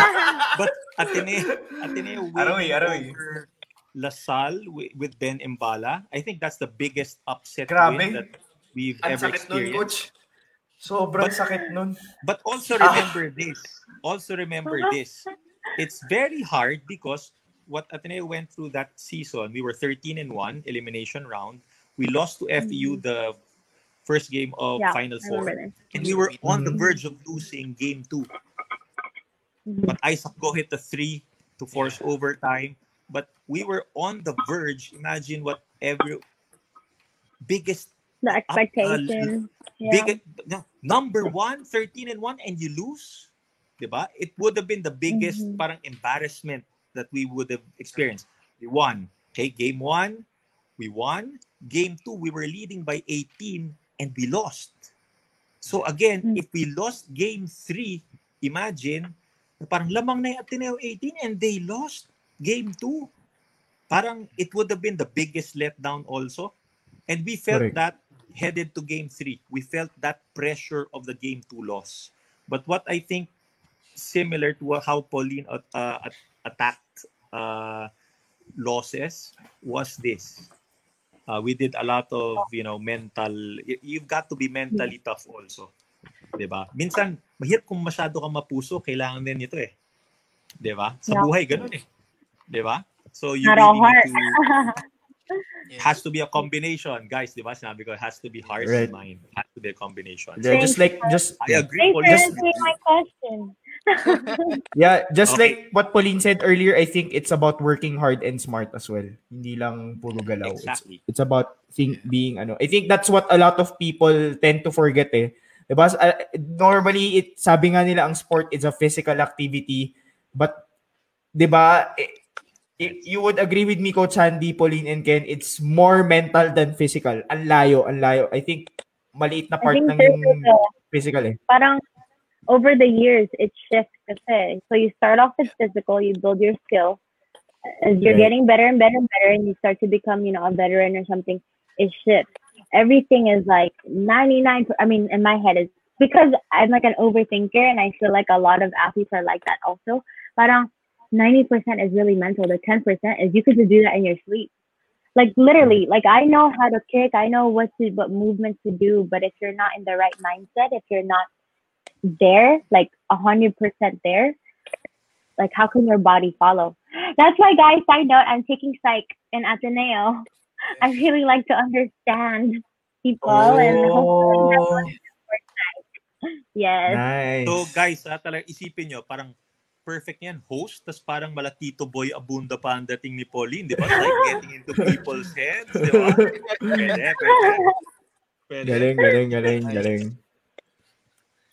Speaker 4: But Ateneo, Ateneo winning
Speaker 2: Aroy, aroy.
Speaker 4: over La Salle with, with Ben Mbala, I think that's the biggest upset
Speaker 2: Grabe.
Speaker 4: win that we've
Speaker 2: Ang
Speaker 4: ever
Speaker 2: sakit nun,
Speaker 4: experienced.
Speaker 2: coach. Sobrang
Speaker 4: But-
Speaker 2: sakit nun.
Speaker 4: But also
Speaker 2: Ah.
Speaker 4: remember this. Also remember this. It's very hard because what Ateneo went through that season, we were 13 and 1 elimination round. We lost to FEU the first game of
Speaker 6: Yeah,
Speaker 4: Final Four. And we were on the
Speaker 2: Mhm.
Speaker 4: verge of losing game 2.
Speaker 6: Mhm.
Speaker 4: But Isaac Go hit the 3 to force overtime. But we were on the verge. Imagine what every biggest
Speaker 6: The expectation. Yeah.
Speaker 4: big number one 13 and 1 and you lose. ba it would have been the biggest
Speaker 6: Mhm.
Speaker 4: parang embarrassment that we would have experienced we won okay game 1 we won game 2 we were leading by 18 and we lost so again
Speaker 6: Mm.
Speaker 4: if we lost game 3 imagine parang lamang na yung Ateneo 18 and they lost game 2 parang it would have been the biggest letdown also and we felt
Speaker 2: Correct.
Speaker 4: that headed to game three. We felt that pressure of the game two loss. But what I think similar to how Pauline uh, attacked uh, losses was this. Uh, we did a lot of you know mental. You've got to be mentally tough also, 'di ba? Minsan mahirap kung masyado kang mapuso, kailangan din ito eh, 'di ba? Sa
Speaker 6: Yeah.
Speaker 4: buhay ganun eh, 'di ba? So you
Speaker 6: Not all
Speaker 4: really need
Speaker 6: heart.
Speaker 4: to has to be a combination, guys. Di ba? Sinabi ko, it has to be heart
Speaker 2: Right.
Speaker 4: and mind. It has to be a combination.
Speaker 2: Yeah, just like, just,
Speaker 4: I agree,
Speaker 6: Thanks for answering my question.
Speaker 2: yeah, just
Speaker 4: Okay.
Speaker 2: like what Pauline said earlier, I think it's about working hard and smart as well. Hindi lang puro galaw. It's,
Speaker 4: Exactly.
Speaker 2: it's about think being ano. I think that's what a lot of people tend to forget eh. Diba? Uh, normally it sabi nga nila ang sport is a physical activity but 'di ba eh, you would agree with me coach Sandy, Pauline and Ken, it's more mental than physical. Ang layo, ang layo. I think maliit na part ng yung physical eh.
Speaker 6: parang over the years it shifts kasi. So you start off with physical, you build your skill. As you're
Speaker 2: Right.
Speaker 6: getting better and better and better, and you start to become, you know, a veteran or something, it shifts. Everything is like 99. I mean, in my head is because I'm like an overthinker, and I feel like a lot of athletes are like that also. Parang 90% is really mental. The 10% is you could just do that in your sleep. Like literally, like I know how to kick, I know what to what movements to do, but if you're not in the right mindset, if you're not there, like a hundred percent there, like how can your body follow? That's why guys, side note, I'm taking psych in Ateneo. I really like to understand people and hopefully that's what it works out. Yes.
Speaker 2: Nice.
Speaker 4: So guys, ah, talaga isipin nyo, parang perfect yan. Host, tas parang mala Tito Boy Abunda pa ang dating ni Pauline, di ba? Like getting into people's heads, di ba? Pwede, pwede. Pwede.
Speaker 2: Galing, galing, galing, galing.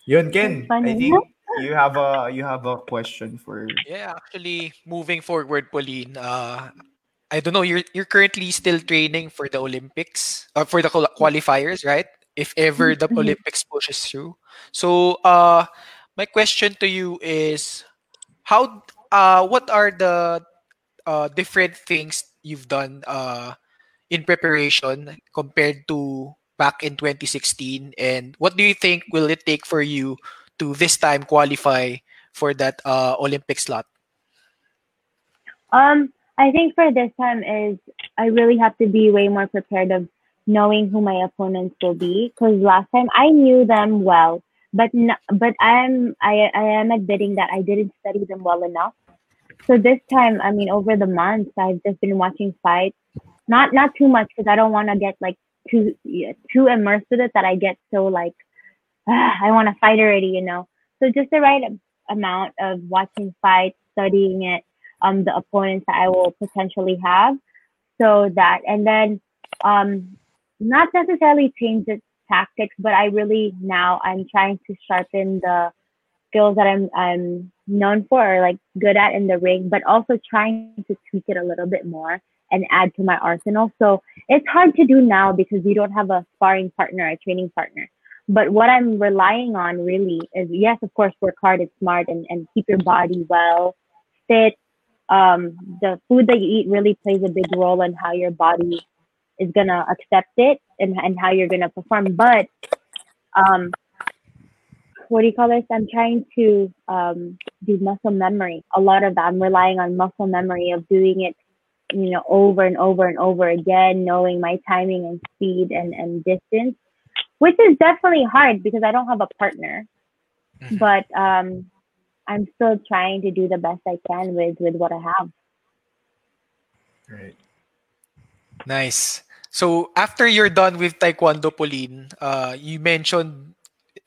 Speaker 2: Yun, Ken. I think you have a you have a question for
Speaker 1: Yeah, actually, moving forward, Pauline, uh, I don't know, you're you're currently still training for the Olympics or for the qualifiers, right? If ever the
Speaker 6: Mhm.
Speaker 1: Olympics pushes through. So, uh, my question to you is, how, uh, what are the uh, different things you've done uh, in preparation compared to back in 2016, and what do you think will it take for you to this time qualify for that uh, Olympic slot?
Speaker 6: Um, I think for this time is I really have to be way more prepared of knowing who my opponents will be because last time I knew them well, but n- but I'm I I am admitting that I didn't study them well enough. So this time, I mean, over the months, I've just been watching fights, not not too much because I don't want to get like too yeah, too immersed with it that I get so like ah, I want to fight already, you know. So just the right amount of watching fights, studying it, um, the opponents that I will potentially have, so that and then um, not necessarily change the tactics, but I really now I'm trying to sharpen the skills that I'm I'm known for or like good at in the ring, but also trying to tweak it a little bit more and add to my arsenal. So it's hard to do now because we don't have a sparring partner, a training partner. But what I'm relying on really is yes, of course, work hard and smart and, and keep your body well, fit. Um, the food that you eat really plays a big role in how your body is gonna accept it and, and how you're gonna perform. But um, what do you call this? I'm trying to um, do muscle memory. A lot of that, I'm relying on muscle memory of doing it, you know, over and over and over again, knowing my timing and speed and, and distance, which is definitely hard because I don't have a partner.
Speaker 1: Mhm.
Speaker 6: But um, I'm still trying to do the best I can with with what I have.
Speaker 2: right.
Speaker 1: Nice. So after you're done with Taekwondo, Pauline, uh, you mentioned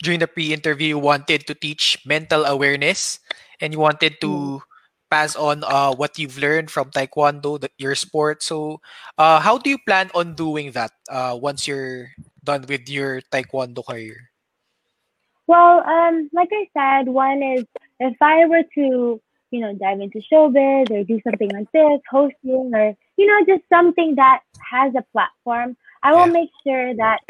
Speaker 1: during the pre-interview you wanted to teach mental awareness and you wanted to pass on uh, what you've learned from Taekwondo, the, your sport. So uh, how do you plan on doing that uh, once you're done with your Taekwondo career?
Speaker 6: Well, um, like I said, one is if I were to, you know, dive into showbiz or do something like this, hosting or, you know, just something that has a platform, I will
Speaker 1: Yeah.
Speaker 6: make sure that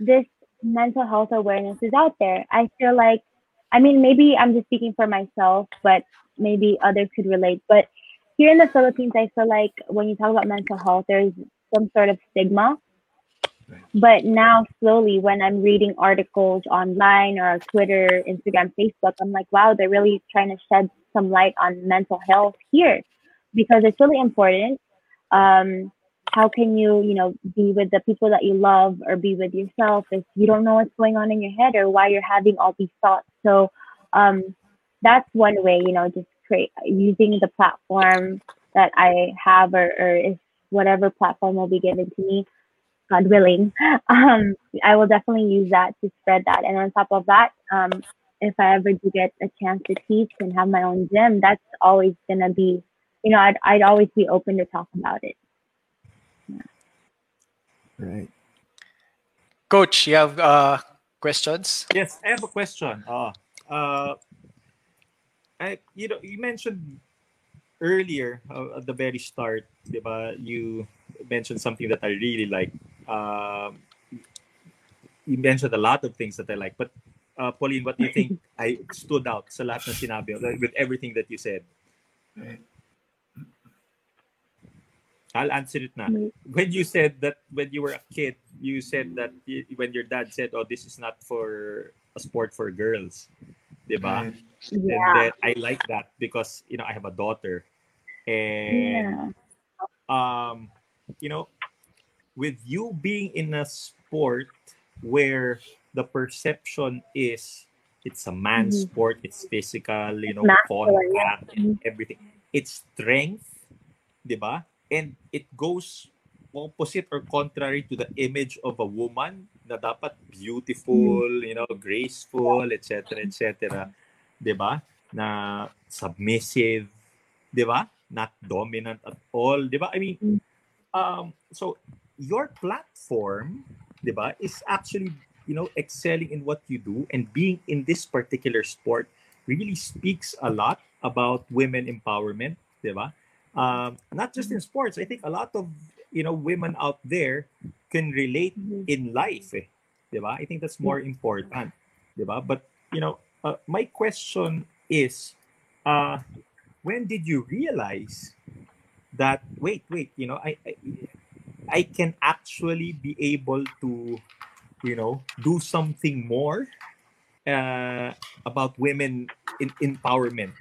Speaker 6: this mental health awareness is out there. I feel like, I mean, maybe I'm just speaking for myself, but maybe others could relate. But here in the Philippines, I feel like when you talk about mental health, there's some sort of stigma. But now, slowly, when I'm reading articles online or Twitter, Instagram, Facebook, I'm like, wow, they're really trying to shed some light on mental health here because it's really important. Um, how can you, you know, be with the people that you love or be with yourself if you don't know what's going on in your head or why you're having all these thoughts? So um, that's one way, you know, just create using the platform that I have or, or if whatever platform will be given to me God willing, um, I will definitely use that to spread that. And on top of that, um, if I ever do get a chance to teach and have my own gym, that's always gonna be, you know, I'd I'd always be open to talk about it.
Speaker 4: Right.
Speaker 1: Coach, you have uh, questions?
Speaker 4: Yes, I have a question. Uh, uh, I, you know, you mentioned earlier uh, at the very start, diba, you mentioned something that I really like. Um, you mentioned a lot of things that I like, but uh, Pauline, what do you think I stood out sa lahat na sinabi like, with everything that you said? I'll answer it now.
Speaker 6: Mm.
Speaker 4: When you said that when you were a kid, you said that y- when your dad said, "Oh, this is not for a sport for girls," diba?
Speaker 2: Right.
Speaker 4: And
Speaker 6: Yeah.
Speaker 4: then I like that because you know I have a daughter, and
Speaker 6: Yeah.
Speaker 4: um, you know, with you being in a sport where the perception is it's a man
Speaker 6: Mhm.
Speaker 4: sport, it's physical, you know,
Speaker 6: Masculine, yeah.
Speaker 4: contact and everything. It's strength, diba? And it goes opposite or contrary to the image of a woman na dapat beautiful, you know, graceful, etc., etc. 'Di ba? Na submissive, 'di ba? Not dominant at all, 'di ba? I mean,
Speaker 6: Mm.
Speaker 4: um so your platform, 'di ba, is actually, you know, excelling in what you do and being in this particular sport really speaks a lot about women empowerment, diba? Um, not just in sports. I think a lot of you know women out there can relate in life, eh, diba? I think that's more important, diba? But you know, uh, my question is, uh, when did you realize that? Wait, wait, you know, I, I I can actually be able to, you know, do something more uh, about women in empowerment,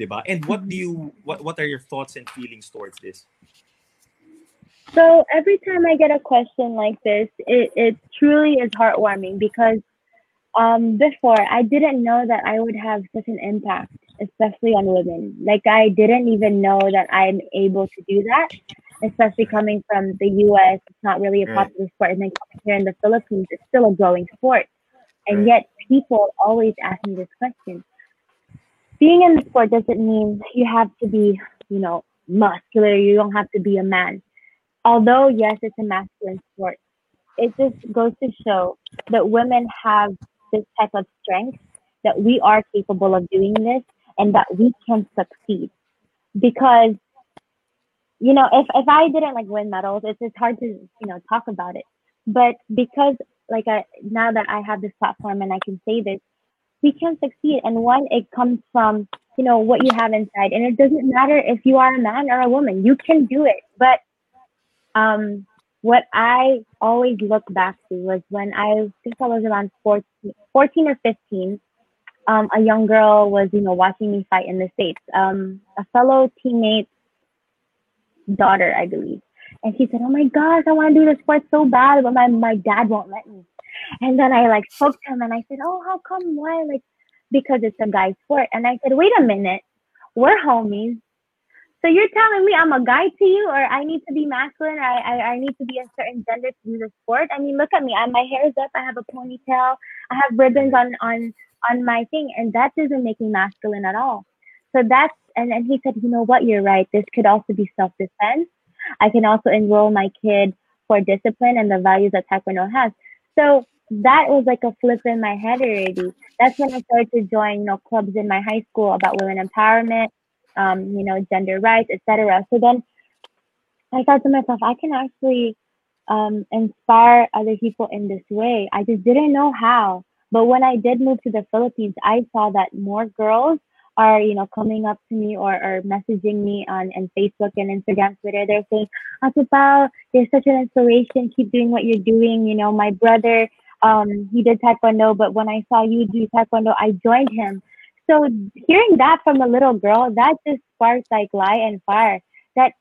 Speaker 4: diba? And what do you what what are your thoughts and feelings towards this?
Speaker 6: So every time I get a question like this, it, it truly is heartwarming because um, before I didn't know that I would have such an impact, especially on women. Like I didn't even know that I'm able to do that, especially coming from the US. It's not really a
Speaker 2: Right.
Speaker 6: popular sport, and then coming here in the Philippines, it's still a growing sport. And
Speaker 2: Right.
Speaker 6: yet people always ask me this question. Being in the sport doesn't mean you have to be, you know, muscular. You don't have to be a man although yes, it's a masculine sport, it just goes to show that women have this type of strength that we are capable of doing this and that we can succeed. Because, you know, if, if I didn't like win medals, it's it's hard to, you know, talk about it. But because like I now that I have this platform and I can say this, we can succeed. And one, it comes from, you know, what you have inside. And it doesn't matter if you are a man or a woman, you can do it. But um, what I always look back to was when I think I was around 14, 14 or 15, um, a young girl was, you know, watching me fight in the States. Um, a fellow teammate's daughter, I believe. And she said, Oh my gosh, I want to do the sport so bad, but my, my dad won't let me. And then I like spoke to him and I said, Oh, how come? Why? Like, because it's a guy sport. And I said, Wait a minute, we're homies. So you're telling me I'm a guy to you, or I need to be masculine, or I, I, I need to be a certain gender to do the sport? I mean, look at me. I, my hair is up. I have a ponytail. I have ribbons on on on my thing, and that doesn't make me masculine at all. So that's and then he said, you know what, you're right. This could also be self defense. I can also enroll my kid for discipline and the values that Taekwondo has. So that was like a flip in my head already. That's when I started to join, you know, clubs in my high school about women empowerment, um, you know, gender rights, etc. So then I thought to myself, I can actually um, inspire other people in this way. I just didn't know how. But when I did move to the Philippines, I saw that more girls are, you know, coming up to me or, or messaging me on, on Facebook and Instagram, Twitter. They're saying, Atupao, you're such an inspiration. Keep doing what you're doing. You know, my brother, um, he did Taekwondo, but when I saw you do Taekwondo, I joined him. So hearing that from a little girl, that just sparks like light and fire. That,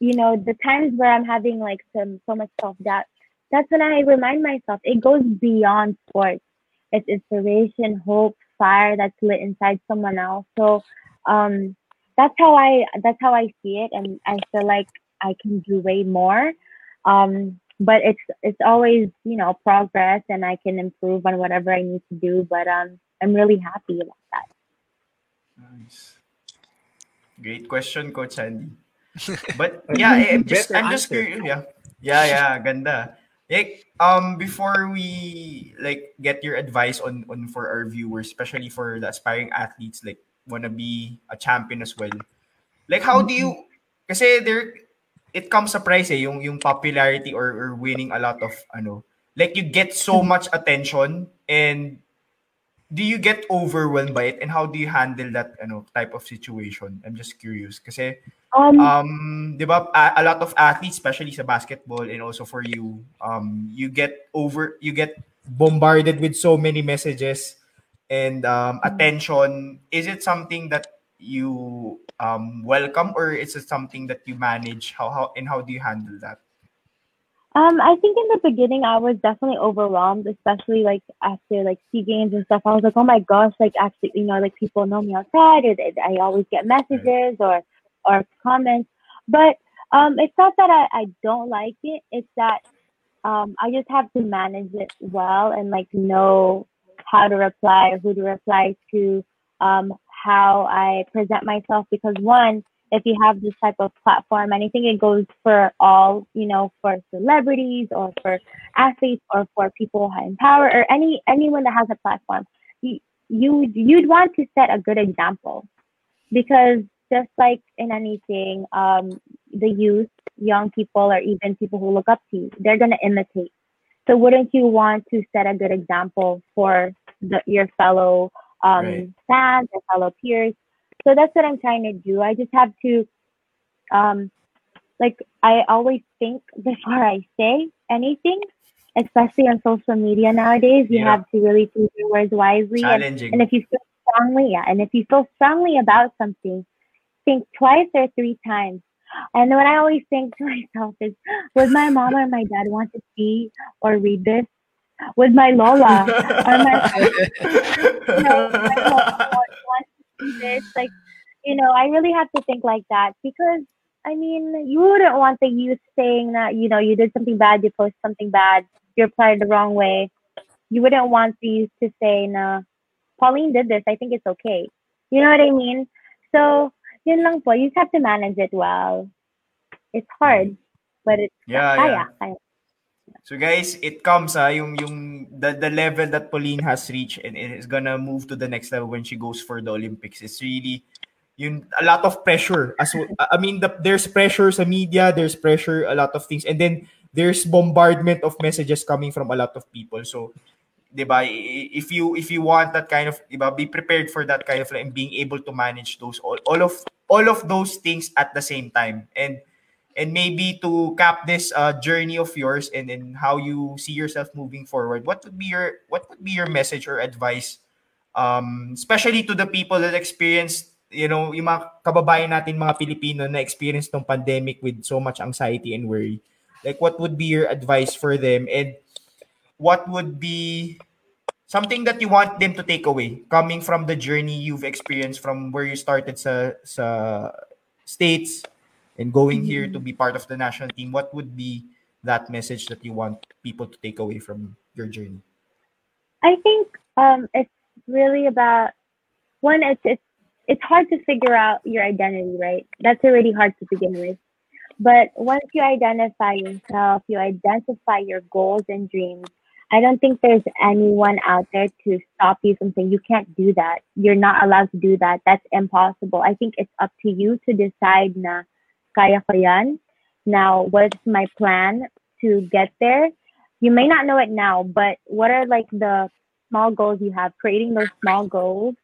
Speaker 6: you know, the times where I'm having like some so much self doubt, that's when I remind myself it goes beyond sports. It's inspiration, hope, fire that's lit inside someone else. So um, that's how I that's how I see it, and I feel like I can do way more. Um, but it's it's always you know progress, and I can improve on whatever I need to do. But um, I'm really happy about that.
Speaker 2: Nice. Great question, Coach Andy. But yeah, I- I'm just I'm just curious. Yeah. Yeah, yeah, ganda. Like, um, before we like get your advice on on for our viewers, especially for the aspiring athletes, like wanna be a champion as well. Like, how do you? Kasi there, it comes a price eh, yung yung popularity or, or winning a lot of ano. Like you get so much attention and do you get overwhelmed by it and how do you handle that ano type of situation? I'm just curious kasi
Speaker 6: Um,
Speaker 2: um 'di ba a, a lot of athletes especially sa basketball and also for you um you get over you get bombarded with so many messages and um attention is it something that you um welcome or is it something that you manage how how and how do you handle that
Speaker 6: Um, I think in the beginning I was definitely overwhelmed, especially like after like SEA Games and stuff. I was like, oh my gosh, like actually, you know, like people know me outside, or they, I always get messages or or comments. But um, it's not that I, I don't like it. It's that um, I just have to manage it well and like know how to reply who to reply to, um, how I present myself. Because one, if you have this type of platform, think it goes for all, you know, for celebrities or for athletes or for people in power or any anyone that has a platform. You, you you'd want to set a good example because just like in anything, um, the youth, young people, or even people who look up to you, they're gonna imitate. So wouldn't you want to set a good example for the, your fellow um,
Speaker 2: Right.
Speaker 6: fans and fellow peers? So that's what I'm trying to do. I just have to, um, like, I always think before I say anything, especially on social media nowadays. You
Speaker 2: Yeah.
Speaker 6: have to really choose your words wisely. And, and if you feel strongly, yeah, and if you feel strongly about something, think twice or three times. And what I always think to myself is, would my mom or my dad want to see or read this? Would my Lola or my you know, my Lola want to see this? Like, you know, I really have to think like that because I mean, you wouldn't want the youth saying that, you know, you did something bad, you posted something bad, you applied the wrong way. You wouldn't want the youth to say, nah, Pauline did this, I think it's okay. You know what I mean? So, yun lang po, you just have to manage it well. It's hard, mm. but it's
Speaker 2: yeah,
Speaker 6: kaya,
Speaker 2: yeah.
Speaker 6: kaya.
Speaker 2: So guys, it comes ah yung yung the, the level that Pauline has reached and is gonna move to the next level when she goes for the Olympics. It's really yun a lot of pressure as. I mean the, there's pressure sa media, there's pressure a lot of things and then there's bombardment of messages coming from a lot of people. So 'di ba if you if you want that kind of 'di ba be prepared for that kind of and being able to manage those all, all of all of those things at the same time and and maybe to cap this uh, journey of yours and and how you see yourself moving forward what would be your what would be your message or advice um especially to the people that experienced you know yung mga kababayan natin mga Pilipino na experience ng pandemic with so much anxiety and worry? Like what would be your advice for them? And what would be something that you want them to take away coming from the journey you've experienced from where you started sa sa states and going here to be part of the national team what would be that message that you want people to take away from your journey
Speaker 6: I think um, it's really about one. It's it's it's hard to figure out your identity, right? That's already hard to begin with. But once you identify yourself, you identify your goals and dreams. I don't think there's anyone out there to stop you from saying you can't do that. You're not allowed to do that. That's impossible. I think it's up to you to decide na kaya ko yan. Now, what's my plan to get there? You may not know it now, but what are like the small goals you have? Creating those small goals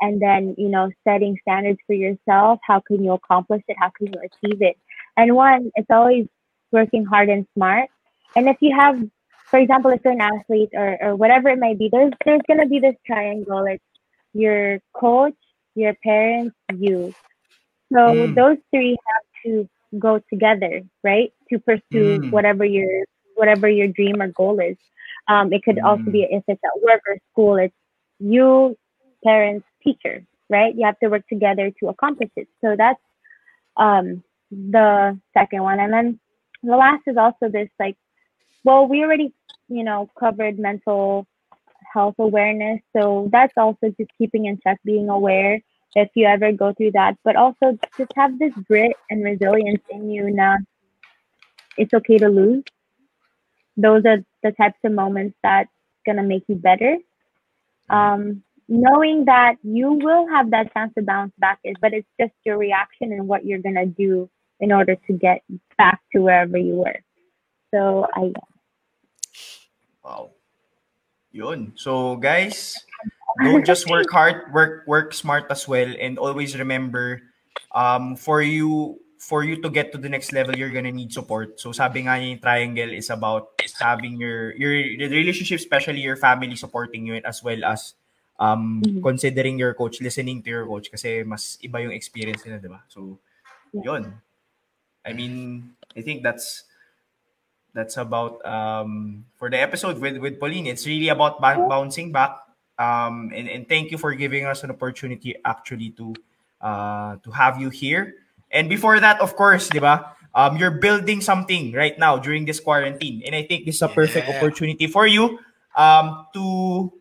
Speaker 6: and then, you know, setting standards for yourself. How can you accomplish it? How can you achieve it? And one, it's always working hard and smart. And if you have, for example, if you're an athlete or, or whatever it may be, there's there's gonna be this triangle. It's your coach, your parents, you. So
Speaker 2: Mm.
Speaker 6: those three have to go together, right? To pursue
Speaker 2: Mm.
Speaker 6: whatever your whatever your dream or goal is. Um, it could also
Speaker 2: Mm.
Speaker 6: be if it's at work or school, it's you, parents, teacher, right? You have to work together to accomplish it. So that's um, the second one. And then the last is also this like, well, we already, you know, covered mental health awareness. So that's also just keeping in check, being aware if you ever go through that, but also just have this grit and resilience in you. Now, it's okay to lose. Those are the types of moments that's gonna make you better. Um, knowing that you will have that chance to bounce back is, but it's just your reaction and what you're gonna do in order to get back to wherever you were. So I
Speaker 2: Wow. Yun. So guys, don't just work hard, work work smart as well and always remember um for you for you to get to the next level you're gonna need support. So sabi nga yung triangle is about having your your relationship especially your family supporting you as well as um
Speaker 6: Mhm.
Speaker 2: considering your coach, listening to your coach kasi mas iba yung experience nila, 'di ba? So yun. I mean, I think that's that's about um for the episode with with Pauline. It's really about bouncing back. Um and, and thank you for giving us an opportunity actually to uh to have you here. And before that, of course, di ba? Um, you're building something right now during this quarantine, and I think this is a perfect
Speaker 7: Yeah.
Speaker 2: opportunity for you um to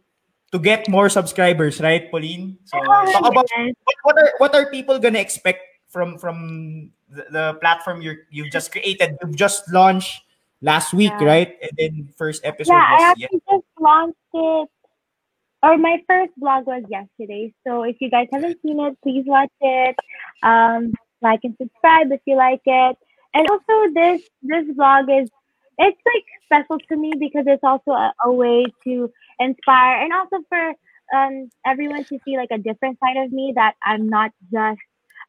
Speaker 2: to get more subscribers, right, Pauline? So talk about
Speaker 6: Yes.
Speaker 2: what, what are what are people gonna expect from from the, the platform you you just created? You've just launched last week,
Speaker 6: Yeah.
Speaker 2: right? And then first episode
Speaker 6: yeah, I
Speaker 2: was
Speaker 6: actually just launched it or my first vlog was yesterday. So if you guys haven't seen it, please watch it. Um, like and subscribe if you like it. And also this this vlog is it's like special to me because it's also a, a way to inspire and also for um everyone to see like a different side of me that I'm not just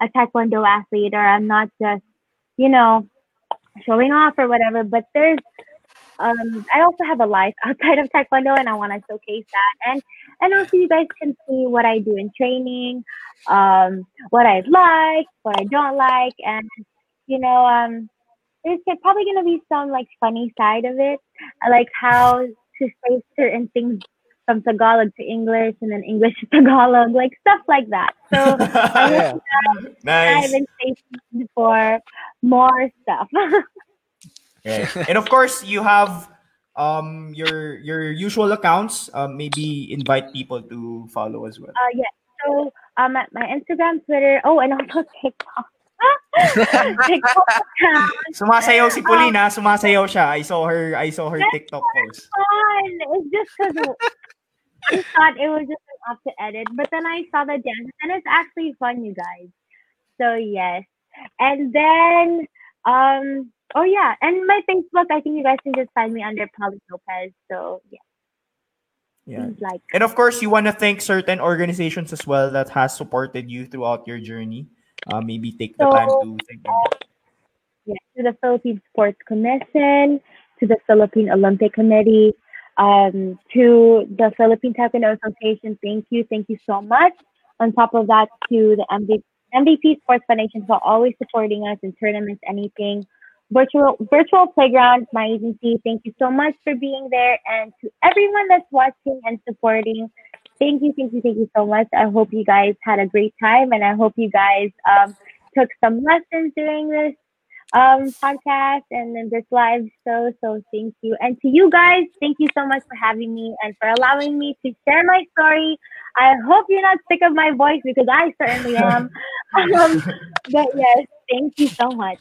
Speaker 6: a taekwondo athlete or I'm not just you know showing off or whatever, but there's um, I also have a life outside of taekwondo, and I want to showcase that. And and also, you guys can see what I do in training, um, what I like, what I don't like, and you know, um, there's probably gonna be some like funny side of it, like how to say certain things from Tagalog to English and then English to Tagalog, like stuff like that. So I
Speaker 1: Yeah.
Speaker 6: hope you
Speaker 2: Nice.
Speaker 6: in stay tuned for more stuff.
Speaker 2: Right. and of course, you have um your your usual accounts. Um, maybe invite people to follow as well.
Speaker 6: Uh, yeah. So um, at my Instagram, Twitter, oh, and also TikTok. TikTok account.
Speaker 2: Sumasayaw si Pauline, sumasayaw siya. I saw her I saw her TikTok post.
Speaker 6: fun. It's just because I thought it was just an up to edit, but then I saw the dance, and it's actually fun, you guys. So yes, and then um, oh yeah, and my Facebook. I think you guys can just find me under Polly Lopez. So yeah,
Speaker 2: Yeah.
Speaker 6: like.
Speaker 2: And of course, you want to thank certain organizations as well that has supported you throughout your journey. Uh, maybe take the
Speaker 6: So-
Speaker 2: time to thank them.
Speaker 6: yeah, to the Philippine Sports Commission, to the Philippine Olympic Committee, um, to the Philippine Taekwondo Association. Thank you, thank you so much. On top of that, to the MVP, MVP Sports Foundation for always supporting us in tournaments, anything. Virtual Virtual Playground, my agency. Thank you so much for being there, and to everyone that's watching and supporting. Thank you, thank you, thank you so much. I hope you guys had a great time, and I hope you guys um, took some lessons during this um podcast and then this live show. So thank you. And to you guys, thank you so much for having me and for allowing me to share my story. I hope you're not sick of my voice because I certainly am. um, but yes, thank you so much.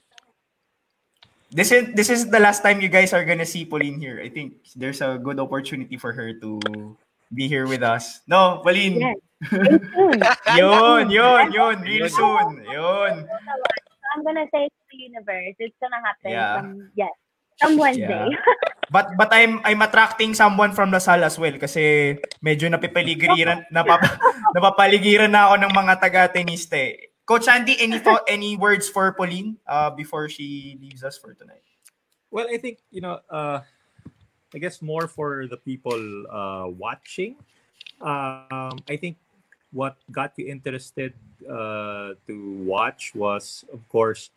Speaker 2: This is this is the last time you guys are gonna see Pauline here. I think there's a good opportunity for her to be here with us. No, Pauline.
Speaker 6: Yes.
Speaker 2: Yun, yun, yun. Real soon. Yun.
Speaker 6: I'm gonna say to the universe. It's gonna happen.
Speaker 2: Yeah.
Speaker 6: Some, yes. Some Wednesday.
Speaker 2: But but I'm I'm attracting someone from Lasal as well kasi medyo napipaligiran napap, napapaligiran na ako ng mga taga-tenista. Coach Andy, any thought, any words for Pauline uh, before she leaves us for tonight?
Speaker 4: Well, I think you know. Uh, I guess more for the people uh, watching. Um, I think what got you interested uh, to watch was, of course,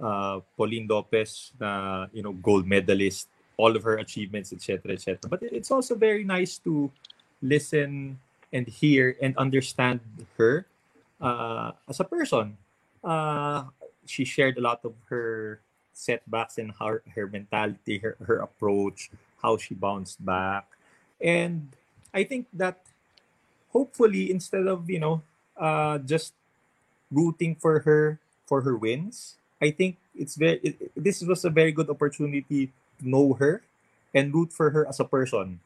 Speaker 4: uh, Pauline Lopez, uh, you know, gold medalist, all of her achievements, etc., etc. But it's also very nice to listen and hear and understand her uh, as a person. Uh, she shared a lot of her setbacks and her, her mentality, her, her approach, how she bounced back. And I think that hopefully instead of, you know, uh, just rooting for her for her wins, I think it's very it, this was a very good opportunity to know her and root for her as a person.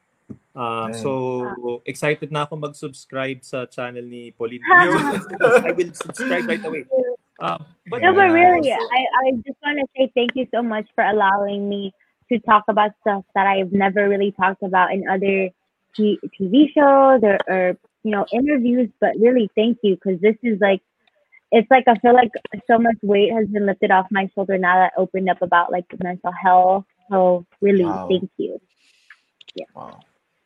Speaker 4: Uh, so excited na ako mag-subscribe sa channel ni Pauline. I will subscribe right away. Um, but
Speaker 6: No, but
Speaker 2: Yeah.
Speaker 6: really, I, I just want to say thank you so much for allowing me to talk about stuff that I've never really talked about in other t- TV shows or, or, you know, interviews. But really, thank you because this is like, it's like I feel like so much weight has been lifted off my shoulder now that I opened up about like mental health. So really,
Speaker 2: Wow.
Speaker 6: thank you.
Speaker 2: Wow.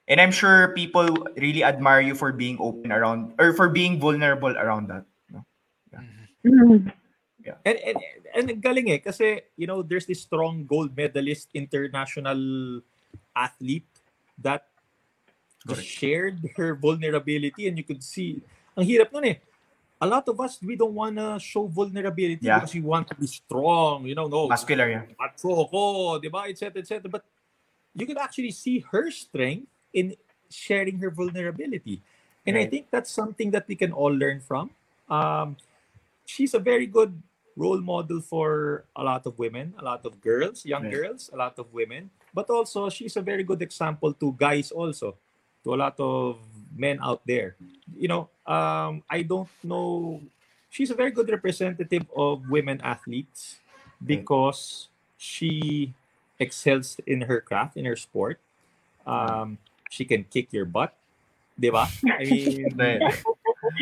Speaker 2: And I'm sure people really admire you for being open around or for being vulnerable around that. no?
Speaker 6: Mhm.
Speaker 4: And, and, and galing eh, kasi, you know, there's this strong gold medalist international athlete that just
Speaker 2: Correct.
Speaker 4: shared her vulnerability and you could see, ang hirap nun eh. A lot of us, we don't wanna show vulnerability
Speaker 2: Yeah.
Speaker 4: because we want to be strong, you know, no,
Speaker 2: Muscular yeah.
Speaker 4: macho ko, di ba, etc., etc. But you can actually see her strength in sharing her vulnerability. And I think that's something that we can all learn from. Um, she's a very good role model for a lot of women, a lot of girls, young
Speaker 2: Right.
Speaker 4: girls, a lot of women. But also, she's a very good example to guys also. to a lot of men out there. You know, um, I don't know. She's a very good representative of women athletes because she excels in her craft, in her sport. Um, she can kick your butt. Diba? I mean,
Speaker 2: Right.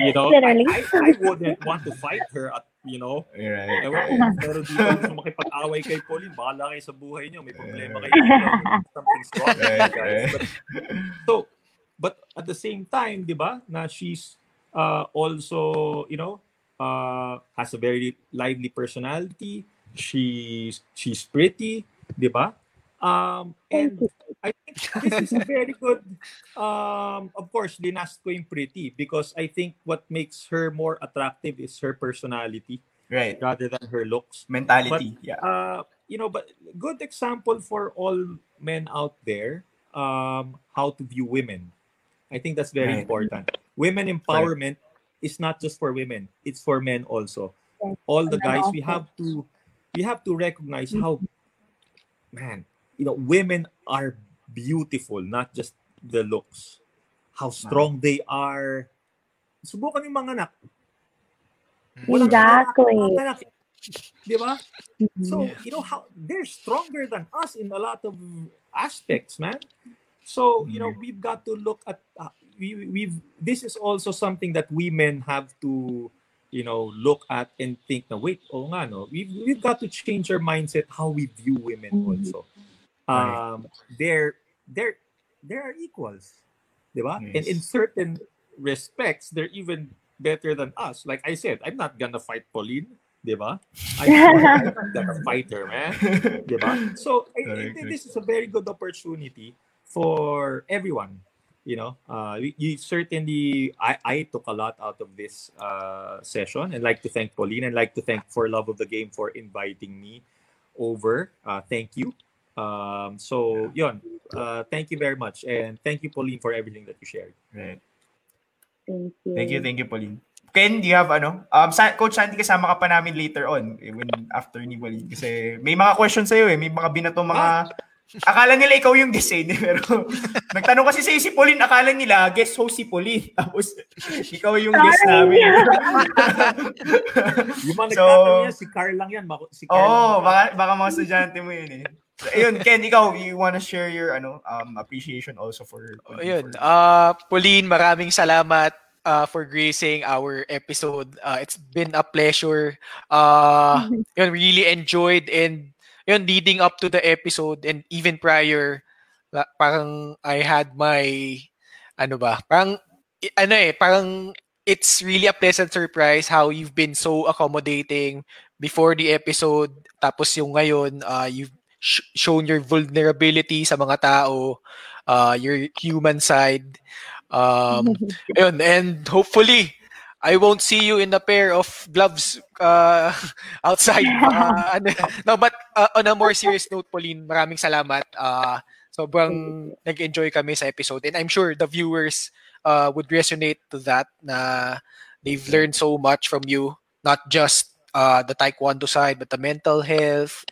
Speaker 4: you know,
Speaker 6: Literally.
Speaker 4: I, I, I wouldn't want to fight her at, you know,
Speaker 2: Right.
Speaker 4: Ewan ko, pero dito gusto makipag-away kay Pauline, bahala kayo sa buhay niyo, may problema kayo. Something's wrong.
Speaker 2: Right,
Speaker 4: guys.
Speaker 2: right.
Speaker 4: But, so, but at the same time, di ba, na she's uh, also, you know, uh, has a very lively personality. She's she's pretty, di ba? Um, and I think this is a very good, um, of course, linast ko yung pretty because I think what makes her more attractive is her personality
Speaker 2: Right.
Speaker 4: rather than her looks.
Speaker 2: Mentality. yeah.
Speaker 4: Uh, you know, but good example for all men out there um, how to view women. I think that's very
Speaker 2: Right.
Speaker 4: important. Women empowerment is not just for women; it's for men also. All the guys, we have to we have to recognize how man, you know, women are beautiful, not just the looks. How strong they are. Subukan yung mga anak. Hmm. Walang
Speaker 6: Exactly.
Speaker 4: anak, anak. Di ba? Mm-hmm. So, you know how they're stronger than us in a lot of aspects, man. So, you know, mm-hmm. we've got to look at uh, we we've this is also something that women have to you know look at and think na wait oh nga no we've, we've got to change our mindset how we view women mm-hmm. also um they're they're they're equals di ba? and in certain respects they're even better than us like I said I'm not gonna fight Pauline di ba? I'm not gonna fight her man di? So I, I think this is a very good opportunity for everyone. You know, uh, you, you certainly I, I took a lot out of this uh, session, and like to thank Pauline and like to thank For Love of the Game for inviting me over. Uh, thank you. Um, so yun, uh, thank you very much, and thank you Pauline for everything that you shared.
Speaker 2: Right.
Speaker 6: Thank you.
Speaker 2: Thank you, thank you, Pauline. Ken, do you have ano? Um, sa, Coach Sandy, kasama ka pa namin later on, eh, when after ni Pauline. Kasi may mga questions sa'yo eh. May mga binato mga... Akala nila ikaw yung guest eh. Pero nagtanong kasi sa'yo si Pauline, akala nila guest host si Pauline. Tapos ikaw yung guest namin.
Speaker 4: Yung mga
Speaker 2: So-
Speaker 4: nagtatanong yan, si Carl lang yan. Si Carl
Speaker 2: Oo,
Speaker 4: lang
Speaker 2: oh,
Speaker 4: yan.
Speaker 2: baka, baka mga estudyante mo yun eh. So, ayun, Ken, ikaw, you wanna share your ano um appreciation also for...
Speaker 1: Ayun.
Speaker 2: for-
Speaker 1: Uh, Pauline, maraming salamat uh, for gracing our episode. Uh, it's been a pleasure. Uh, yun, really enjoyed and yun, leading up to the episode and even prior, parang I had my, ano ba, parang, ano eh, parang it's really a pleasant surprise how you've been so accommodating before the episode. Tapos yung ngayon, uh, you've sh- shown your vulnerability sa mga tao, uh, your human side. Um, ayun, and hopefully, I won't see you in a pair of gloves uh, outside. Uh, no, but uh, on a more serious note, Pauline, maraming salamat. Uh, sobrang nag-enjoy kami sa episode. And I'm sure the viewers uh, would resonate to that na they've learned so much from you. Not just uh, the taekwondo side, but the mental health,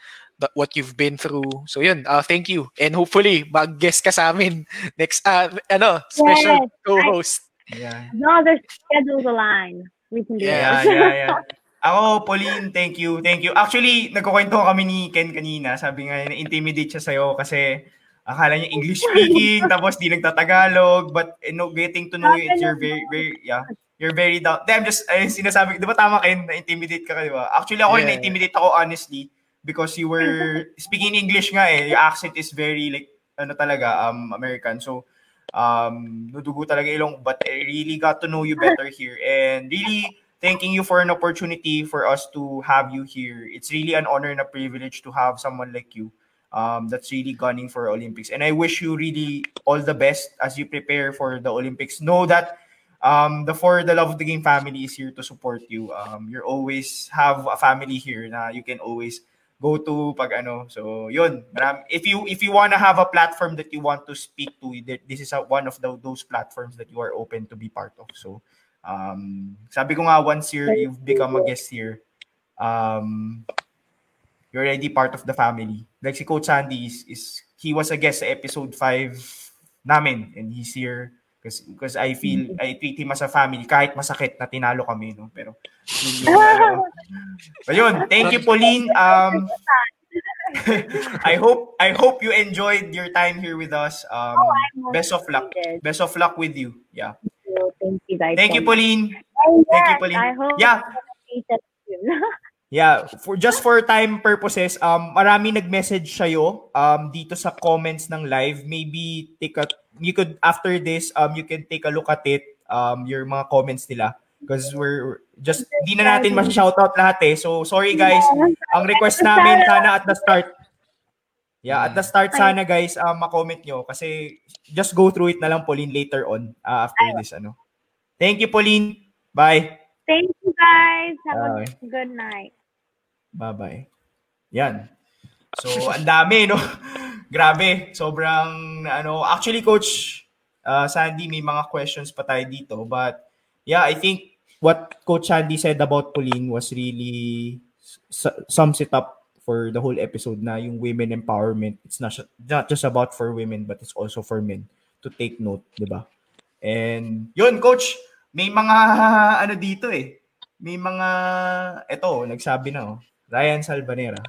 Speaker 1: what you've been through. So yun, uh, thank you. And hopefully, mag-guest ka sa amin next, uh, ano, special
Speaker 6: Yes.
Speaker 2: Yeah.
Speaker 1: co-host.
Speaker 6: As long as schedules align, we can do
Speaker 2: Yeah,
Speaker 6: it.
Speaker 2: yeah, yeah. Ako, Pauline, thank you, thank you. Actually, nagkukwento kami ni Ken kanina. Sabi nga, na-intimidate siya sa'yo kasi akala niya English speaking, tapos di nagtatagalog. But, you know, getting to know you, it's you're very, very, yeah. You're very down. Then, I'm just, ayun, sinasabi, di ba tama, Ken, na-intimidate ka, di ba? Actually, ako rin,
Speaker 1: Yeah.
Speaker 2: na-intimidate ako, honestly, because you were speaking English nga eh. Your accent is very, like, ano talaga, um, American. So, um, nudugo talaga ilong, but I really got to know you better here. And really, thanking you for an opportunity for us to have you here. It's really an honor and a privilege to have someone like you um, that's really gunning for Olympics. And I wish you really all the best as you prepare for the Olympics. Know that um, the For the Love of the Game family is here to support you. Um, you always have a family here na you can always go to pag ano. So, yun. Maram, if you if you want to have a platform that you want to speak to, th- this is a, one of the, those platforms that you are open to be part of. So, um, sabi ko nga once here you've become a guest here, um, you're already part of the family. Like si Coach Sandy is, is he was a guest sa episode 5 namin and he's here because because I feel I treat him as a family kahit masakit na tinalo kami no pero yun ano. Ayun, thank you Pauline um I hope I hope you enjoyed your time here with us um
Speaker 6: Oh,
Speaker 2: best of luck best of luck with you yeah
Speaker 6: thank you guys.
Speaker 2: thank you. Pauline
Speaker 6: Oh,
Speaker 2: Thank you,
Speaker 6: yes,
Speaker 2: Pauline.
Speaker 6: I hope
Speaker 2: Yeah. Yeah, for just for time purposes, um marami nag-message sa'yo um dito sa comments ng live. Maybe take a you could after this um you can take a look at it um your mga comments nila because we're just di na natin ma-shoutout lahat eh. So sorry guys. Ang request namin sana at the start Yeah, at the start sana guys um ma-comment nyo kasi just go through it na lang Pauline later on uh, after this ano. Thank you Pauline. Bye.
Speaker 6: Thank you guys. Have
Speaker 2: Bye.
Speaker 6: a good night.
Speaker 2: Bye-bye. Yan. So, ang dami, no? Grabe. Sobrang, ano, actually, Coach uh, Sandy, may mga questions pa tayo dito. But, yeah, I think what Coach Sandy said about Pauline was really su- sums it up for the whole episode na yung women empowerment. It's not, not just about for women, but it's also for men to take note, di ba? And, yun, Coach, may mga, ano dito eh, may mga, eto, nagsabi na, oh, Ryan Salvanera.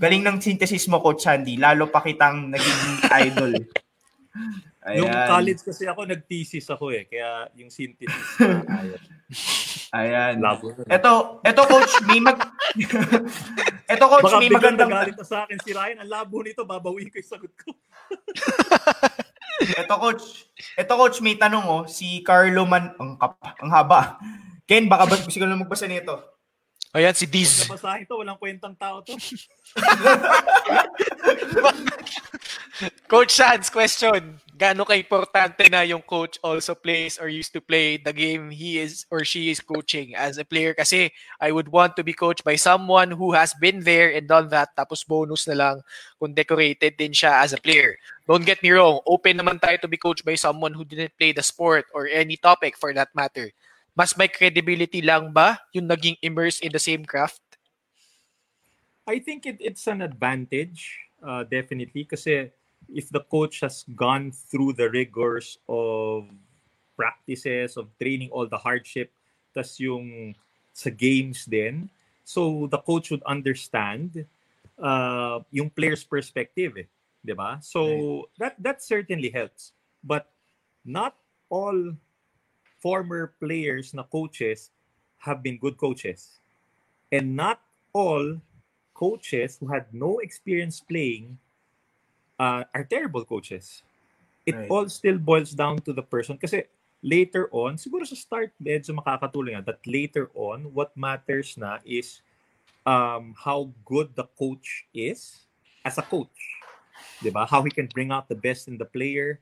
Speaker 2: Galing ng synthesis mo, Coach Sandy. Lalo pa kitang nagiging idol. Ayan.
Speaker 4: Yung college kasi ako, nag-thesis ako eh. Kaya yung synthesis. ayun.
Speaker 2: Ayan.
Speaker 4: Labo.
Speaker 2: Eto, eto coach, may mag Eto coach,
Speaker 4: Baka
Speaker 2: may magandang
Speaker 4: nagalit na sa akin si Ryan. Ang labo nito, babawiin ko yung sagot ko.
Speaker 2: Eto coach. Eto coach, may tanong oh, si Carlo Man ang kap, ang haba. Ken, baka ba gusto ko lang magbasa nito?
Speaker 1: Ayan, si Diz.
Speaker 4: Nabasahin to, walang kwentang tao to.
Speaker 1: Coach Sands, question. Gaano ka-importante na yung coach also plays or used to play the game he is or she is coaching as a player? Kasi I would want to be coached by someone who has been there and done that tapos bonus na lang kung decorated din siya as a player. Don't get me wrong, open naman tayo to be coached by someone who didn't play the sport or any topic for that matter. Mas may credibility lang ba yung naging immersed in the same craft?
Speaker 4: I think it, it's an advantage, uh, definitely, kasi if the coach has gone through the rigors of practices, of training, all the hardship, tas yung sa games din, so the coach would understand uh, yung player's perspective, eh, di ba? So that that certainly helps. But not all former players na coaches have been good coaches. And not all coaches who had no experience playing uh, are terrible coaches. It
Speaker 2: Right.
Speaker 4: all still boils down to the person. Kasi later on, siguro sa start, medyo makakatulong yan. That later on, what matters na is um, how good the coach is as a coach. 'Di ba? How he can bring out the best in the player.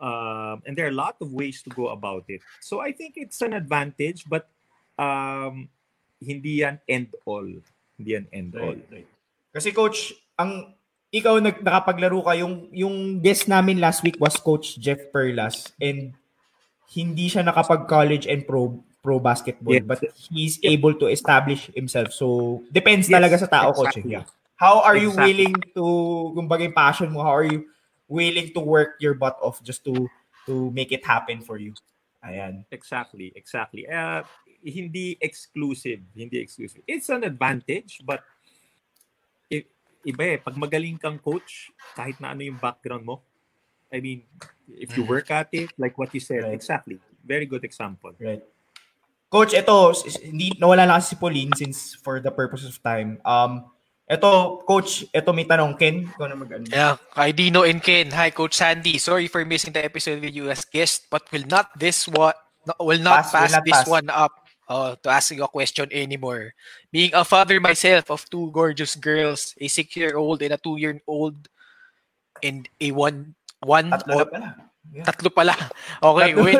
Speaker 4: Um, and there are a lot of ways to go about it. So I think it's an advantage, but um, hindi yan end all. Hindi yan end all.
Speaker 2: Kasi coach, ang ikaw nag nakapaglaro ka yung yung guest namin last week was coach Jeff Perlas and hindi siya nakapag-college and pro pro basketball
Speaker 4: Yes.
Speaker 2: but he's able to establish himself. So depends
Speaker 4: Yes,
Speaker 2: talaga sa tao coach. eh.
Speaker 4: exactly.
Speaker 2: Yeah. How are you
Speaker 4: Exactly.
Speaker 2: willing to kumbaga yung passion mo, how are you willing to work your butt off just to to make it happen for you? Ayan.
Speaker 4: Exactly, exactly. Uh, hindi exclusive, hindi exclusive. It's an advantage, but iba eh, pag magaling kang coach, kahit na ano yung background mo, I mean, if you work at it, like what you said,
Speaker 2: Right.
Speaker 4: exactly. Very good example.
Speaker 2: Right. Coach, ito, hindi, nawala na kasi si Pauline since for the purpose of time. Um, ito, Coach, ito may tanong. Ken, ikaw na mag-ano.
Speaker 1: Yeah, kay Dino and Ken. Hi, Coach Sandy. Sorry for missing the episode with you as guest, but will not this no, will not
Speaker 2: Pass, will
Speaker 1: pass,
Speaker 2: not
Speaker 1: this
Speaker 2: pass.
Speaker 1: one up uh, to ask you a question anymore. Being a father myself of two gorgeous girls, a six-year-old and a two-year-old, and a one one
Speaker 2: Tatlo na pala. Yeah.
Speaker 1: Tatlo pala. Okay,
Speaker 2: Tatlo.
Speaker 1: when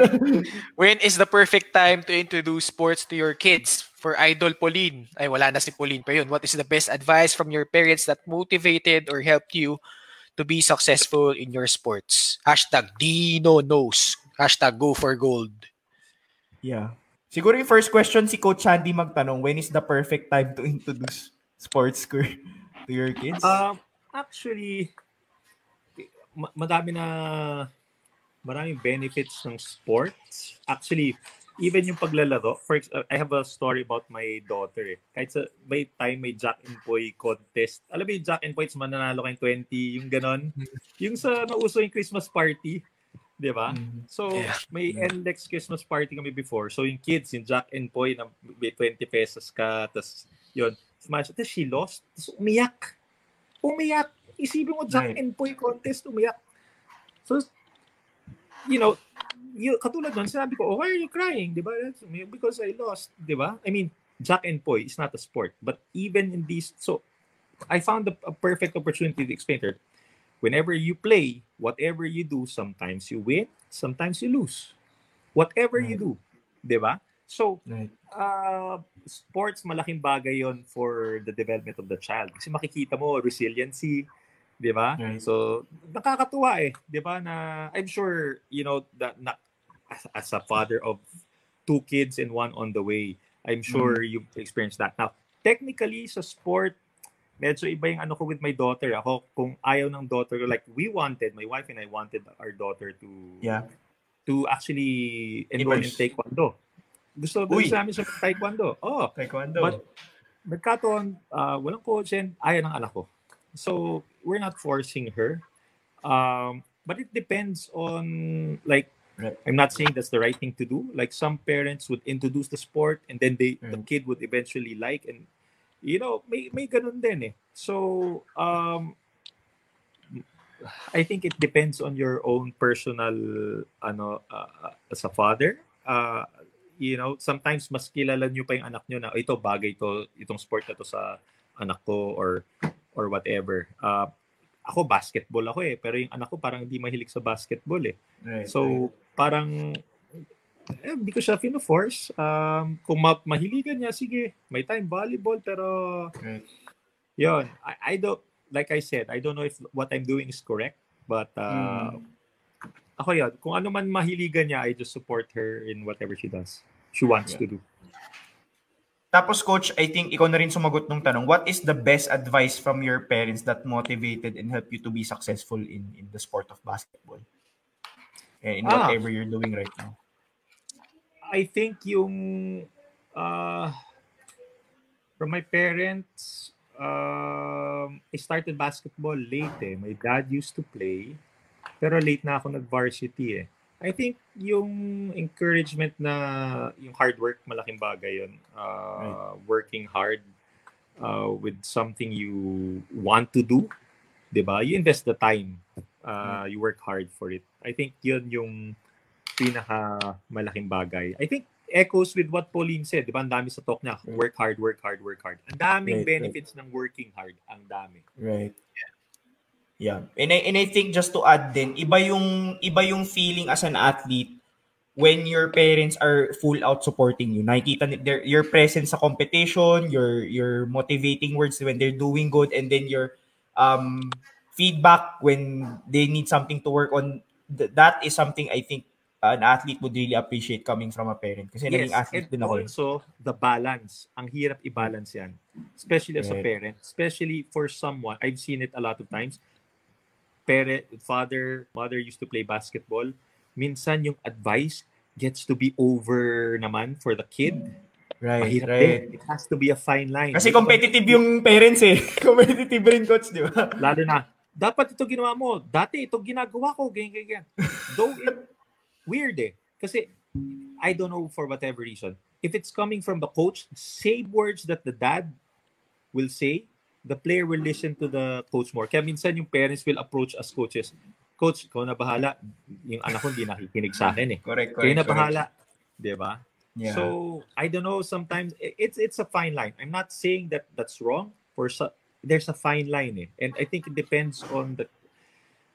Speaker 1: when is the perfect time to introduce sports to your kids? For Idol Pauline, ay wala na si Pauline pa yun. What is the best advice from your parents that motivated or helped you to be successful in your sports? Hashtag Dino knows. Hashtag go for gold.
Speaker 2: Yeah. Siguro yung first question si Coach Sandy magtanong, when is the perfect time to introduce sports to to your kids?
Speaker 4: Um, actually, ma- madami na maraming benefits ng sports. Actually, even yung paglalaro, for ex- uh, I have a story about my daughter eh. Kahit sa may time may Jack and Poy contest. Alam mo yung Jack and Poy, mananalo kayong 20, yung ganon. Yung sa nauso yung Christmas party, di ba? So,
Speaker 1: Yeah.
Speaker 4: may NLEX Christmas party kami before. So, yung kids, yung Jack and Poy, na may 20 pesos ka, tas yun, smash. Tapos she lost, tapos umiyak. Umiyak. Isipin mo, Jack
Speaker 2: Right.
Speaker 4: and Poy contest, umiyak. So, you know, you, katulad nun, sinabi ko, oh, why are you crying? Di ba? That's- Because I lost. Di ba? I mean, Jack and Poy is not a sport. But even in these, so, I found a, a perfect opportunity to explain her. Whenever you play, whatever you do, sometimes you win, sometimes you lose. Whatever you do. Di ba? So,
Speaker 2: Right.
Speaker 4: uh, sports, malaking bagay yon for the development of the child. Kasi makikita mo, resiliency, di ba?
Speaker 2: Right.
Speaker 4: So, nakakatuwa eh, di ba? Na, I'm sure, you know, that na, as, as a father of two kids and one on the way, I'm sure you've experienced that. Now, technically, sa sport, medyo iba yung ano ko with my daughter. Ako, kung ayaw ng daughter ko, like, we wanted, my wife and I wanted our daughter to
Speaker 2: Yeah.
Speaker 4: to actually enroll in taekwondo. Gusto
Speaker 2: Uy.
Speaker 4: gusto namin sa taekwondo. Oh,
Speaker 2: Taekwondo.
Speaker 4: But- nagkataon, uh, walang coach and ayaw ng anak ko. So, we're not forcing her. Um, but it depends on, like. I'm not saying that's the right thing to do. Like, some parents would introduce the sport and then they the
Speaker 2: Mm.
Speaker 4: kid would eventually like and, you know, may, may ganun din eh. So, um, I think it depends on your own personal, ano, uh, as a father. Uh, you know, sometimes mas kilala nyo pa yung anak nyo na "Oh, ito bagay to, itong sport na to sa anak ko or or whatever. Uh, ako basketball ako eh, pero yung anak ko parang hindi mahilig sa basketball eh.
Speaker 2: Right.
Speaker 4: So, parang eh, hindi ko siya fino-force. Um, kung ma- mahiligan niya, sige, may time volleyball, pero
Speaker 2: Right.
Speaker 4: yun, I, I don't, like I said, I don't know if what I'm doing is correct, but uh,
Speaker 2: Mm.
Speaker 4: ako yun, kung ano man mahiligan niya, I just support her in whatever she does. She wants to do.
Speaker 2: Tapos coach, I think ikaw na rin sumagot ng tanong, what is the best advice from your parents that motivated and helped you to be successful in in the sport of basketball? Eh, in
Speaker 4: Ah.
Speaker 2: whatever you're doing right now.
Speaker 4: I think yung uh, from my parents, um, I started basketball late eh. My dad used to play, pero late na ako nag-varsity eh. I think yung encouragement na yung hard work, malaking bagay yun. Uh, Working hard uh, with something you want to do, di ba? You invest the time. Uh, you work hard for it. I think yun yung pinaka malaking bagay. I think echoes with what Pauline said, di ba? Ang dami sa talk niya. Work hard, work hard, work hard. Ang daming
Speaker 2: Right, right.
Speaker 4: benefits ng working hard. Ang dami.
Speaker 2: Right. Yeah. And I, and I think just to add din, iba yung iba yung feeling as an athlete when your parents are full out supporting you. Nakikita their your presence sa competition, your your motivating words when they're doing good and then your um feedback when they need something to work on. Th- that is something I think an athlete would really appreciate coming from a parent. Kasi naging athlete din ako. eh.
Speaker 4: also the balance. Ang hirap i-balance yan. Especially as a
Speaker 2: Right.
Speaker 4: parent. Especially for someone, I've seen it a lot of times. Parent, father, mother used to play basketball. Minsan yung advice gets to be over naman for the kid.
Speaker 2: Right,
Speaker 4: Mahirap
Speaker 2: right.
Speaker 4: din. It has to be a fine line.
Speaker 2: Kasi competitive yung parents eh. competitive rin coach, di ba?
Speaker 4: Lalo na, dapat ito ginawa mo. Dati ito ginagawa ko, ganyan, ganyan. Though it, weird eh. Kasi, I don't know for whatever reason. If it's coming from the coach, same words that the dad will say, the player will listen to the coach more. Kaya minsan yung parents will approach as coaches. Coach, ikaw na bahala. Yung anak ko hindi nakikinig sa akin eh.
Speaker 2: Correct,
Speaker 4: Kayo na bahala. Di ba?
Speaker 2: Yeah.
Speaker 4: So I don't know. Sometimes it's it's a fine line. I'm not saying that that's wrong. For there's a fine line, eh. and I think it depends on the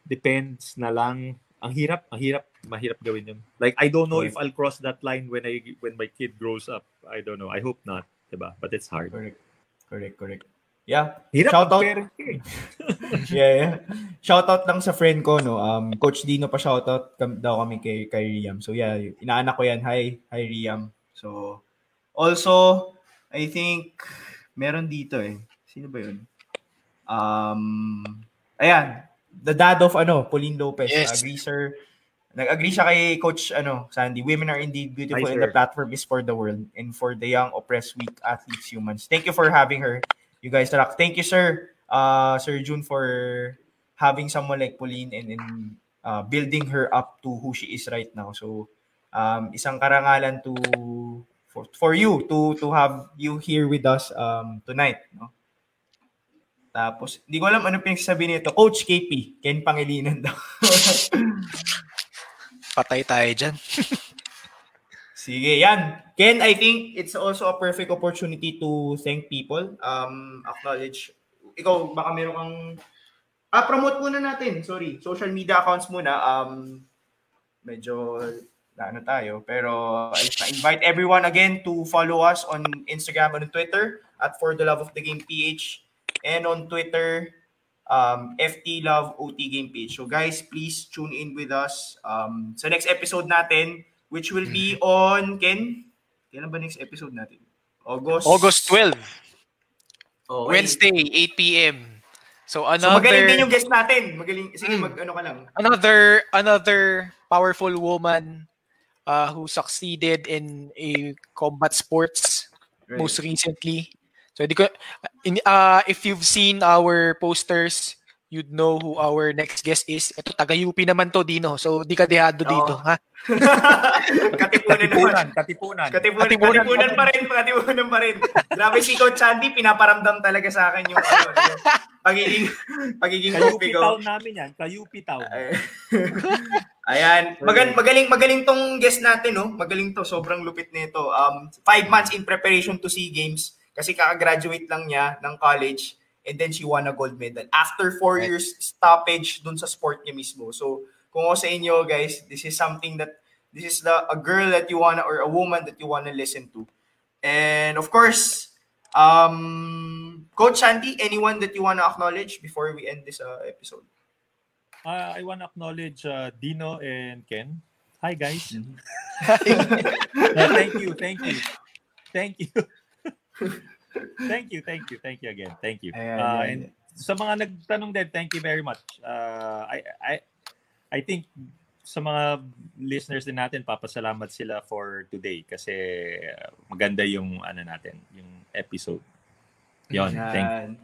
Speaker 4: depends na lang. Ang hirap, ang hirap, mahirap gawin yun. Like I don't know if I'll cross that line when I when my kid grows up. I don't know. I hope not, diba? But it's hard.
Speaker 2: correct. Correct, correct. Yeah.
Speaker 4: Hirap
Speaker 2: Shout out.
Speaker 4: eh.
Speaker 2: yeah, yeah. Shout out lang sa friend ko, no. Um, Coach Dino pa shout out kam- daw kami kay, kay Riam. So yeah, inaanak ko yan. Hi, hi Riam. So, also, I think, meron dito eh. Sino ba yun? Um, ayan. The dad of ano, Pauline Lopez.
Speaker 1: Yes.
Speaker 2: Uh, Greaser. Nag-agree siya kay Coach ano, Sandy. Women are indeed beautiful
Speaker 4: Hi,
Speaker 2: and
Speaker 4: sir.
Speaker 2: the platform is for the world and for the young, oppressed, weak athletes, humans. Thank you for having her. You guys rock. Thank you, sir. Uh, sir June, for having someone like Pauline and, and uh, building her up to who she is right now. So, um, isang karangalan to for, for you to to have you here with us um, tonight. No? Tapos, hindi ko alam ano pinagsasabi nito. Coach KP, Ken Pangilinan daw.
Speaker 1: Patay tayo dyan.
Speaker 2: Sige, yan. Ken, I think it's also a perfect opportunity to thank people. Um, acknowledge. Ikaw, baka meron kang... Ah, promote muna natin. Sorry. Social media accounts muna. Um, medyo ano tayo. Pero I invite everyone again to follow us on Instagram and on Twitter at For the Love of the Game PH and on Twitter um, FT Love OT Game page. So guys, please tune in with us um, sa next episode natin which will be on Ken. Kailan ba next episode natin? August.
Speaker 1: August 12,
Speaker 2: Okay.
Speaker 1: Wednesday, 8 p.m. So
Speaker 2: So
Speaker 1: another
Speaker 2: magaling din yung guest natin. Magaling. Sige,
Speaker 1: Mm.
Speaker 2: mag ano ka lang.
Speaker 1: another another powerful woman uh, who succeeded in a combat sports
Speaker 2: Right.
Speaker 1: most recently. So di ko in, uh, if you've seen our posters, you'd know who our next guest is. Ito taga UP naman to Dino. So di ka dehado dito,
Speaker 2: Oo.
Speaker 1: ha?
Speaker 2: Katipunan naman.
Speaker 4: Katipunan, katipunan.
Speaker 2: Katipunan,
Speaker 1: Katipunan
Speaker 2: katipunan,
Speaker 1: pa
Speaker 2: rin, katipunan pa rin. Grabe si Coach Sandy, pinaparamdam talaga sa akin yung ano, yung pagiging, pagiging
Speaker 4: Kayupi
Speaker 2: OP ko.
Speaker 4: town namin yan. Kayupi town.
Speaker 2: Ay- Ayan. Magal, magaling, magaling tong guest natin, no? Magaling to. Sobrang lupit nito. Um, five months in preparation to SEA Games kasi kaka-graduate lang niya ng college and then she won a gold medal. After four
Speaker 1: Right.
Speaker 2: years stoppage dun sa sport niya mismo. So, kung ako sa inyo, guys, this is something that, this is the, a girl that you wanna, or a woman that you wanna listen to. And of course, um, Coach Sandy, anyone that you wanna acknowledge before we end this uh, episode?
Speaker 4: Uh, I want to acknowledge uh, Dino and Ken. Hi, guys.
Speaker 2: Mm-hmm.
Speaker 4: Uh, thank you, thank you. Thank you. thank you, thank you, thank you again. Thank you.
Speaker 2: Ayan,
Speaker 4: Uh,
Speaker 2: ayan.
Speaker 4: and sa mga nagtanong din, thank you very much. Uh, I, I, I think sa mga listeners din natin, papasalamat sila for today kasi uh, maganda yung ano natin, yung episode. Yon, thank you.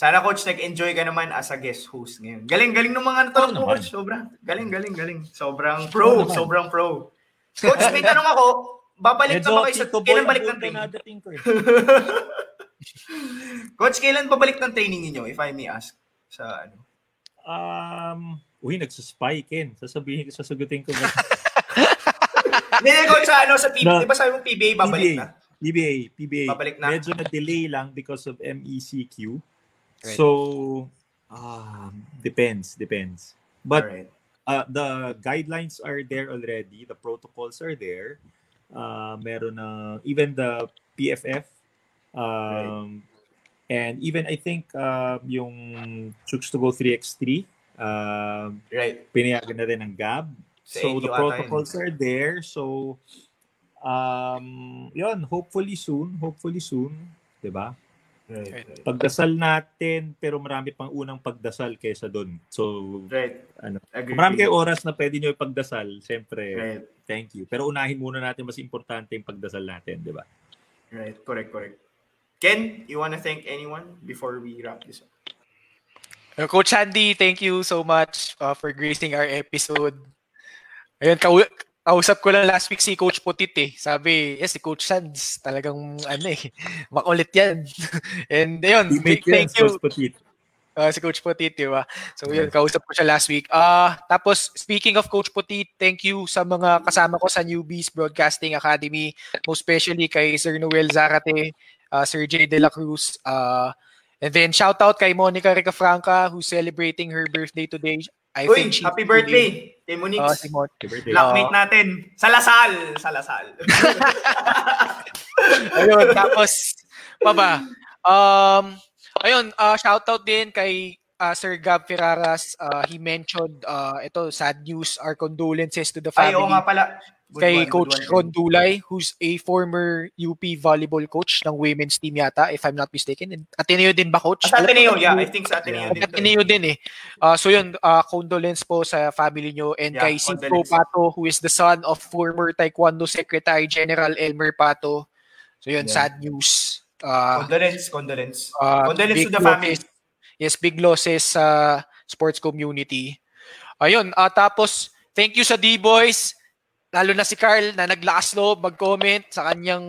Speaker 2: Sana coach nag-enjoy ka naman as a guest host ngayon. Galing galing ng mga tanong mo
Speaker 4: naman.
Speaker 2: coach, sobrang galing galing galing. Sobrang pro, sobrang pro. Coach, may tanong ako, babalik na ba kayo sa kailan balik ng training?
Speaker 4: ko eh.
Speaker 2: coach, kailan babalik ng training niyo if I may ask? Sa ano?
Speaker 4: Um, uy, nagsuspy, Ken. Sasabihin, sasagutin ko?
Speaker 2: Hindi, coach, sa ano sa PBA,
Speaker 4: No.
Speaker 2: di ba sabi mo PBA babalik na?
Speaker 4: PBA, PBA.
Speaker 2: Babalik na.
Speaker 4: Medyo na-delay lang because of MECQ.
Speaker 1: Right.
Speaker 4: So, um, depends, depends. But
Speaker 2: Alright.
Speaker 4: uh, the guidelines are there already. The protocols are there. Uh, meron na, even the PFF, um, and even I think um, yung Chooks to Go 3x3, um,
Speaker 2: Right.
Speaker 4: pinayagan na rin ng GAB.
Speaker 2: Sa
Speaker 4: So the protocols are there. So um yun, hopefully soon, hopefully soon, 'di ba?
Speaker 2: Right. Right.
Speaker 4: Pagdasal natin pero marami pang unang pagdasal kaysa doon. So
Speaker 2: right.
Speaker 4: ano,
Speaker 2: Agree.
Speaker 4: marami kayong oras na pwede niyo ipagdasal, syempre.
Speaker 2: Right.
Speaker 4: Thank you. Pero unahin muna natin mas importante yung pagdasal natin, 'di ba?
Speaker 2: Right. Correct, correct. Ken, you wanna thank anyone before we wrap this up?
Speaker 1: Uh, Coach Andy, thank you so much uh, for gracing our episode. Ayun, kau- kausap ko lang last week si Coach Putit eh. Sabi, yes, si Coach Sands, talagang ano eh, makulit yan. And ayun,
Speaker 4: Teammate
Speaker 1: thank you.
Speaker 4: Coach Petit.
Speaker 1: Uh, si Coach Putit, di ba? So yun, kausap ko siya last week. Ah, tapos speaking of Coach Putit, thank you sa mga kasama ko sa Newbies Broadcasting Academy, most especially kay Sir Noel Zarate, uh, Sir Jay De La Cruz, uh, and then shout out kay Monica Ricafranca who's celebrating her birthday today. I
Speaker 2: Uy,
Speaker 1: think she's
Speaker 2: happy birthday, Kay
Speaker 1: Uh,
Speaker 2: Monix.
Speaker 1: si Mon-
Speaker 4: Happy birthday.
Speaker 2: Blackmate natin. Sa Lasal. Sa Lasal.
Speaker 1: ayun, tapos, pa ba? Um, ayun, uh, shout out din kay uh, Sir Gab Ferraras. Uh, he mentioned, uh, ito, sad news, our condolences to the
Speaker 2: Ay,
Speaker 1: family.
Speaker 2: oo nga pala.
Speaker 1: kay
Speaker 2: Good one,
Speaker 1: Coach
Speaker 2: one.
Speaker 1: Ron Dulay, who's a former UP volleyball coach ng women's team yata, if I'm not mistaken. And Ateneo din ba, Coach?
Speaker 2: Ah, Sa Ateneo, yeah. I think sa Ateneo din. to eh.
Speaker 1: Ateneo din eh. Uh, so yun, uh, condolence po sa family nyo and
Speaker 2: Yeah,
Speaker 1: kay
Speaker 2: condolence.
Speaker 1: Pato, who is the son of former Taekwondo Secretary General Elmer Pato. So yun,
Speaker 2: Yeah.
Speaker 1: sad news. Uh,
Speaker 2: Condolence, condolence.
Speaker 1: uh,
Speaker 2: Condolence
Speaker 1: big
Speaker 2: to the family.
Speaker 1: losses- Yes, big losses sa sports community. Ayun, ah, tapos thank you sa D-Boys, lalo na si Carl na naglakas loob mag-comment sa kanyang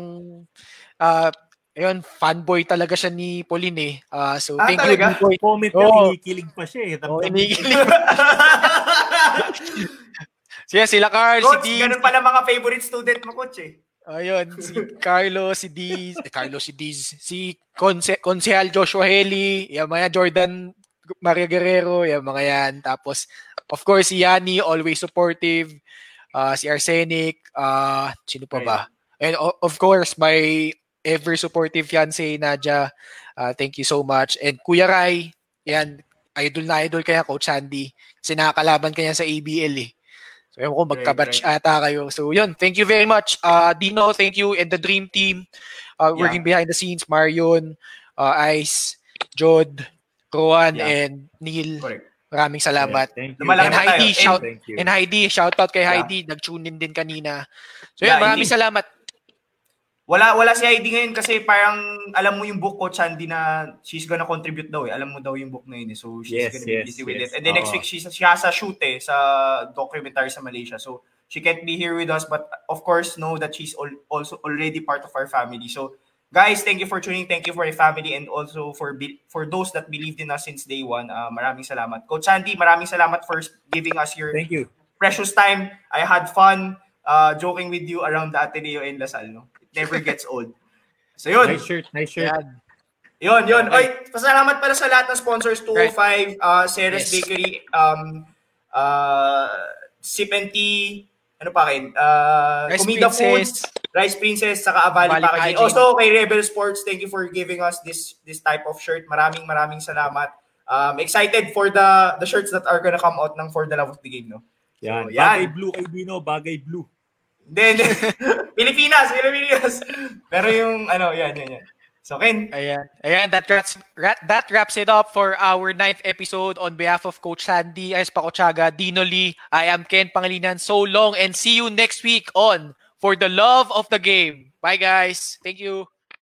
Speaker 1: ah ayun, fanboy talaga siya ni Pauline eh. Ah, so
Speaker 2: Ah,
Speaker 1: thank
Speaker 2: talaga?
Speaker 1: you D-Boy.
Speaker 4: Comment ka,
Speaker 1: Oo.
Speaker 4: kinikilig pa siya eh.
Speaker 1: Oh,
Speaker 4: Damdam-
Speaker 1: inigilig. Siya, sila Carl,
Speaker 2: Coach,
Speaker 1: si D,
Speaker 2: ganun pala mga favorite student mo, coach eh.
Speaker 1: Ayun, si Carlo, si Diz, eh, Carlo, si Diz, si Conse, Konsehal Joshua Heli, yung mga Jordan Maria Guerrero, yung mga yan. Tapos, of course, si Yani, always supportive. Uh, si Arsenic, uh, sino pa ba? And of course, my ever supportive fiancé, Nadia. Uh, thank you so much. And Kuya Rai, yan, idol na idol kaya Coach Sandy. Kasi nakakalaban kanya sa ABL eh. So, ewan ko, magkabatch ata kayo. So, yun. Thank you very much. Uh, Dino, thank you. And the Dream Team, uh,
Speaker 2: Yeah.
Speaker 1: working behind the scenes, Marion, uh, Ice, Jod, Rowan,
Speaker 2: Yeah.
Speaker 1: and Neil.
Speaker 2: Correct.
Speaker 1: Maraming salamat.
Speaker 4: Thank you.
Speaker 1: And
Speaker 2: tayo.
Speaker 1: Heidi,
Speaker 2: And-
Speaker 1: shout,
Speaker 4: Thank you.
Speaker 1: and Heidi, shout out kay
Speaker 2: Yeah.
Speaker 1: Heidi. Nag-tune in din kanina. So,
Speaker 2: Yeah,
Speaker 1: yun, maraming
Speaker 2: indeed.
Speaker 1: salamat.
Speaker 2: Wala wala si Heidi ngayon kasi parang alam mo yung book coach Sandy na she's gonna contribute daw eh. Alam mo daw yung book na yun eh. So she's
Speaker 4: Yes,
Speaker 2: gonna be
Speaker 4: yes,
Speaker 2: busy with
Speaker 4: yes.
Speaker 2: it. And then next week she's, she has a shoot eh sa documentary sa Malaysia. So she can't be here with us but of course know that she's al- also already part of our family. So guys, thank you for tuning. Thank you for your family and also for be- for those that believed in us since day one. Uh, maraming salamat. Coach Sandy, maraming salamat for giving us your
Speaker 4: Thank you.
Speaker 2: precious time. I had fun uh, joking with you around the Ateneo and Lasal. No? Never gets old. So yun.
Speaker 4: Nice shirt, nice shirt.
Speaker 1: Yan.
Speaker 2: Yun, yun. Oy, pasalamat pala sa lahat ng sponsors. 205, uh, Ceres
Speaker 1: Yes.
Speaker 2: Bakery, um, uh, Sip and Tea, ano pa kayo? Uh,
Speaker 1: Rice
Speaker 2: Comida
Speaker 1: Princess.
Speaker 2: Foods, Rice Princess, saka Avali
Speaker 1: Avali Packaging.
Speaker 2: Also, kay Rebel Sports, thank you for giving us this this type of shirt. Maraming maraming salamat. Um, excited for the the shirts that are gonna come out ng For the Love of the Game, no?
Speaker 4: Yan.
Speaker 2: So, yan.
Speaker 4: Bagay blue kay Dino, bagay blue.
Speaker 2: Then, Pilipinas, Pilipinas. Pero yung, ano, yan, yan, yan. So, Ken,
Speaker 1: Ayan. Ayan, that wraps, ra- that wraps it up for our ninth episode on behalf of Coach Sandy, Ayes Pakochaga, Dino Lee. I am Ken Pangilinan. So long and see you next week on For the Love of the Game. Bye, guys. Thank you.